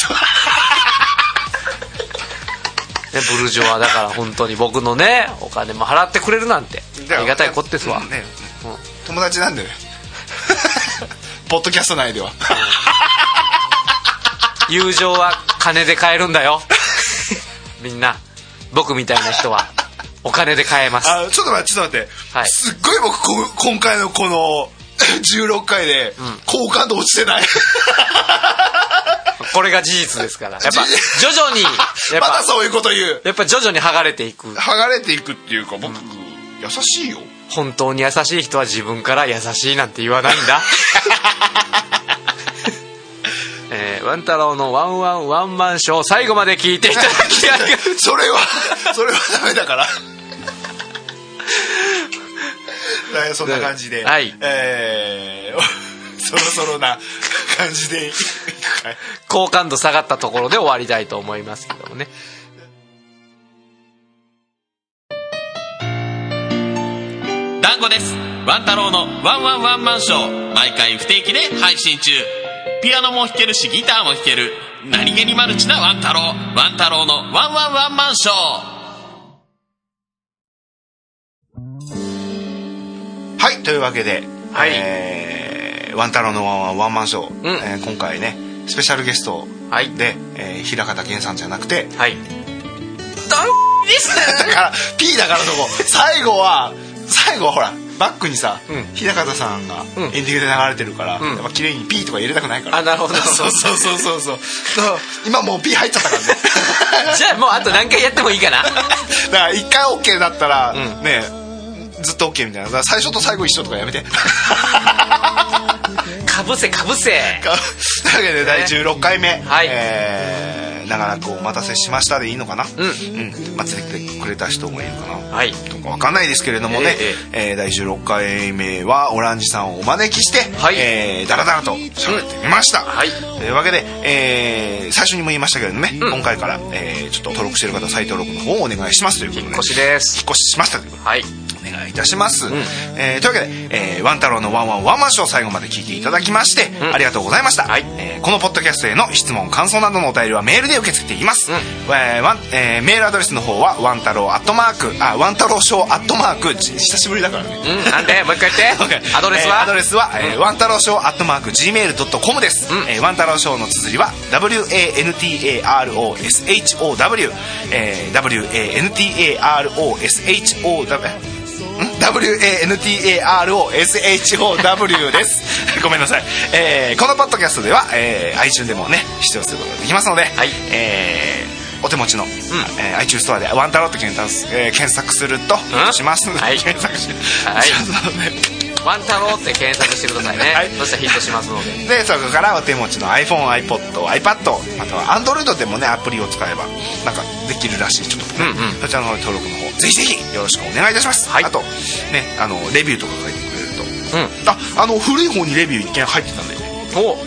Speaker 2: ね、ブルジョワだから本当に僕のねお金も払ってくれるなんて。
Speaker 1: と
Speaker 2: ありがたいこってすわ、
Speaker 1: うんね。友達なんでね。ポッドキャスト内では。
Speaker 2: 友情は金で買えるんだよみんな僕みたいな人はお金で買えます。
Speaker 1: あちょっと待ってちょっと待って、
Speaker 2: はい。
Speaker 1: すっごい僕こ今回のこの 16回で好感度落ちてない、
Speaker 2: これが事実ですから。やっぱ徐々にやっぱ
Speaker 1: またそういうこと言う。
Speaker 2: やっぱ徐々に剥がれていく。
Speaker 1: 剥がれていくっていうか僕、優しいよ。
Speaker 2: 本当に優しい人は自分から優しいなんて言わないんだ えーワン太郎のワンワンワンマンショー最後まで聞いていただきありがとう
Speaker 1: それはそれはダメだから。はいそんな感じで、
Speaker 2: はい。
Speaker 1: えー そろそろな感じで。
Speaker 2: 好感度下がったところで終わりたいと思いますけどもね。
Speaker 4: 団子です。ワン太郎のワンワンワンマンショー毎回不定期で配信中ピアノも弾けるしギターも弾ける。何気にマルチなワン太郎ワン太郎のワンワンワンマンショー。
Speaker 1: はいというわけで、
Speaker 2: はい。
Speaker 1: えーワン太郎のワンワンワンマンショー、
Speaker 2: うん。
Speaker 1: えー今回ね、スペシャルゲスト
Speaker 2: はい。
Speaker 1: で、えー、平方源さんじゃなくて
Speaker 2: はい。ダンです。
Speaker 1: だから P だからそこ。最後は最後はほらバックにさ、
Speaker 2: うん。
Speaker 1: 平方さんが
Speaker 2: うん。
Speaker 1: エンディングで流れてるから、
Speaker 2: ん。
Speaker 1: やっぱ綺麗に P とか入れたくないから。
Speaker 2: あなるほど。
Speaker 1: そうそうそうそうそう。今もう P 入っちゃったからね。
Speaker 2: じゃあもうあと何回やってもいいかな。
Speaker 1: だから一回 OK だったら、
Speaker 2: ん。
Speaker 1: ねずっと OK みたいな。最初と最後一緒とかやめて。
Speaker 2: かぶせかぶせ。
Speaker 1: というわけで第16回目、
Speaker 2: はい。
Speaker 1: えー長らくお待たせしましたでいいのかな？
Speaker 2: うん。
Speaker 1: うん、待っててくれた人もいるかな？
Speaker 2: はい。
Speaker 1: とかわかんないですけれどもね、
Speaker 2: え
Speaker 1: えー第16回目はオランジさんをお招きして、
Speaker 2: はい。
Speaker 1: えー、だらだらと喋ってみました、
Speaker 2: はい。
Speaker 1: というわけで、えー最初にも言いましたけれどもね、
Speaker 2: うん。
Speaker 1: 今回から、えーちょっと登録している方再登録の方をお願いしますということで。
Speaker 2: 引っ越しです。
Speaker 1: 引っ越ししましたということで。
Speaker 2: はい。
Speaker 1: お願いいたします、えーというわけで、えーワン太郎のワンワンワンマンショー最後まで聞いていただきまして、
Speaker 2: ん
Speaker 1: ありがとうございました、
Speaker 2: はい。
Speaker 1: えーこのポッドキャストへの質問感想などのお便りはメールで受け付けています、
Speaker 2: うん。
Speaker 1: えーワンえーメールアドレスの方はワン太郎アットマークあワン太郎ショーアットマークじ久しぶりだからね。
Speaker 2: うんなんで？もう一回言って。アドレスは？
Speaker 1: えーアドレスは、えーワン太郎ショーアットマーク Gmail.com です、
Speaker 2: うん。
Speaker 1: えーワン太郎ショーの綴りは WANTAROSHOW、えー WANTAROSHOW ん WANTAROSHOW です。ごめんなさい、えーこのポッドキャストでは、えー iTunes でもね視聴することができますので、
Speaker 2: はい。
Speaker 1: えーお手持ちの、えー iTunes ストアで「ワン太郎」って検索,、えー検索すると
Speaker 2: うん。
Speaker 1: します、
Speaker 2: はい。
Speaker 1: 検索し
Speaker 2: はい ワン太郎って検索してくださいね、
Speaker 1: はい。
Speaker 2: そしたらヒットしますので。
Speaker 1: でそこからお手持ちの iPhoneiPodiPad または Android でもねアプリを使えばなんかできるらしい。ちょっと、ね。
Speaker 2: うんうん。
Speaker 1: そちらの登録の方ぜひぜひよろしくお願いいたします、
Speaker 2: はい。
Speaker 1: あとねあのレビューとか書いてくれると。
Speaker 2: うん。
Speaker 1: ああの古い方にレビュー一件入ってたんで
Speaker 2: お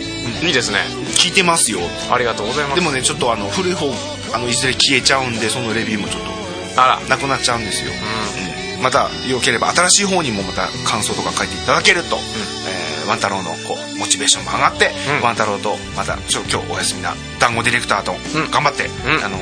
Speaker 2: いいですね。
Speaker 1: 聞いてますよ。
Speaker 2: ありがとうございます。
Speaker 1: でもねちょっとあの古い方あのいずれ消えちゃうんでそのレビューもちょっと
Speaker 2: あら。
Speaker 1: なくなっちゃうんですよ、うんまたよければ新しい方にもまた感想とか書いていただけると、えーワン太郎のこうモチベーションも上がって、
Speaker 2: うん。
Speaker 1: ワン太郎とまたちょ今日お休みな団子ディレクターと
Speaker 2: ん。
Speaker 1: 頑張って、
Speaker 2: ん。
Speaker 1: あの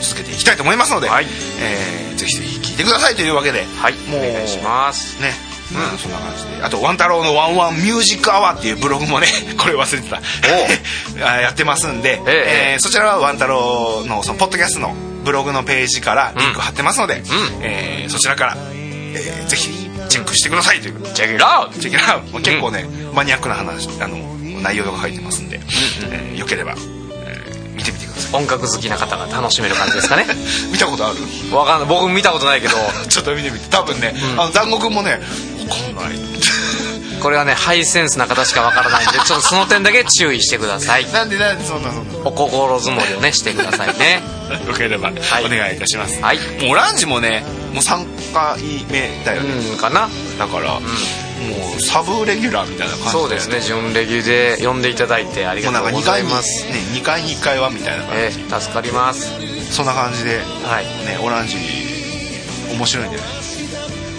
Speaker 1: 続けていきたいと思いますので、
Speaker 2: はい。
Speaker 1: えーぜひぜひ聞いてくださいというわけで、
Speaker 2: はい。
Speaker 1: もう
Speaker 2: お願いします。
Speaker 1: ねうん、そんな感じで。あと「ワン太郎のワンワンミュージックアワー」っていうブログもね これ忘れてた。あやってますんで、
Speaker 2: ええ。
Speaker 1: えーそちらはワン太郎のそのポッドキャストのブログのページからリンク貼ってますので、えーそちらから、えーぜひチェックしてくださいという check it out check it out 結構ね、マニアックな話あの内容とか書いてますんで、えーよければ、えー見てみてください。
Speaker 2: 音楽好きな方が楽しめる感じですかね。
Speaker 1: 見たことある？
Speaker 2: わかんない。僕見たことないけど。
Speaker 1: ちょっと見てみて。多分ね、あの団子くんもねわかんない
Speaker 2: これはねハイセンスな方しかわからないんで ちょっとその点だけ注意してください。
Speaker 1: なんでなんでそんなの？
Speaker 2: お心づもりをねしてくださいね。
Speaker 1: よければ、
Speaker 2: い。
Speaker 1: お願いいたします、
Speaker 2: はい。
Speaker 1: もうオランジもねもう3回目だよね、
Speaker 2: うんかな。
Speaker 1: だから、もうサブレギュラーみたいな感じ
Speaker 2: そうですね準レギュで呼んでいただいてあり
Speaker 1: もうなんか2
Speaker 2: がとうございます
Speaker 1: 2回に1回はみたいな感じ、
Speaker 2: えー助かります。
Speaker 1: そんな感じで、
Speaker 2: はい。
Speaker 1: ね、オランジ面白いんだよね。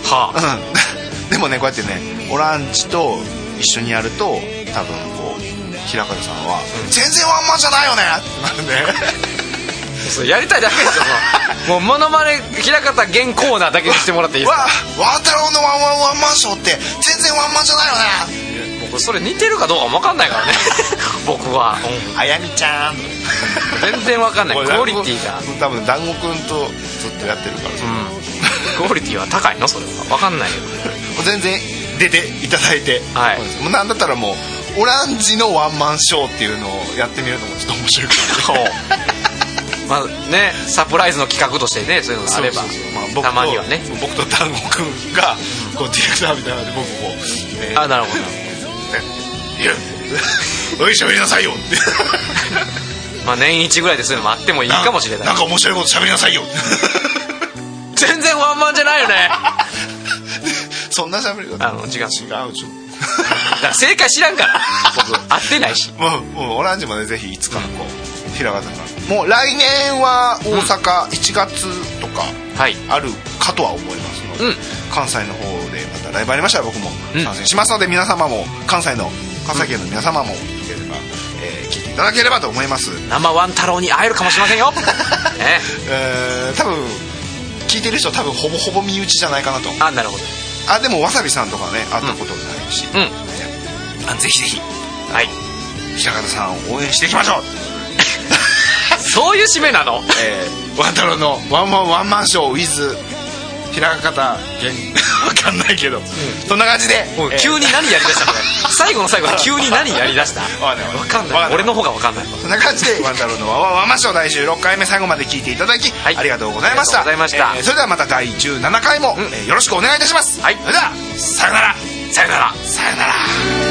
Speaker 2: はあ。
Speaker 1: うんでもねこうやってねオランジと一緒にやると多分こう平方さんは「全然ワンマンじゃないよね!」ってなるね
Speaker 2: そうやりたいだけですよもう。もノマネ平方原コーナーだけにしてもらっていいですか？
Speaker 1: わワン太郎のワンワンワンマンショーって全然ワンマンじゃないよね!
Speaker 2: 僕それ似てるかどうかも分かんないからね。僕は、
Speaker 1: あやみちゃん。
Speaker 2: 全然分かんない。クオリティが。
Speaker 1: 多分団子くんとずっとやってるから、
Speaker 2: クオリティは高いの？それは。分かんないよ
Speaker 1: 全然出ていただいて、
Speaker 2: はい。
Speaker 1: もうなんだったらもうオランジのワンマンショーっていうのをやってみるのもちょっと面白いかも
Speaker 2: まあねサプライズの企画としてねそういうのがあれば。たまにはね。
Speaker 1: 僕と団子くんがこうディレクターみたいなので僕こう、ね。
Speaker 2: あなるほど。
Speaker 1: いやおいしゃべりなさいよ。っ て
Speaker 2: まあ年一ぐらいでそういうのもあってもいいかもしれない。
Speaker 1: なんか面白いことしゃべりなさいよ
Speaker 2: 全然ワンマンじゃないよね。
Speaker 1: そんなしゃべり方。
Speaker 2: あの違う
Speaker 1: 違う
Speaker 2: 正解知らんから。僕会ってないし。
Speaker 1: もうもうオランジもねぜひいつかこう平方さんもう。来年は大阪1月とか
Speaker 2: はい。
Speaker 1: あるかとは思いますので、
Speaker 2: うん。
Speaker 1: 関西の方でまたライブありましたら僕も
Speaker 2: うん。
Speaker 1: 参戦しますので、皆様も関西の関西圏の皆様もよければ、えー聞いていただければと思います、
Speaker 2: 生ワン太郎に会えるかもしれませんよ、ね、
Speaker 1: えー多分聞いてる人多分ほぼほぼ身内じゃないかなと。
Speaker 2: あなるほど。
Speaker 1: あでもわさびさんとかね会ったことないし、
Speaker 2: うん。
Speaker 1: あぜひぜひ。
Speaker 2: はい。
Speaker 1: 平方さんを応援していきましょう。
Speaker 2: そういう締めなの？
Speaker 1: えー、ワン太郎のワンワンワンマンショー with 平方 わかんないけど、そんな感じで、
Speaker 2: 急に何やりだしたの 最後の最後で急に何やりだした？
Speaker 1: わかんない。
Speaker 2: 俺の方がわかんない。
Speaker 1: そんな感じで ワン太郎のワンワンワンマンショー第16回目最後まで聞いていただき、
Speaker 2: はい。ありがとうございました。
Speaker 1: えーそれではまた第17回も、えーよろしくお願いいたします、
Speaker 2: はい。
Speaker 1: それではさよなら
Speaker 2: さよなら。
Speaker 1: さよなら